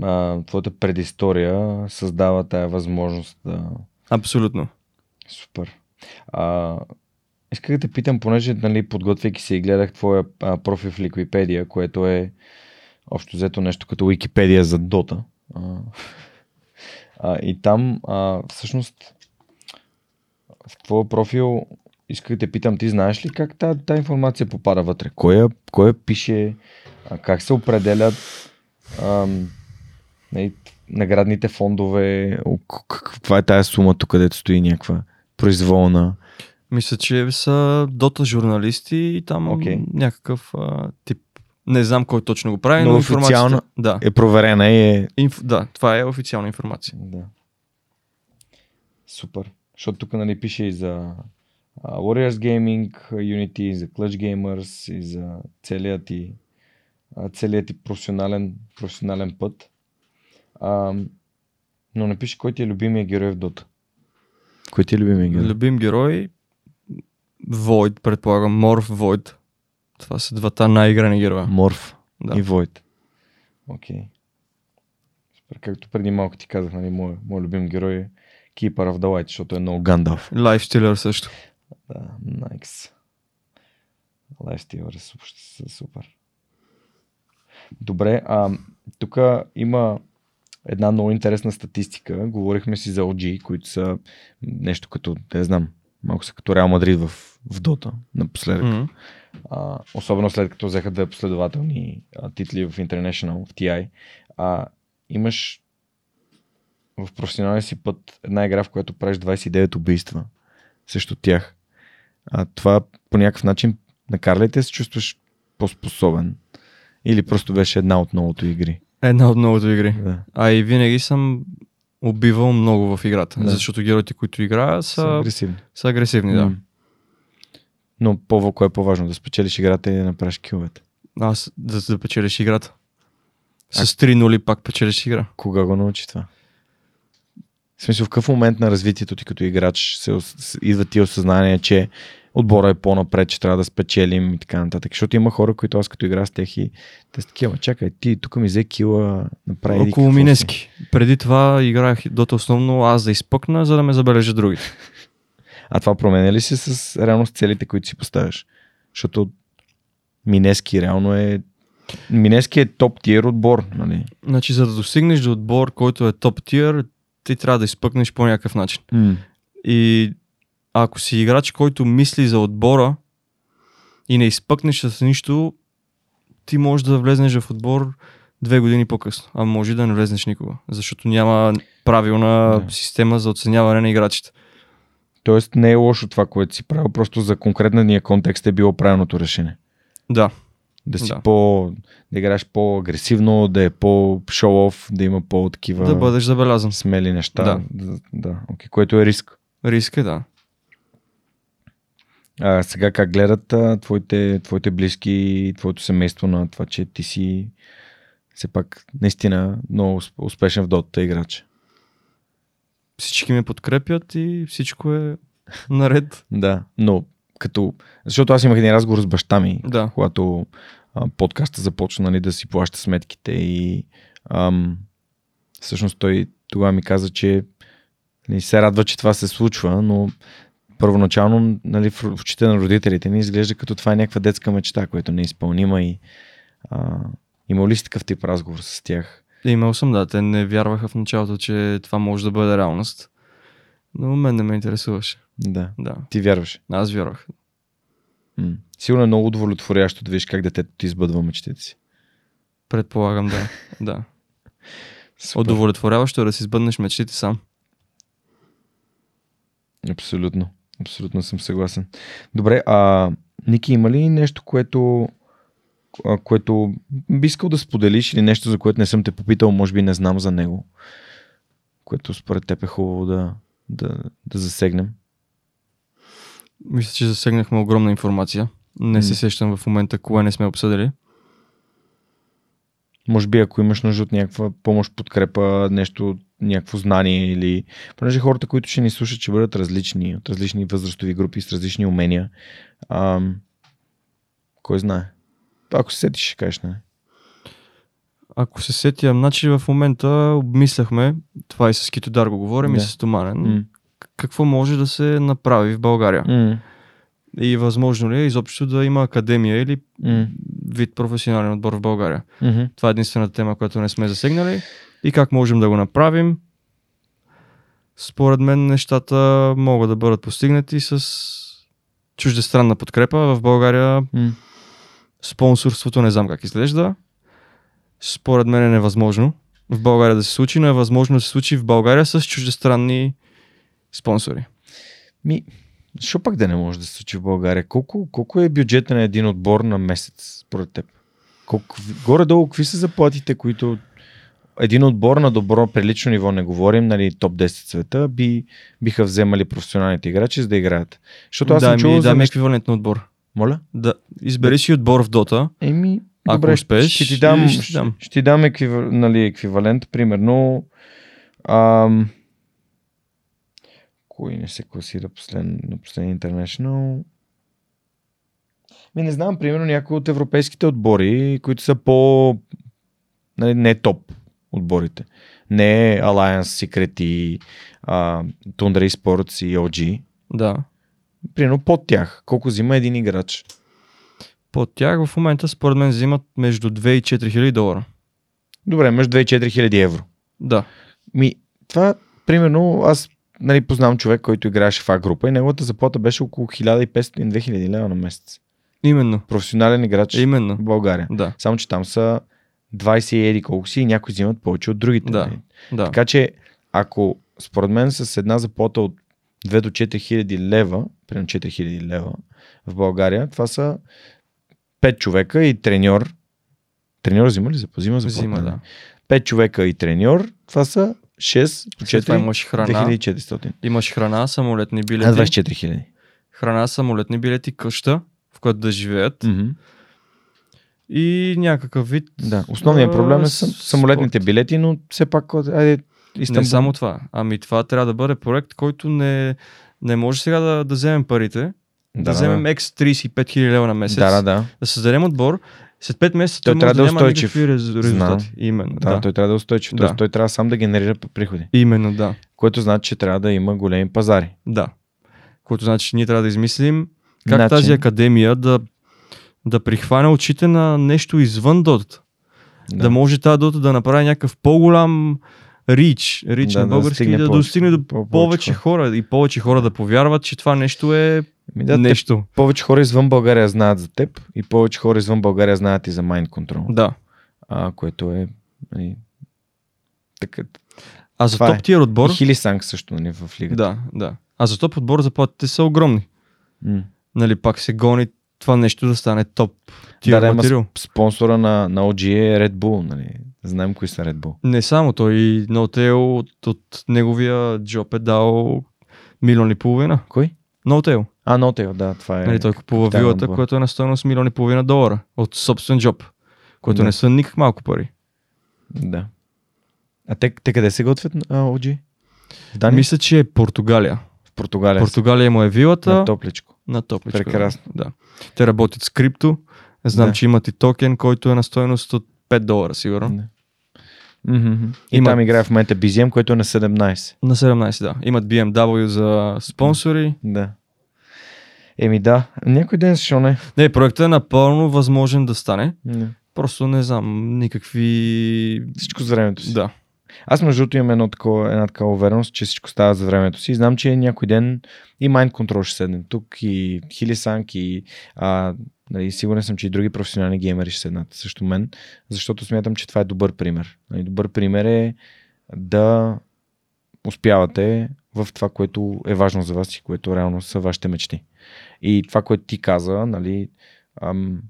а, твоята предистория създава тая възможност да... Абсолютно. Супер. А, исках да те питам, понеже нали, подготвяйки се и гледах твоя а, профил в Ликвипедия, което е общо взето нещо като Википедия за Дота. А, а, и там а, всъщност в твоя профил исках да те питам, ти знаеш ли как тази та информация попада вътре? Кой я, кой я пише? А, как се определят ам, нали, наградните фондове? Каква е тая сума тук, където стои някаква произволна? Мисля, че са дота журналисти и там Окей. някакъв а, тип. Не знам кой точно го прави, Но но, информацията... официална- Да. Е проверена и е... Инф... да, това е официална информация. Да. Супер. Защото тук нали, пише и за а, Warriors Gaming, Unity, и за Clutch Gamers, и за целият ти, целият ти професионален, професионален път. А, но не пише кой ти е любимия герой в Dota. Кой ти е любимия герой? Любим герой Void, предполагам. Морф Void. Това са двата най-играни героя. Морф Да. и Void. Окей. Супер. Както преди малко ти казах, нали, мой, мой любим герой е Keeper of the Light, защото е много Гандалф. Lifestealer също. Да, найкс. Лайфстилър са са супер. Добре, а, тук има една много интересна статистика. Говорихме си за OG, които са нещо като, не знам, малко са като Реал Мадрид в, в Дота напоследък. Мгм. А, особено след като взеха две последователни а, титли в International, в TI. А, имаш в професионалния си път една игра, в която правиш 29 убийства срещу тях. А това по някакъв начин накара ли те се чувстваш по-способен? Или просто беше една от многото игри? Една от многото игри. Да. А и винаги съм убивал много в играта. Да. Защото героите, които играя, са, Са агресивни. са агресивни, да. Но по кое е по-важно? Да спечелиш играта или да направиш киловете? Аз да, да печелиш играта. С 3 нули пак печелиш игра. Кога го научи това? В смисъл, в какъв момент на развитието ти като играч се, идва ти осъзнание, че отбора е по-напред, че трябва да спечелим и така нататък. Защото има хора, които аз като игра с тях и те са такива, чакай, ти тук ми взе кила, направи Около какво си». Минески. Преди това играех дота основно аз да изпъкна, за да ме забележат другите. А това променя ли се с реално с целите, които си поставяш? Защото Минески реално е Минески е топ тир отбор, нали? Значи, за да достигнеш до отбор, който е топ тир, ти трябва да изпъкнеш по някакъв начин. Mm. И ако си играч, който мисли за отбора и не изпъкнеш с нищо, ти можеш да влезнеш в отбор две години по-късно. А може да не влезнеш никога. Защото няма правилна Да. система за оценяване на играчите. Тоест не е лошо това, което си правил, просто за конкретния контекст е било правилното решение. Да. Да си Да. по... да играеш по-агресивно, да е по-шоу-оф, да има по-такива Да бъдеш забелязан. смели неща. Да. да, да окей, което е риск. Риск е, да. А сега как гледат а, твоите, твоите близки и твоето семейство на това, че ти си все пак наистина много усп- успешен в дотата играч? Всички ме подкрепят и всичко е наред. Да, но като... Защото аз имах един разговор с баща ми, Да. когато а, подкаста започна нали, да си плаща сметките и ам, всъщност той тогава ми каза, че нали, се радва, че това се случва, но първоначално нали, в очите на родителите ни изглежда като това е някаква детска мечта, която не е изпълнима и а, има ли си такъв тип разговор с тях? Имал съм, да. Те не вярваха в началото, че това може да бъде реалност. Но мен не ме интересуваше. Да. Да. Ти вярваш. Аз вярвах. М. Сигурно е много удовлетворящо да видиш как детето ти избъдва мечтите си. Предполагам, да. да. Супер. Удовлетворяващо е да си сбъднеш мечтите сам. Абсолютно. Абсолютно съм съгласен. Добре, а Ники, има ли нещо, което, което би искал да споделиш или нещо, за което не съм те попитал, може би не знам за него, което според теб е хубаво да, да, да засегнем? Мисля, че засегнахме огромна информация. Не се сещам в момента кое не сме обсъдили. Може би ако имаш нужда от някаква помощ, подкрепа, нещо, някакво знание или... Понеже хората, които ще ни слушат, ще бъдат различни, от различни възрастови групи, с различни умения. Ам... Кой знае? Ако се сетиш, ще кажеш, не? ако се сетя, значи в момента обмисляхме, това и с Китодар го говорим, и Да. с Томанен, М. какво може да се направи в България. М. И възможно ли е изобщо да има академия или М. вид професионален отбор в България. Мгм. Това е единствената тема, която не сме засегнали. И как можем да го направим? Според мен нещата могат да бъдат постигнати с чуждестранна подкрепа. В България М. спонсорството не знам как изглежда. Според мен е невъзможно в България да се случи, но е възможно да се случи в България с чуждестранни спонсори. Ми, защо пак да не може да се случи в България? Колко, колко е бюджета на един отбор на месец, според теб? Колко, горе-долу, какви са заплатите, които един отбор на добро, прилично ниво, не говорим, нали, топ 10 света, би, биха вземали професионалните играчи, за да играят. Защото аз да, съм чувал ми, за да ми еквивалент на отбор. Моля? Да, избери си отбор в Дота. Еми, Ако добре, успееш, ще ти дам, ще ще, дам. ще ти дам еквив, нали, еквивалент, примерно. Ам, кой не се класира послед, на последния International? Ми не знам, примерно някои от европейските отбори, които са по... Нали, не топ отборите. Не Alliance, Secret и а, Tundra Esports и OG. Да. Примерно под тях. Колко взима един играч? Под тях в момента според мен взимат между 2 и 4 хиляди долара. Добре, между 2 и 4 хиляди евро. Да. Ми, това, примерно, аз нали, познавам човек, който играеше в А група и неговата заплата беше около 1500-2000 лева на месец. Именно. Професионален играч Именно. в България. Да. Само, че там са 20 и еди колко си и някои взимат повече от другите. Да. нали? Да. Така че, ако според мен с една заплата от 2 до 4 хиляди лева, примерно 4 хиляди лева в България, това са 5 човека и треньор. Треньор взима ли? Взима заплата. Взима, нали? да. 5 човека и треньор, това са 6 по След това 4, имаш храна. 2400. Имаш храна, самолетни билети. 24 хиляди. Храна, самолетни билети, къща, в която да живеят. Мгм. И някакъв вид. Да, основният а, проблем е с- самолетните спорт. билети, но все пак, айде, Истанбул. Не само това. Ами това трябва да бъде проект, който не, не може сега да, да вземем парите, да, да, да вземем. X 35 хиляди лева на месец, Да, да, да. да създадем отбор, след 5 месеца Той трябва да да, е устойчив. резултати. Знам. Именно, Да, да. той трябва да е устойчив. Да. Тоест, той трябва сам да генерира приходи. Именно, да. Което значи, че трябва да има големи пазари. Да. Което значи, че ние трябва да измислим как Начин. тази академия да, да прихване очите на нещо извън дотата. Да. да може тази дота да направи някакъв по-голям рич, рич Да, на да български, да, повече- достигне до по- повече повече хора и повече хора да повярват, че това нещо е Ми, да, те, нещо. повече хора извън България знаят за теб и повече хора извън България знаят и за Mind Control. Да. А, което е... Нали, така, А за топ е. тир отбор, и Хилисанг също нали, в лигата. да, да. А за топ отбор заплатите са огромни. М. Нали, пак се гони това нещо да стане топ тир Да, да, материал. с- спонсора на, на OG е Red Bull. Нали. Знаем кои са Red Bull. Не само той, и Ноутейл от, от неговия джоб е дал милион и половина. Кой? Ноутейл. А, Noteo, да, това е. Нали, той купува вилата, отбора. която е на стоеност милион и половина долара от собствен джоб, което Да. не са никак малко пари. Да. А те, те къде се готвят а, OG? Мисля, че е Португалия. В Португалия. Португалия му е вилата На топличко. на топличка. Прекрасно. Да. Те работят с крипто. Знам, Да. че имат и токен, който е на стоеност от 5 долара, сигурно. Да. Мгм. И там играе в момента BZM, който е на 17. На 17, да. Имат BMW за спонсори. Да. Еми да, някой ден защо не? Не, проектът е напълно възможен да стане. Не. Просто не знам, никакви... Всичко с времето си. Да. Аз между другото имам едно такова, една такава увереност, че всичко става за времето си. Знам, че някой ден и Mind Control ще седне тук, и Хилисанг, и а, нали, сигурен съм, че и други професионални геймери ще седнат също мен, защото смятам, че това е добър пример. Нали, добър пример е да успявате в това, което е важно за вас и което реално са вашите мечти. И това, което ти каза, нали, ам,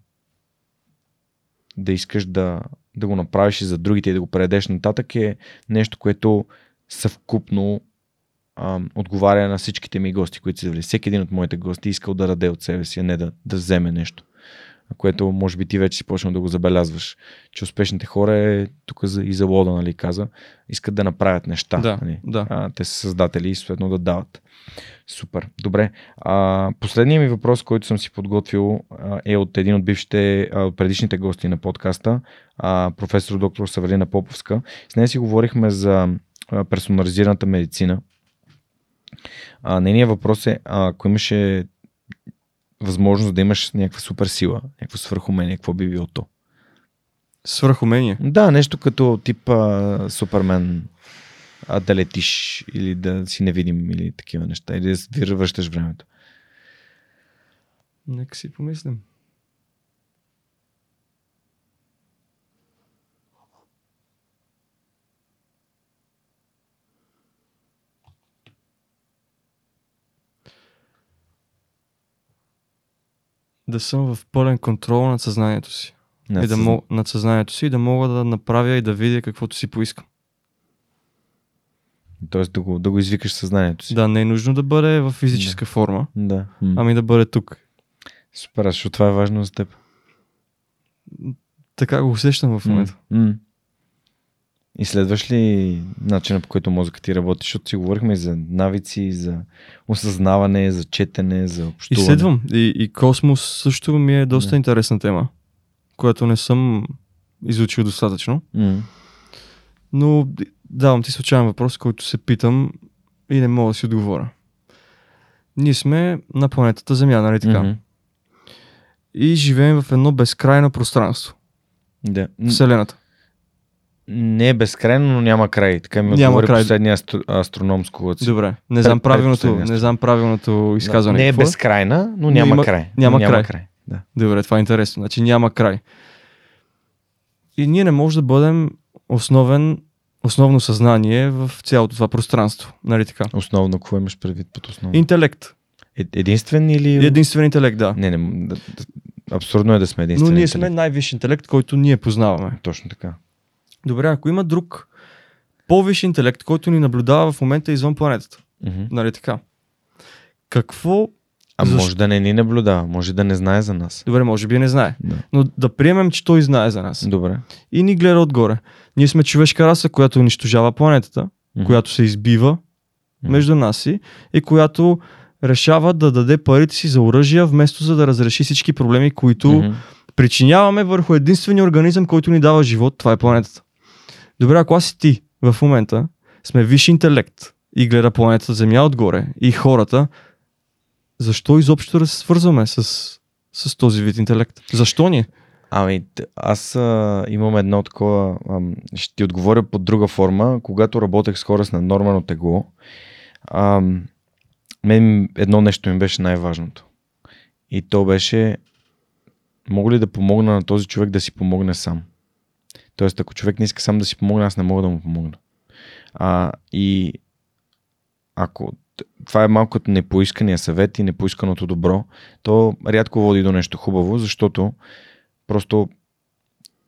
да искаш да, да го направиш и за другите и да го предадеш нататък е нещо, което съвкупно ам, отговаря на всичките ми гости, които са завели. Всеки един от моите гости е искал да даде от себе си, а не да, да вземе нещо. Което може би ти вече си почнал да го забелязваш, че успешните хора е тук и за Лода, нали, каза, искат да направят неща. Да, нали? да. А, те са създатели и съответно да дават. Супер. Добре. А, последният ми въпрос, който съм си подготвил е от един от бившите, а, предишните гости на подкаста, а, професор доктор Савелина Поповска. С нея си говорихме за персонализираната медицина. А, нейният въпрос е, ако имаше възможност да имаш някаква супер сила, някакво свърхумение, какво би било то? Свръхумение. Да, нещо като типа Супермен, а да летиш или да си невидим или такива неща, или да връщаш времето. Нека си помислим. Да съм в пълен контрол над съзнанието си. Не, и да мог, над съзнанието си и да мога да направя и да видя каквото си поискам. Тоест да го, да го извикаш съзнанието си. Да, не е нужно да бъде в физическа форма, Да. Ами да бъде тук. Супер, защото това е важно за теб. Така го усещам в момента. М. М. Изследваш ли начина по който мозъкът ти работи? Защото си говорихме и за навици, за осъзнаване, за четене, за общуване. Изследвам. И, и космос също ми е доста Да. интересна тема, която не съм изучил достатъчно. М. Но давам ти случайен въпрос, който се питам и не мога да си отговоря. Ние сме на планетата Земя, нали така? Мгм. И живеем в едно безкрайно пространство. Да. Вселената. Не е безкрайно, но няма край. Така ми Няма отговори край. последния астро, астрономско лъц. Добре. Не знам правилното, не знам правилното изказване. Не е какво безкрайна, но няма има- край. няма Но край. край. Да. Добре, това е интересно. Значи няма край. И ние не можем да бъдем основен, основно съзнание в цялото това пространство. Нали така? Основно, какво имаш предвид под основно? Интелект. Е, единствен или... Единствен интелект, да. Не, не, да, да, абсурдно е да сме Но единствен. ние сме най-висш интелект, който ние познаваме. Точно така. Добре, ако има друг по-висш интелект, който ни наблюдава в момента извън планетата. Мгм. Нали така? Какво... А Защо? може да не ни наблюдава, може да не знае за нас. Добре, може би не знае. Да. Но да приемем, че той знае за нас. Добре. И ни гледа отгоре. Ние сме човешка раса, която унищожава планетата, Мгм. която се избива Мгм. между нас си и която решава да даде парите си за оръжия, вместо за да разреши всички проблеми, които Мгм. причиняваме върху единствения организъм, който ни дава живот, това е планетата. Добре, ако аз и ти в момента сме висш интелект и гледа планетата Земя отгоре и хората, защо изобщо да се свързваме с, с този вид интелект? Защо ни? Ами, аз а, имам едно такова, ам, ще ти отговоря под друга форма. Когато работех с хора с наднормално тегло, ам, мен едно нещо ми беше най-важното. И то беше, мога ли да помогна на този човек да си помогне сам? Тоест, ако човек не иска сам да си помогне, аз не мога да му помогна. А, и ако това е малко като непоискания съвет и непоисканото добро, то рядко води до нещо хубаво, защото просто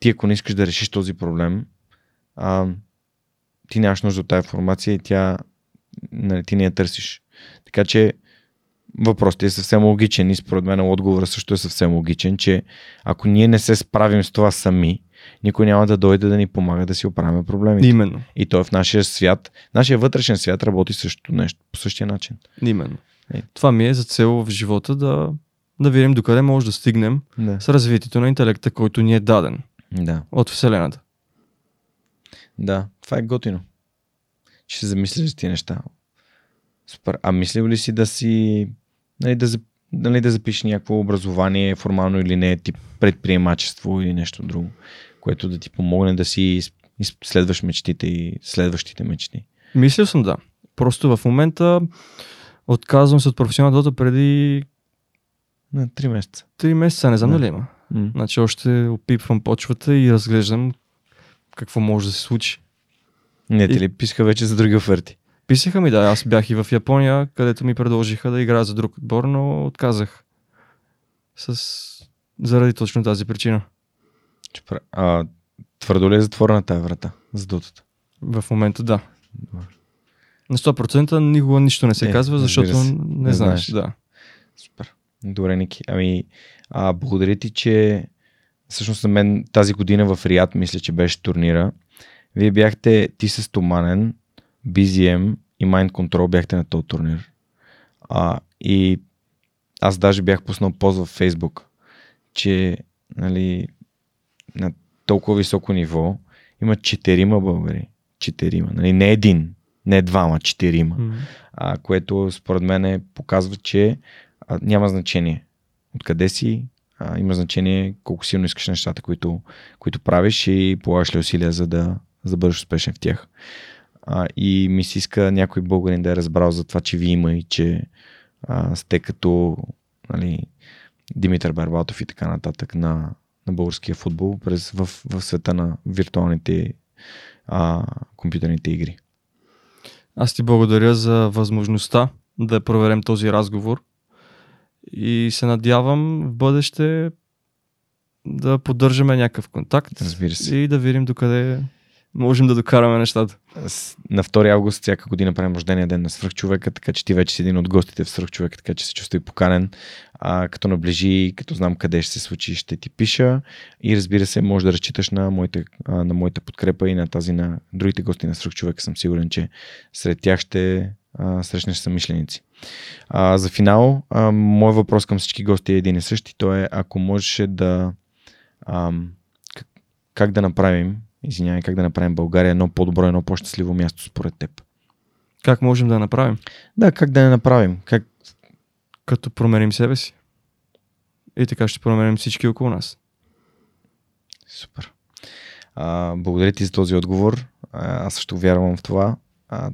ти ако не искаш да решиш този проблем, а, ти нямаш нужда от тази информация и тя, нали, ти не я търсиш. Така че въпросът е съвсем логичен и според мен отговорът също е съвсем логичен, че ако ние не се справим с това сами, никой няма да дойде да ни помага да си оправяме проблемите. Именно. И то е в нашия свят. Нашия вътрешен свят работи също нещо по същия начин. Именно. Е. Това ми е за цел в живота да, да видим докъде може да стигнем Да. с развитието на интелекта, който ни е даден Да. от Вселената. Да, това е готино. Ще се замислиш за тия неща. Супер. А мислил ли си да си, нали, да, нали, да запишеш някакво образование, формално или не, тип предприемачество или нещо друго, което да ти помогне да си изследваш мечтите и следващите мечти? Мислил съм да. Просто в момента отказвам се от професионалната преди На три месеца. 3 месеца, не знам Да. дали има. М. Значи още опипвам почвата и разглеждам какво може да се случи. Не те И- ли писаха вече за други оферти? Писаха ми, да, аз бях и в Япония, където ми предложиха да играя за друг отбор, но отказах. С... Заради точно тази причина. Че пра- А, твърдо ли е затворена тази врата за дотата? В момента да. Добре. На 100% никога нищо не се Е, казва, защото не, Не знаеш. Да. Супер. Добре, Ники. Ами, а, благодаря ти, че всъщност за мен тази година в Риад, мисля, че беше турнира. Вие бяхте ти с Томанен, BZM и Mind Control бяхте на този турнир. А, и аз даже бях пуснал пост в Фейсбук, че нали, на толкова високо ниво има четирима българи. Четирима. Нали, не един, не двама, четирима. А, което според мен показва, че а, няма значение откъде си, а, има значение колко силно искаш нещата, които, които правиш и полагаш ли усилия, за да, за да бъдеш успешен в тях. А, и ми се иска някой българин да е разбрал за това, че ви има и че а, сте като нали, Димитър Барбатов и така нататък на, на българския футбол през, в, в света на виртуалните а, компютърните игри. Аз ти благодаря за възможността да проверим този разговор и се надявам в бъдеще да поддържаме някакъв контакт Разбира се. и да видим докъде можем да докараме нещата. На 2 август всяка година правим рождения ден на свръхчовека, така че ти вече си един от гостите в свръхчовека, така че се чувствай поканен. А, като наближи, като знам къде ще се случи, ще ти пиша. И разбира се, може да разчиташ на моята, а, на моята подкрепа и на тази на другите гости на свръхчовека. Съм сигурен, че сред тях ще а, срещнеш съмишленици. А, за финал, а, мой въпрос към всички гости е един и същи. То е, ако можеше да... Как, как да направим, извинявай, как да направим България едно по-добро, едно по-щастливо място според теб? Как можем да направим? Да, как да не направим? Как... Като променим себе си. И така ще променим всички около нас. Супер. А, благодаря ти за този отговор. А, аз също вярвам в това. А,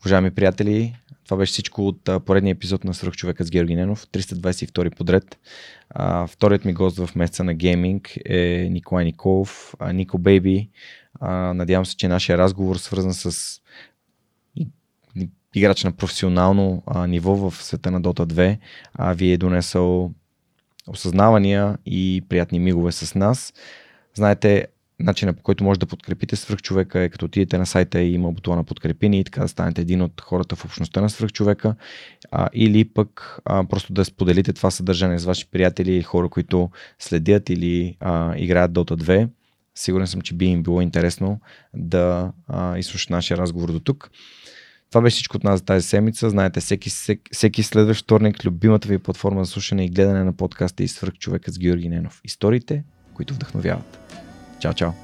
уважаеми приятели, това беше всичко от поредния епизод на Свръхчовека с Георги Ненов, 322 подред. А, вторият ми гост в месеца на гейминг е Николай Николов, а, Нико Бейби. А, надявам се, че нашия разговор, свързан с играч на професионално а, ниво в света на Dota 2, а, ви е донесъл осъзнавания и приятни мигове с нас. Знаете, начинът по който може да подкрепите свръхчовека е като отидете на сайта и има бутона подкрепи ни и така да станете един от хората в общността на свръхчовека а, или пък а, просто да споделите това съдържание с ваши приятели или хора, които следят или а, играят Dota 2. Сигурен съм, че би им било интересно да а, изслушат нашия разговор до тук. Това беше всичко от нас за тази седмица. Знаете, всеки, всеки, следващ вторник любимата ви платформа за слушане и гледане на подкаста и свръхчовекът с Георги Ненов. Историите, които вдъхновяват. Чао, чао!